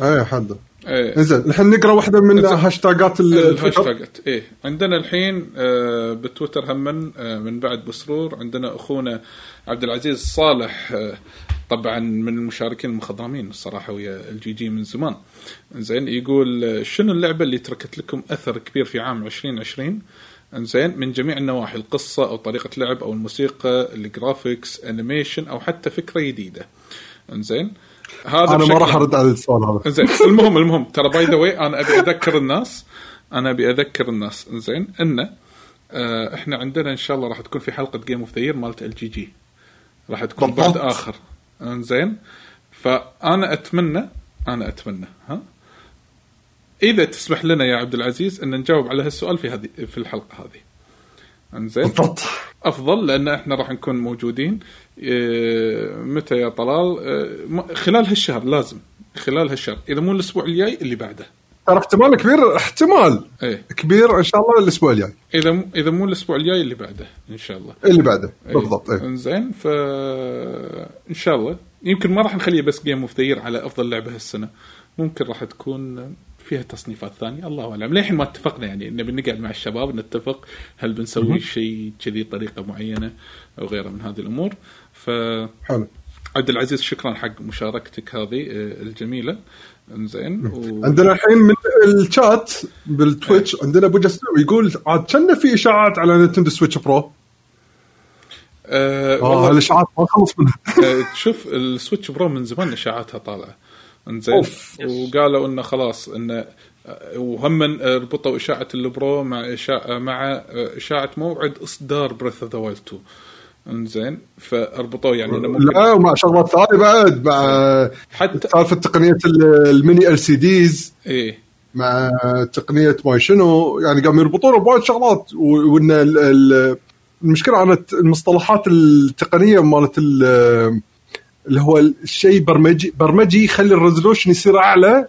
اي حد. إيه. إنزين الحين نقرأ واحدة من. هاشتاجات الهاشتاجات إيه. عندنا الحين آه بالتويتر هم آه من بعد بسرور. عندنا أخونا عبد العزيز صالح آه طبعا من المشاركين المخضرمين الصراحة ويا ال GG من زمان. زين يقول آه، شنو اللعبة اللي تركت لكم أثر كبير في عام 2020 إنزين من جميع النواحي القصة أو طريقة لعب أو الموسيقى ال graphics animation أو حتى فكرة جديده إنزين هذا أنا ما راح. أرد على السؤال هذا. زين المهم المهم. ترى by the way أنا أبي أذكر الناس. أنا أبي أذكر الناس. زين إنه آه إحنا عندنا إن شاء الله راح تكون في حلقة Game of the Year مالت ال GG راح تكون بعد. آخر. زين فأنا أتمنى أنا أتمنى ها؟ إذا تسمح لنا يا عبد العزيز إن نجاوب على هالسؤال في هذه في الحلقة هذه. إنزين؟ بالضبط. أفضل لأن إحنا راح نكون موجودين. متى يا طلال؟ إيه، خلال هالشهر لازم خلال هالشهر. إذا مو الأسبوع الجاي اللي بعده. ترى احتمال كبير احتمال إيه. كبير إن شاء الله الأسبوع الجاي. إذا م- إذا مو الأسبوع الجاي اللي بعده إن شاء الله. اللي بعده إيه. بالضبط إيه. إنزين ف إن شاء الله. يمكن ما راح نخليه بس Game of على أفضل لعبة هالسنة. ممكن راح تكون فيها تصنيفات ثانية. الله أعلم. للحين ما اتفقنا يعني نبي نقعد مع الشباب نتفق هل بنسوي شيء كذي طريقة معينة أو غيره من هذه الأمور. ف حلو. عبد العزيز شكرا حق مشاركتك هذه آه، الجميلة. إنزين و... عندنا الحين من الشات بالتويتش عندنا أبو جسم يقول عاد كنا في إشاعات على Nintendo Switch Pro. آه آه والله الإشاعات ما خلص منها. آه، شوف ال Switch Pro من زمان إشاعاتها طالعة. إنزين. وقالوا إنه خلاص انه آه، وهم ربطوا إشاعة البرو مع إشاعة مع آه، إشاعة موعد إصدار بريث اوف ذا وايلد 2 انزين فأربطوه يعني إنه ممكن لا ومع شغلات ثانية بعد مع حتى سالفه تقنية ال- الميني ال سي ديز إيه. مع تقنية ما شنو؟ يعني قاموا يربطون بوايد شغلات وإن ال- ال- المشكلة ت- المصطلحات التقنية مالت ال- اللي هو الشيء برمجي برمجي يخلي الريزولوشن يصير أعلى.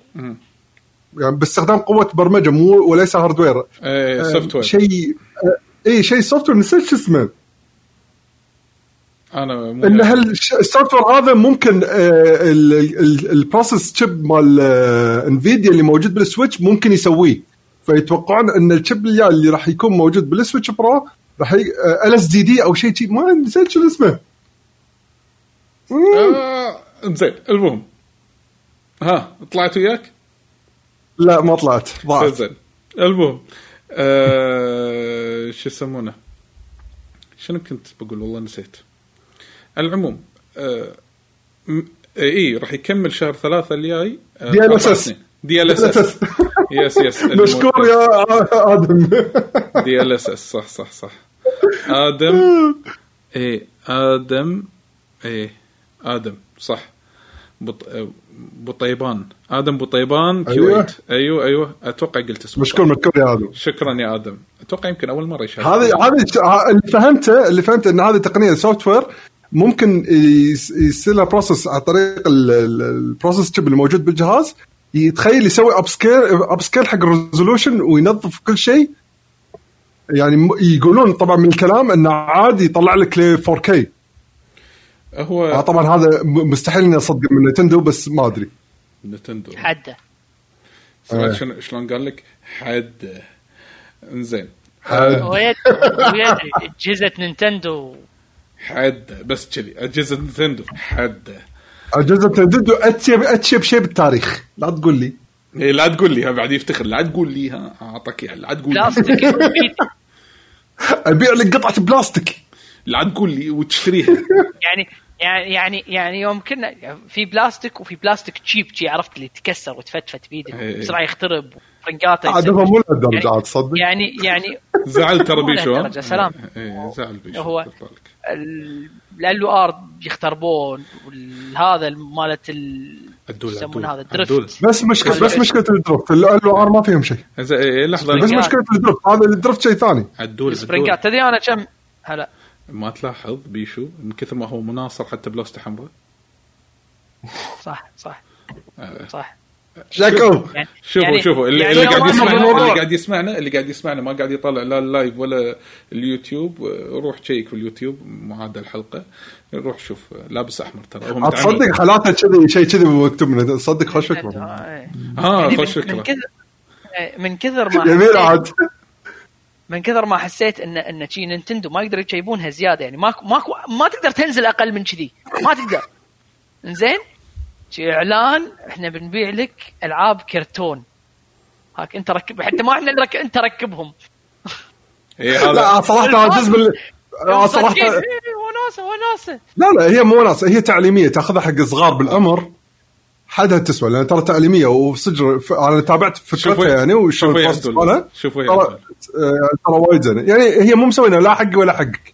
يعني باستخدام قوة برمجة مو وليس hardware إيه software شيء اي شيء software نسيت شو اسمه. أنا مو إن هال software هذا ممكن آه، ال- ال- ال process chip مال آه، Nvidia اللي موجود بال Switch ممكن يسويه. فيتوقعون إن ال chip الجاي اللي راح يكون موجود بال Switch Pro راح ال SDD أو شيء شي. ما نسيت شو اسمه. آه زين المهم. ها طلعت وياك؟ لا ما طلعت. ضاعت. زين. المهم آه شو يسمونه؟ شنو كنت بقول؟ والله نسيت. العموم آه م- اي راح يكمل شهر ثلاثة الجاي آه، DLSS. DLSS. Yes yes مشكور يا آدم. DLSS صح صح صح. آدم إيه آدم إيه آدم صح. بط... بطيبان. آدم بطيبان أيوة. كويت. أيوه أيوه. أتوقع قلت اسمه. مشكور مشكور يا آدم. شكرا يا آدم. أتوقع يمكن أول مرة يشارك. هذه هذه اللي فهمته اللي فهمته إن هذه تقنية software ممكن يس- يصير لها process عن طريق ال- ال- ال process chip اللي موجود بالجهاز يتخيل يسوي upscale upscale حق ال resolution وينظف كل شيء. يعني يقولون طبعا من الكلام إنه عادي يطلع لك ل 4K آه هو طبعا هذا مستحيل اني اصدق من Nintendo بس ما أدري. نتندو. حده سمعت آه. شلون قال لك؟ حد إنزين. حد. ويد ويدري اجهزه Nintendo حد بس كذي. أجهزة Nintendo حد. أجهزة Nintendo أ cheap أ cheap شيء بالتاريخ لا تقول لي. إيه لا تقول لي. ها بعد يفتخر. لا تقول لي. ها أعطاك إياها. لا تقول لي. بلاستيك. أبيع لك قطعة بلاستيك. لا تقول لي. وتشتريها. يعني يعني يعني يعني يوم كنا في بلاستيك وفي بلاستيك تشيب شي عرفت اللي يتكسر وتفتفت بايدك إيه. بسرعة يخترب. فرنقاته عاد يسوي. هو مو لهالدرجه عاد تصدق يعني يعني. زعل ترى بيشو سلام. إيه زعل بيشو. هو- بالك. ال آر يختربون وهذا مالت ال الدول يسمونه هذا الدول. الدرفت بس مشكلة بس مشكلة الدرفت ال آر ما فيهم شيء. زين إيه، لحظة. بس. مشكلة الدرفت هذا ال drift شيء ثاني. الدول ال springات تدري أنا كم؟ هلا. ما تلاحظ بيشو من كثر ما هو مناصر حتى بلوزته حمراء؟ صح صح. آه. صح. شكو. يعني شوفوا يعني شوفوا اللي, يعني اللي قاعد يسمعنا. اللي قاعد يسمعنا اللي قاعد يسمعنا ما قاعد يطالع لا ال live ولا اليوتيوب. روح check في اليوتيوب معاد الحلقة. روح شوف لابس أحمر ترى. تصدق حالاته كذي شيء كذي مكتوب من صدق خوش فكره. ها يعني خوش فكره كثر من كثر ما جميل حسيت عاد. من كثر ما حسيت ان إن شي نينتندو ما يقدروا يجيبونها زيادة. يعني ماكو ماكو ما تقدر تنزل أقل من كذي. ما تقدر. زين شي إعلان إحنا بنبيع لك ألعاب كرتون. هاك أنت ركب حتى ما إحنا نركب أنت ركبهم. اي إيه، لا صراحة جزء من آه، صراحة إيه، وناسه وناسه لا لا هي مو وناسه هي تعليمية تأخذها حق صغار بالعمر حدها تسوى لأن ترى تعليمية وصدق ف- أنا تابعت فكرتها يعني ترى عبدول. آه، ترى وايد زينه يعني هي مو مسوينها لا حقي ولا حقك.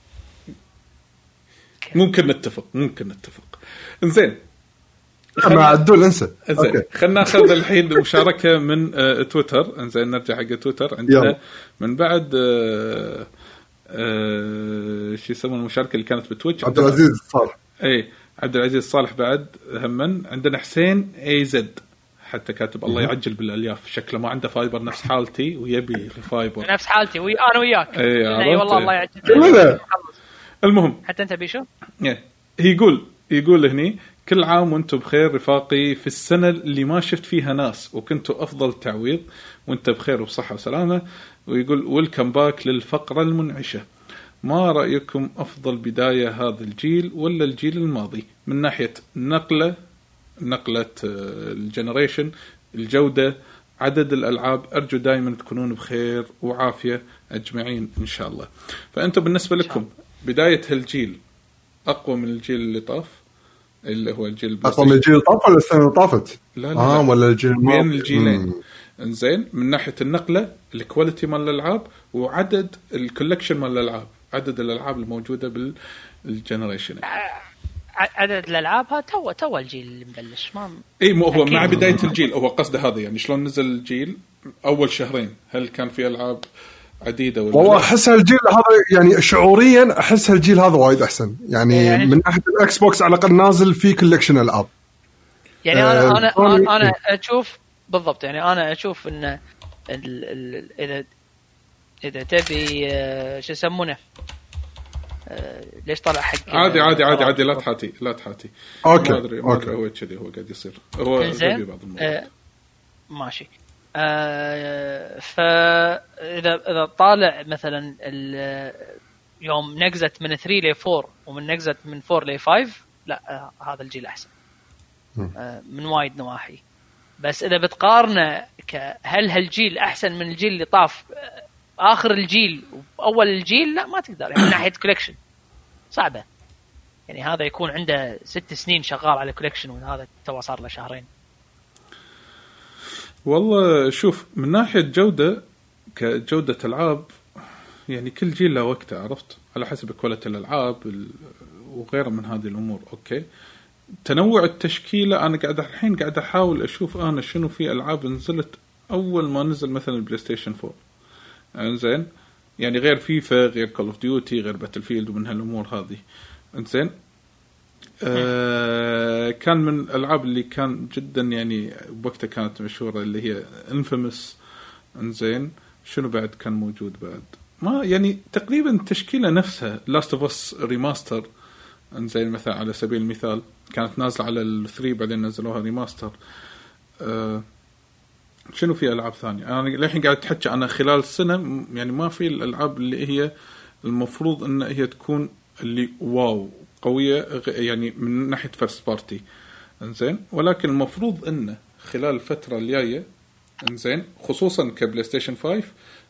ممكن نتفق ممكن نتفق. إنزين. مع عدول انسى. زين خلينا ناخذ الحين مشاركة من آه، تويتر. إنزين نرجع حق تويتر. عندنا يلا. من بعد آه، آه، شو يسمون المشاركة اللي كانت بتويتش؟ عبد العزيز صالح. اي عبد العزيز صالح بعد همن. عندنا حسين AZ حتى كاتب الله يعجل بالألياف. شكله ما عنده fiber نفس حالتي ويبي ال fiber. نفس حالتي وي أنا وياك. إيه،؟ اي والله الله يعجل. كلنا. المهم. حتى أنت بيشو إيه. يقول يقول هني كل عام وأنتم بخير رفاقي في السنة اللي ما شفت فيها ناس وكنتوا أفضل تعويض وانت بخير وبصحة وسلامة ويقول welcome back للفقرة المنعشة. ما رأيكم أفضل بداية هذا الجيل ولا الجيل الماضي؟ من ناحية نقلة نقلة آه، ال generation الجودة عدد الألعاب أرجو دائما تكونون بخير وعافية أجمعين إن شاء الله. فأنتم بالنسبة لكم بداية هالجيل أقوى من الجيل اللي طاف؟ اللي هو الجيل من الجيل اللي طاف ولا السنة اللي طافت؟ لا لا آه لا. ولا الجيل بين؟ الجيلين. إنزين من ناحية النقلة ال quality مال الألعاب وعدد ال collection مال الألعاب عدد الألعاب الموجودة بال generation عدد الألعاب ها تو تو الجيل اللي مبلش ما إي مو هو. مع بداية الجيل هو قصده هذا يعني شلون نزل الجيل أول شهرين هل كان في ألعاب عديدة والله. أحس هالجيل هذا يعني شعوريا أحس هالجيل هذا وايد أحسن. يعني, يعني- من ناحية ال Xbox على الأقل نازل فيه collection العاب يعني آه، أنا أنا أنا أنا أشوف بالضبط يعني أنا أشوف إن ال ال اذا إذا تبي آه، شو يسمونه؟ آه، ليش طلع حق؟ عادي عادي عادي عادي لا تحاتي لا تحاتي. أوكي ما أدري ما أدري أوكي. هو كذي هو قاعد يصير. هو زين بعض المرات آه، ماشي. آه، فاذا إذا طالع مثلا يوم نقزت من 3 ل 4 ومن نقزت من 4 ل 5 لا آه، هذا الجيل أحسن. آه، من وايد نواحي. بس إذا بتقارنه هل هالجيل أحسن من الجيل اللي طاف آخر الجيل وأول الجيل؟ لا ما تقدر. يعني من ناحية collection صعبة. يعني هذا يكون عنده ست سنين شغال على collection وهذا تو صار له شهرين. والله شوف من ناحية جودة كجودة ألعاب يعني كل جيل له وقته عرفت؟ على حسب quality الألعاب ال- وغيره من هذه الأمور أوكي؟ تنوع التشكيلة أنا قاعد الحين قاعد أحاول أشوف أنا شنو في ألعاب نزلت أول ما نزل مثلا ال PlayStation 4 إنزين؟ يعني غير فيفا غير Call of Duty غير Battlefield ومن هالأمور هذه. إنزين؟ آه كان من الألعاب اللي كان جدا يعني بوقتها كانت مشهورة اللي هي Infamous إنزين شنو بعد كان موجود بعد؟ ما يعني تقريبا التشكيله نفسها Last of Us remaster إنزين مثلا على سبيل المثال كانت نازلة على ال three بعدين نزلوها remaster آه شنو في ألعاب ثانية؟ أنا للحين قاعد أتحكى أنا خلال السنة م- يعني ما في الألعاب اللي هي المفروض إن هي تكون اللي واو. قوية يعني من ناحية first party إنزين؟ ولكن المفروض انه خلال الفترة الجاية إنزين؟ خصوصا كبلاي ستيشن 5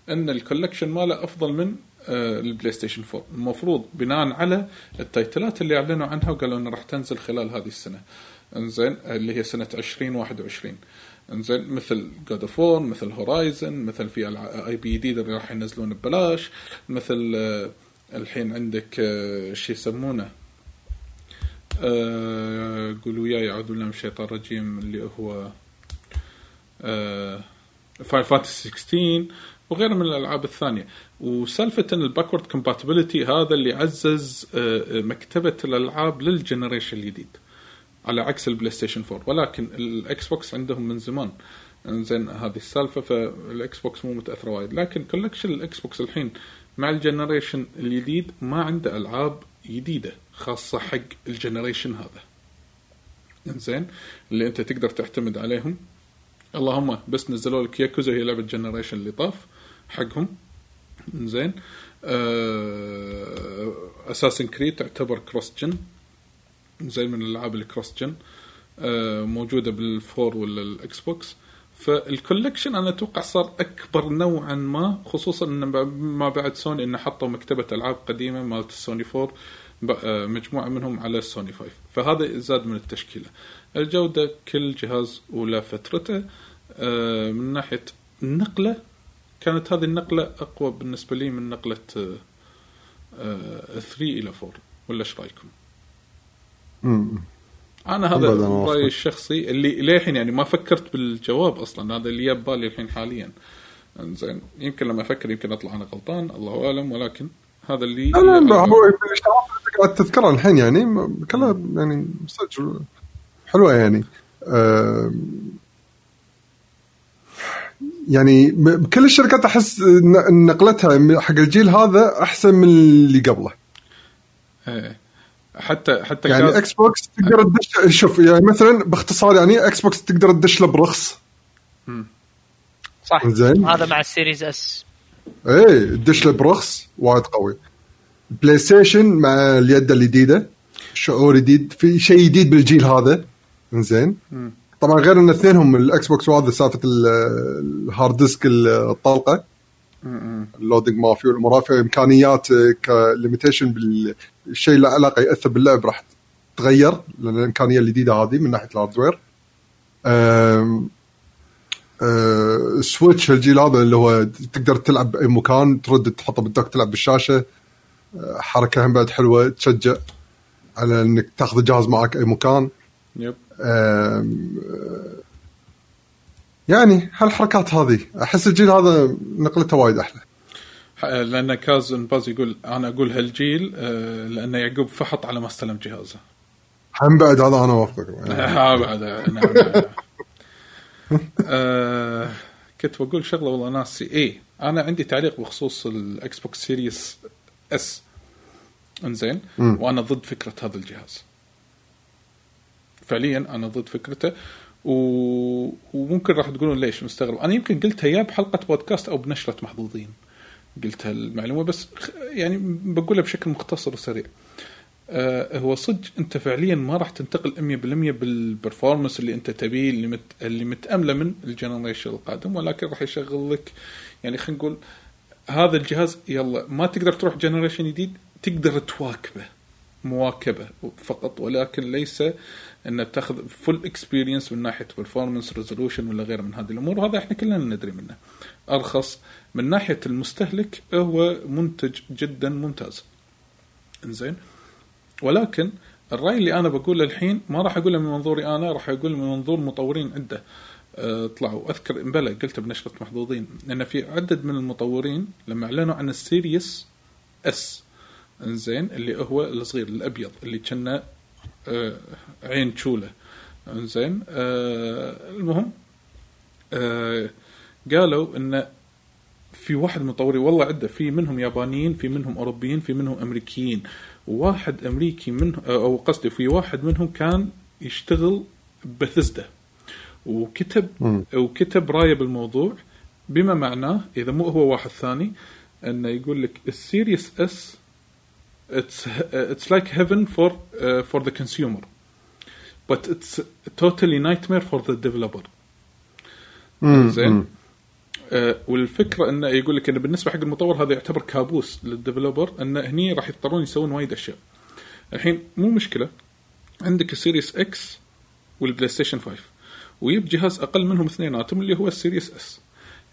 إن ال collection ماله أفضل من آه، البلاي ستيشن 4 المفروض بناء على ال title ات اللي أعلنوا عنها وقالوا إنه راح تنزل خلال هذه السنة. إنزين؟ اللي هي سنة 2021 إنزين؟ مثل God of War مثل Horizon مثل في اي بي جديد اللي راح ينزلون ببلاش. مثل آه، الحين عندك آه، شو يسمونه؟ آه، قولوا وياي اعوذ بالله من الشيطان الرجيم اللي هو فاينل فانتسي 16 وغيرها من الألعاب الثانية. وسالفة إن ال backward compatibility هذا اللي عزز آه، مكتبة الألعاب لل generation الجديد على عكس البلاي ستيشن 4 ولكن الاكس بوكس عندهم من زمان. زين هذه السالفة فالاكس بوكس مو متاثر وايد. لكن collection الاكس بوكس الحين مع ال generation الجديد ما عنده ألعاب جديدة. خاصة حق ال generation هذا. إنزين اللي أنت تقدر تعتمد عليهم. اللهم بس نزلوا لك ياكوزا هي لعبة generation اللي طاف حقهم. زين اساسن كريد تعتبر cross gen زي من الألعاب ال cross gen آه، موجودة بال four ولا الاكس بوكس فال collection أنا أتوقع صار أكبر نوعا ما خصوصا إن ما بعد سوني إنه حطوا مكتبة ألعاب قديمة مالت السوني 4 آه، مجموعة منهم على السوني 5 فهذا زاد من التشكيلة. الجودة كل جهاز ولا فترته آه، من ناحية النقله كانت هذه النقلة أقوى بالنسبة لي من نقلة آه، آه، 3 إلى 4 ولا إيش رأيكم؟ أنا هذا. رأيي الشخصي اللي للحين يعني ما فكرت بالجواب أصلا. هذا اللي جاب بالي الحين حاليا. زين يمكن لما أفكر يمكن أطلع أنا غلطان الله أعلم ولكن هذا اللي لا لا هو قاعد تذكرها الحين يعني كلها يعني صدق حلوة يعني. يعني بكل الشركات أحس نقلتها حق الجيل هذا أحسن من اللي قبله. إيه. حتى حتى يعني إكس بوكس تقدر تدش شوف يعني مثلا باختصار يعني إكس بوكس تقدر تدش له برخص. صح. زين. هذا مع ال Series S إيه تدش له برخص وايد قوي. بلاي ستيشن مع اليد الجديدة. شعور جديد. في شيء جديد بالجيل هذا. زين طبعا غير إن اثنينهم الإكس بوكس وهذا سالفة ال- ال hard disk الطلقة. ال loading ما في والامور في. إمكانيات ك limitation بالشيء له علاقة يأثر باللعب راح تتغير لأن الإمكانية الجديدة هذه من ناحية ال hardware. أه، سويتش الجيل هذا اللي هو تقدر تلعب بأي مكان ترد تحطه بال dock تلعب بالشاشة. حركة هم بعد حلوة تشجع على إنك تاخذ الجهاز معك أي مكان. Yep. يعني هالحركات هذه أحس الجيل هذا نقلته وايد أحلى. لأن كازن باز يقول أنا أقول هالجيل آه، لأن يعقوب فحط على ما استلم جهازه. هم بعد هذا أنا وافقك. آه، بعد نعم نعم. آه، كنت بقول شغلة والله ناسي. اي أنا عندي تعليق بخصوص الاكس بوكس Series S انزين؟ وأنا ضد فكرة هذا الجهاز. فعليا أنا ضد فكرته. و... وممكن راح تقولون ليش مستغرب. أنا يمكن قلتها يا بحلقة بودكاست أو بنشرة محظوظين. قلت هالمعلومه بس يعني بقولها بشكل مختصر وسريع. آه هو صدق أنت فعليا ما راح تنتقل 100% بال performance اللي أنت تبيه اللي مت اللي متأملة من ال generation القادم ولكن راح يشغل لك يعني خلينا نقول هذا الجهاز يلا ما تقدر تروح generation جديد تقدر تواكبه مواكبه فقط ولكن ليس إن تاخذ full experience من ناحية performance resolution ولا غيره من هذه الأمور. وهذا إحنا كلنا ندري منه. أرخص من ناحية المستهلك هو منتج جدا ممتاز. إنزين. ولكن الرأي اللي أنا بقوله الحين ما راح أقوله من منظوري أنا راح أقوله من منظور مطورين عدة. طلعوا. أذكر بلا قلت بنشرة محظوظين إن في عدد من المطورين لما أعلنوا عن السيريس إس. إنزين اللي هو الصغير الأبيض اللي كنا أه عين تشوله إنزين أه المهم قالوا إن في واحد مطوري والله عدة في منهم يابانيين في منهم أوروبيين في منهم أمريكيين. واحد أمريكي منه أو قصدي في واحد منهم كان يشتغل بثزدا. وكتب وكتب راية بالموضوع بما معناه إذا مو هو واحد ثاني إنه يقول لك السيريس اس it's like heaven for uh, for the consumer. But it's totally nightmare for the developer. زين؟ آه، والفكرة إنه يقول لك انه بالنسبة حق المطور هذا يعتبر كابوس لل developer إنه هني راح يضطرون يسوون وايد أشياء. الحين مو مشكلة عندك ال Series X والبلاي ستيشن 5 ويب جهاز أقل منهم اثنيناتهم اللي هو ال Series S.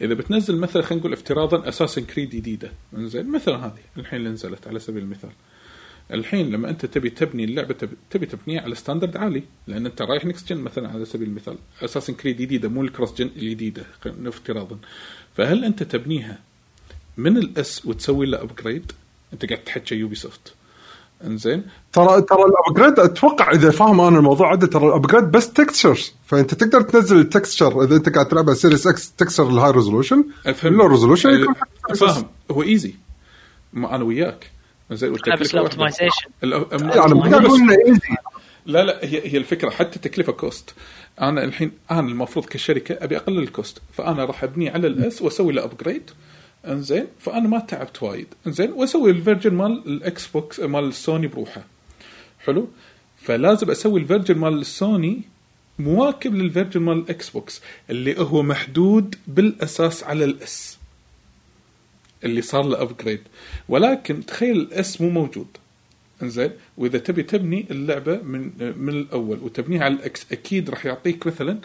إذا بتنزل مثلا خلينا نقول افتراضا اساسن كريد جديدة. إنزين مثلا هذه الحين اللي نزلت على سبيل المثال. الحين لما أنت تبي تبني اللعبة تبي, تبنيها على standard عالي لأن أنت رايح next gen مثلا على سبيل المثال. اساسن كريد جديدة مو ال cross gen الجديدة افتراضا. فهل أنت تبنيها من ال S وتسوي له upgrade أنت قاعد تحكي يوبي سوفت إنزين. ترى ترى ال upgrade أتوقع إذا فاهم أنا الموضوع عدة ترى ال upgrade بس textures فأنت تقدر تنزل ال texture إذا أنت قاعد تلعب Series X texture ال high resolution أفهم. ال low resolution يكون فاهم هو easy ما أنا وياك. زين. ال optimization يعني لا لا هي هي الفكرة. حتى التكلفه cost أنا الحين أنا المفروض كشركة أبي أقلل ال cost فأنا راح أبني على ال S وأسوي له upgrade انزين؟ فأنا ما تعبت وايد. انزين وأسوي ال version مال الاكس بوكس مال السوني بروحه. حلو؟ فلازم أسوي ال version مال السوني مواكب لل version مال الاكس بوكس اللي هو محدود بالأساس على ال S اللي صار له upgrade ولكن تخيل ال S مو موجود. انزين؟ وإذا تبي تبني اللعبة من من الأول وتبنيها على ال X أكيد راح يعطيك مثلا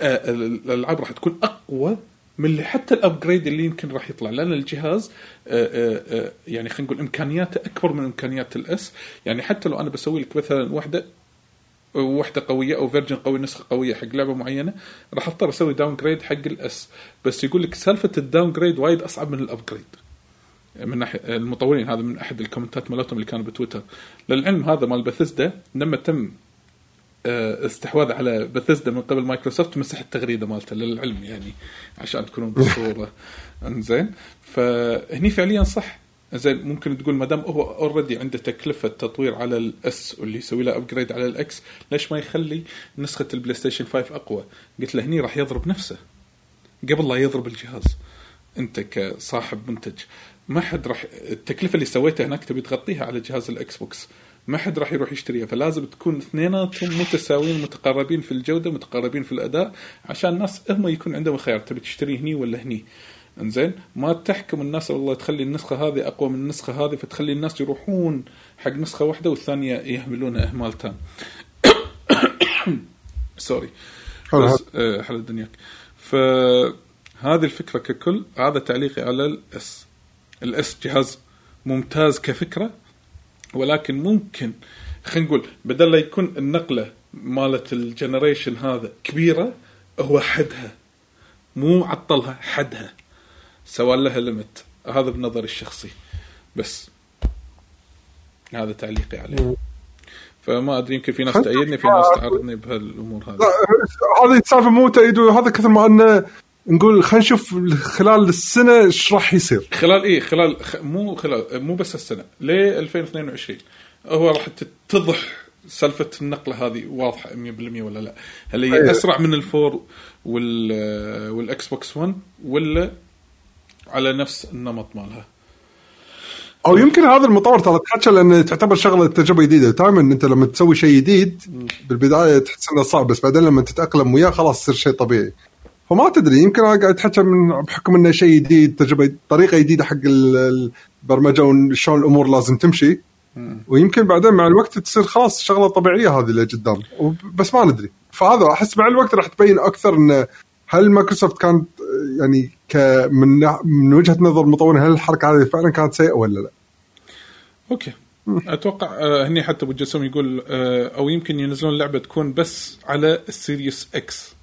آه، الألعاب راح تكون أقوى من اللي حتى ال upgrade اللي يمكن راح يطلع. لأن الجهاز آه، آه، آه، يعني خلينا نقول إمكانياته أكبر من إمكانيات ال S. يعني حتى لو أنا بسوي لك مثلا واحدة وحده قوية أو version قوي نسخة قوية حق لعبة معينة راح أضطر أسوي downgrade حق ال S. بس يقول لك سالفة ال downgrade وايد أصعب من ال upgrade من ناحية المطورين هذا من أحد الكومنتات مالتهم اللي كانوا بتويتر. للعلم هذا مال بثزدا لما تم استحواذ على بثزدا من قبل مايكروسوفت مسح التغريدة مالته للعلم يعني عشان تكونون بالصورة انزين. فهني فعليا صح. زين ممكن تقول ما دام هو already عنده تكلفة تطوير على ال S واللي يسوي له upgrade على ال X ليش ما يخلي نسخة البلاي ستيشن 5 أقوى؟ قلت له هني راح يضرب نفسه. قبل لا يضرب الجهاز. انت كصاحب منتج. ما حد راح التكلفة اللي سويتها هناك تبي تغطيها على جهاز الاكس بوكس ما حد راح يروح يشتريها فلازم تكون اثنيناتهم متساويين متقاربين في الجودة متقاربين في الأداء عشان الناس هم يكون عندهم خيار تبي تشتري هني ولا هني. إنزين ما تحكم الناس والله تخلي النسخة هذه أقوى من النسخة هذه فتخلي الناس يروحون حق نسخة واحدة والثانية يهملونها اهمال تام sorry حلو. بس آه، حل دنياك فهذه الفكرة ككل هذا تعليقي على ال S ال S جهاز ممتاز كفكرة ولكن ممكن خلينا نقول بدل لا يكون النقلة مالت ال generation هذا كبيرة هو حدها. مو عطلها حدها. سوى لها ليمت هذا بنظري الشخصي. بس هذا تعليقي عليه. فما أدري يمكن في ناس تأيدني في ناس تعارضني بهالأمور هذه. هذه السالفة مو تأييد هذا كثر ما أنه نقول خلينا نشوف خلال السنة إيش راح يصير خلال إيه خلال خ... مو خلال مو بس السنة ل 2022 هو راح تتضح سالفة النقلة هذه واضحة 100% ولا لا؟ هل هي أيوة. أسرع من الفور وال والإكس بوكس 1 ولا على نفس النمط مالها؟ أو يمكن هذا المطور ترى تحكى لأن تعتبر شغلة تجربة جديدة دائما أنت لما تسوي شيء جديد بالبداية تحس إنه صعب بس بعدين لما تتأقلم وياه خلاص يصير شيء طبيعي فما تدري يمكن أنا قاعد اتحكى من بحكم إنه شيء جديد تجربه طريقة جديدة حق ال- البرمجة وشلون الأمور لازم تمشي. ويمكن بعدين مع الوقت تصير خلاص شغلة طبيعية هذه اللي قدام. بس ما ندري. فهذا أحس مع الوقت راح تبين أكثر انه هل مايكروسوفت كانت يعني من من وجهة نظر المطورين هل الحركة هذه فعلا كانت سيئة ولا لا؟ أوكي. أتوقع آه، هني حتى أبو جسم يقول آه، أو يمكن ينزلون لعبة تكون بس على ال Series X.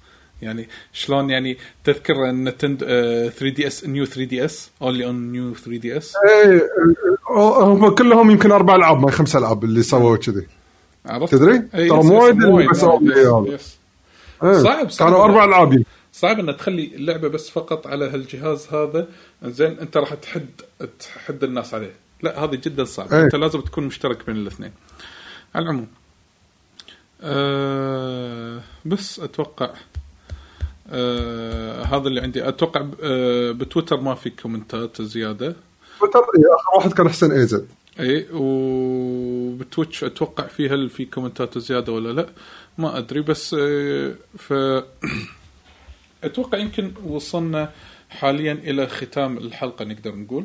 يعني شلون يعني تذكر Nintendo 3 DS New 3 DS only on New 3 DS إيه هم كلهم يمكن أربع ألعاب ما خمس ألعاب اللي سووا كذي عرفت؟ تدري؟ إيه، ترى مو وايد. إيه. صعب- صعب. كانوا أربع ألعاب. صعب ان تخلي اللعبة بس فقط على هالجهاز هذا زين أنت راح تحد تحد الناس عليه لا هذه جدا صعب إيه. أنت لازم تكون مشترك بين الاثنين على العموم آه بس أتوقع آه هذا اللي عندي. أتوقع آه بتويتر ما في كومنتات زيادة. تويتر إيه، آخر واحد كان حسين ايزد اي وبتويتش أتوقع في هل في كومنتات زيادة ولا لا ما أدري. بس آه، ف أتوقع يمكن وصلنا حاليا إلى ختام الحلقة نقدر نقول.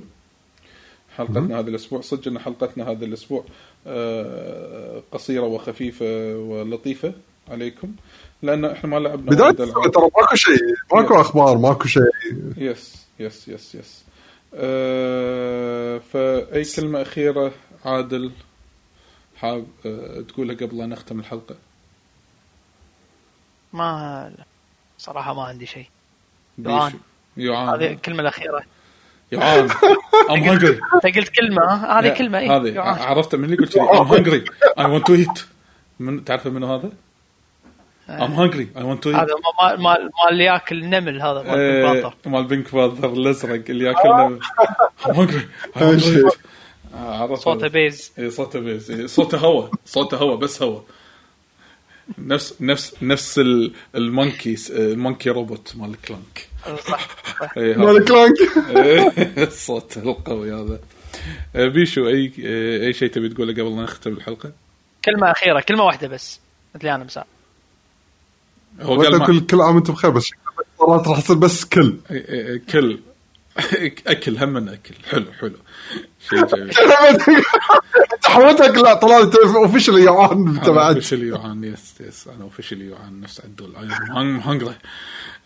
حلقتنا هذا الأسبوع. صدق إن حلقتنا هذا الأسبوع آه، قصيرة وخفيفة ولطيفة عليكم. لأن إحنا ما لعبنا بداية. ترى ماكو شيء ماكو أخبار ماكو شيء. yes yes yes yes أه فأي كلمة أخيرة عادل حاب أه تقولها قبل لا نختم الحلقة؟ ما صراحة ما عندي شيء. يوعان. يوعان هذه الكلمة الأخيرة. يوعان I'm hungry. أنت قلت كلمة ها؟ هذه كلمة اي هذه. عرفت من اللي قلت لي I'm hungry. I want to eat. من تعرف منو هذا؟ I'm hungry. I want to eat. هذا مال مال مال اللي ياكل نمل هذا مال إيه، الباطة. مال بينك فاذر الأزرق اللي to eat آه، عرفت. صوته بيز. اي صوته بيز. إي صوته هوا. صوته هوا بس هوا. نفس نفس نفس ال- المونكي المونكي روبوت مال كلانك صح صح. إي، هذا. مال كلانك الصوت القوي هذا. آه، بيشو اي أي شيء تبي تقوله قبل لا نختم الحلقة؟ كلمة أخيرة كلمة واحدة بس. مثل أنا مساء. هو قال كل كل عام وأنتم بخير بس مرات راح تصير بس كل. كل. أكل هم من أكل. حلو حلو. شيء جميل. تحولتك لا طلعت اوفشلي يعان أنا تبعت. اوفشلي يوعان يس يس أنا اوفشلي يوعان نفس عدول. هنجري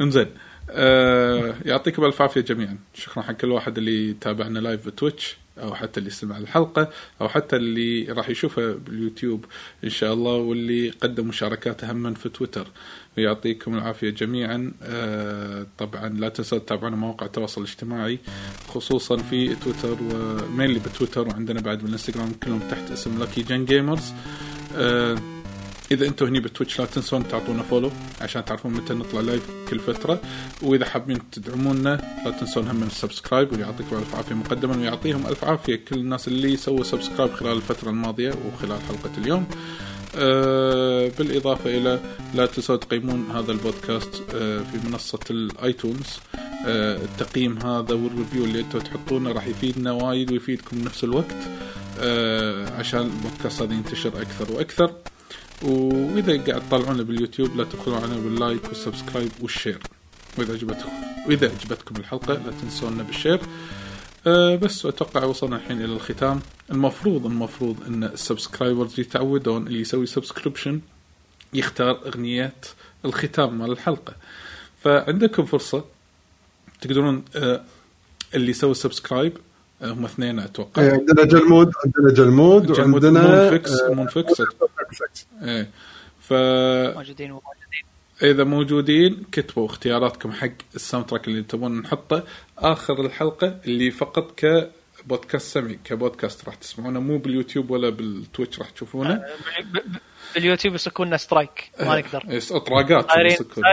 انزين. آه يعطيكم الف عافيه جميعا. شكرا حق كل واحد اللي تابعنا لايف بتويتش أو حتى اللي سمع الحلقة أو حتى اللي راح يشوفها باليوتيوب إن شاء الله واللي قدم مشاركاته هم في تويتر ويعطيكم العافية جميعا. آه طبعا لا تنسوا تتابعونا مواقع التواصل الاجتماعي خصوصا في تويتر و mainly بتويتر وعندنا بعد بالإنستغرام كلهم تحت اسم Lucky Gen Gamers إذا أنتم هني بتويتش لا تنسون تعطونا follow عشان تعرفون متى نطلع live كل فترة. وإذا حابين تدعمونا لا تنسون هم ال subscribe ويعطيكم ألف عافية مقدما ويعطيهم ألف عافية كل الناس اللي سووا subscribe خلال الفترة الماضية وخلال حلقة اليوم. آه بالإضافة إلى لا تنسوا تقيمون هذا البودكاست آه في منصة ال iTunes. آه التقييم هذا وال review اللي أنتم تحطونه راح يفيدنا وايد ويفيدكم بنفس الوقت عشان البودكاست هذا ينتشر أكثر وأكثر. وإذا قاعد تطالعونا باليوتيوب لا تبخلوا علينا بال like وال subscribe وال share. وإذا عجبتكم وإذا عجبتكم الحلقة لا تنسونا بال share. بس أتوقع وصلنا الحين إلى الختام. المفروض المفروض إن ال subscribers يتعودون اللي يسوي subscription يختار اغنيات الختام مال الحلقة. فعندكم فرصة تقدرون أه اللي يسوي subscribe أه هم اثنين أتوقع. إيه، عندنا جلمود عندنا جلمود وعندنا مونفكس آه، مونفكس إيه. ف موجودين وموجودين إذا موجودين كتبوا اختياراتكم حق ال soundtrack اللي تبون نحطه. آخر الحلقة اللي فقط كبودكاست سمعي كبودكاست راح تسمعونه مو باليوتيوب ولا بالتويتش راح تشوفونه. ب- باليوتيوب يسكوننا strike ما نقدر. يس أطراقات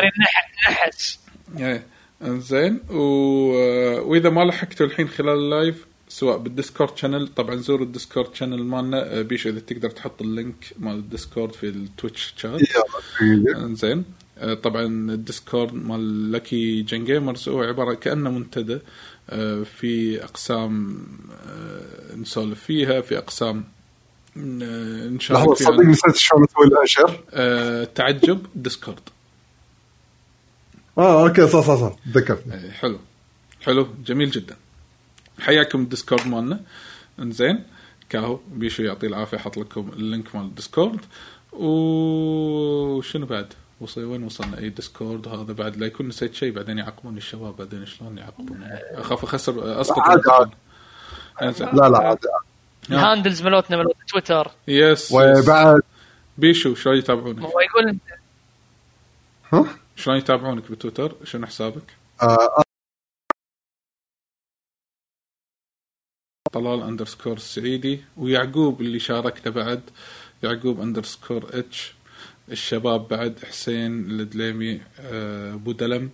نح- نحس إيه إنزين و... وإذا ما لحقتوا الحين خلال ال live سواء بال Discord channel طبعا زوروا ال Discord channel مالنا آه، بيشو إذا تقدر تحط ال link مال الديسكورد في ال Twitch chat إنزين آه، طبعا الديسكورد مال لكي جن جيمرز هو عبارة كأنه منتدى. آه، في أقسام آه، نسولف فيها في أقسام آه، نشارك فيها. صدق نسيت شلون أسوي الانشر آه، تعجب ديسكورد. آه أوكي صح صح صح تذكرت. حلو. حلو جميل جدا. حياكم الديسكورد مالنا. انزين كاهو بيشو يعطيه العافية حط لكم ال link مال الديسكورد. وشنو بعد؟ وصل وين وصلنا أي ديسكورد هذا بعد. لا يكون نسيت شيء بعدين يعاقبوني الشباب بعدين شلون يعاقبوني أخاف أخسر أسقط عادي. انزين لا لا عادي ال handles مالوتنا مالوت تويتر. يس يس. وبعد. بيشو شلون يتابعونك؟ هو يقول ها؟ شلون يتابعونك بتويتر؟ شنو حسابك؟ آه، طلال underscore السعيدي ويعقوب اللي شاركنا بعد يعقوب underscore H الشباب بعد حسين الدليمي آه، أبو دلم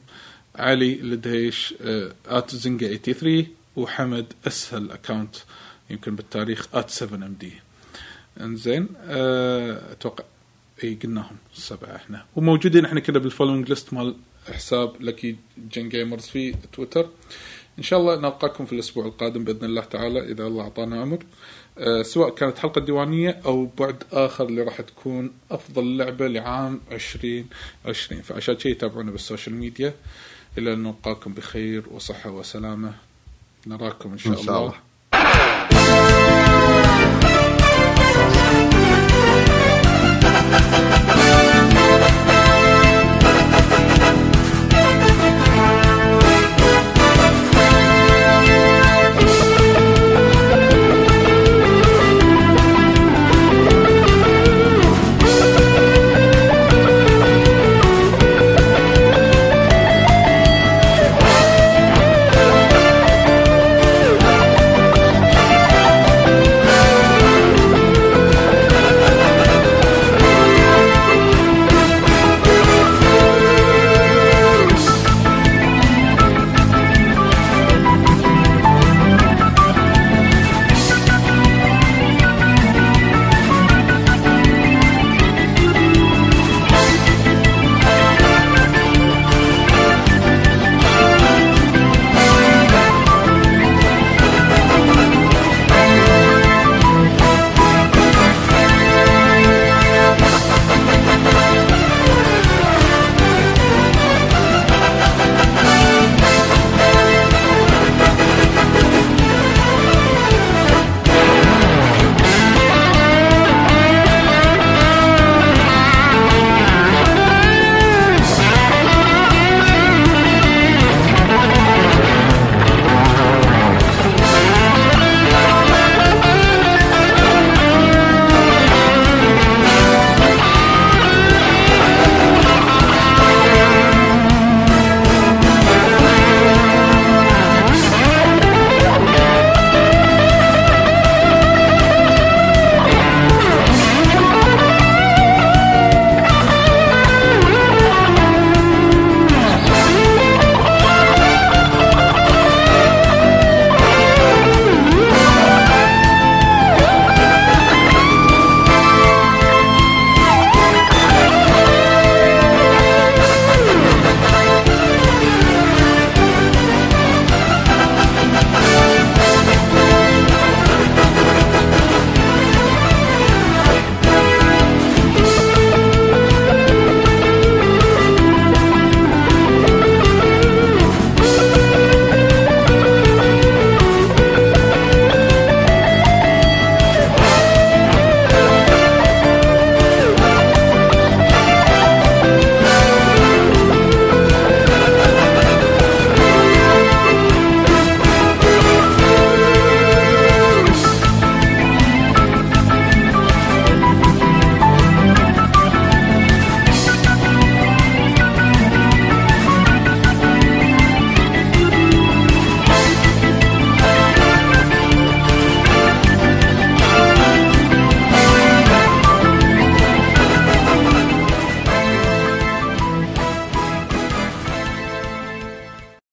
علي الدهيش آه، at زنقه 83 وحمد أسهل account يمكن بالتاريخ at 7 MD انزين آه، أتوقع إي قلناهم السبعة إحنا. وموجودين إحنا كذا بال following list مال حساب لكي جن جيمرز في تويتر إن شاء الله نلقاكم في الأسبوع القادم بإذن الله تعالى إذا الله أعطانا عمر. سواء كانت حلقة ديوانيه أو بعد آخر اللي راح تكون أفضل لعبة لعام 2020 فعشان شيء تابعونا بالسوشيال ميديا. إلى أن نلقاكم بخير وصحة وسلامة. نراكم إن شاء, إن شاء الله.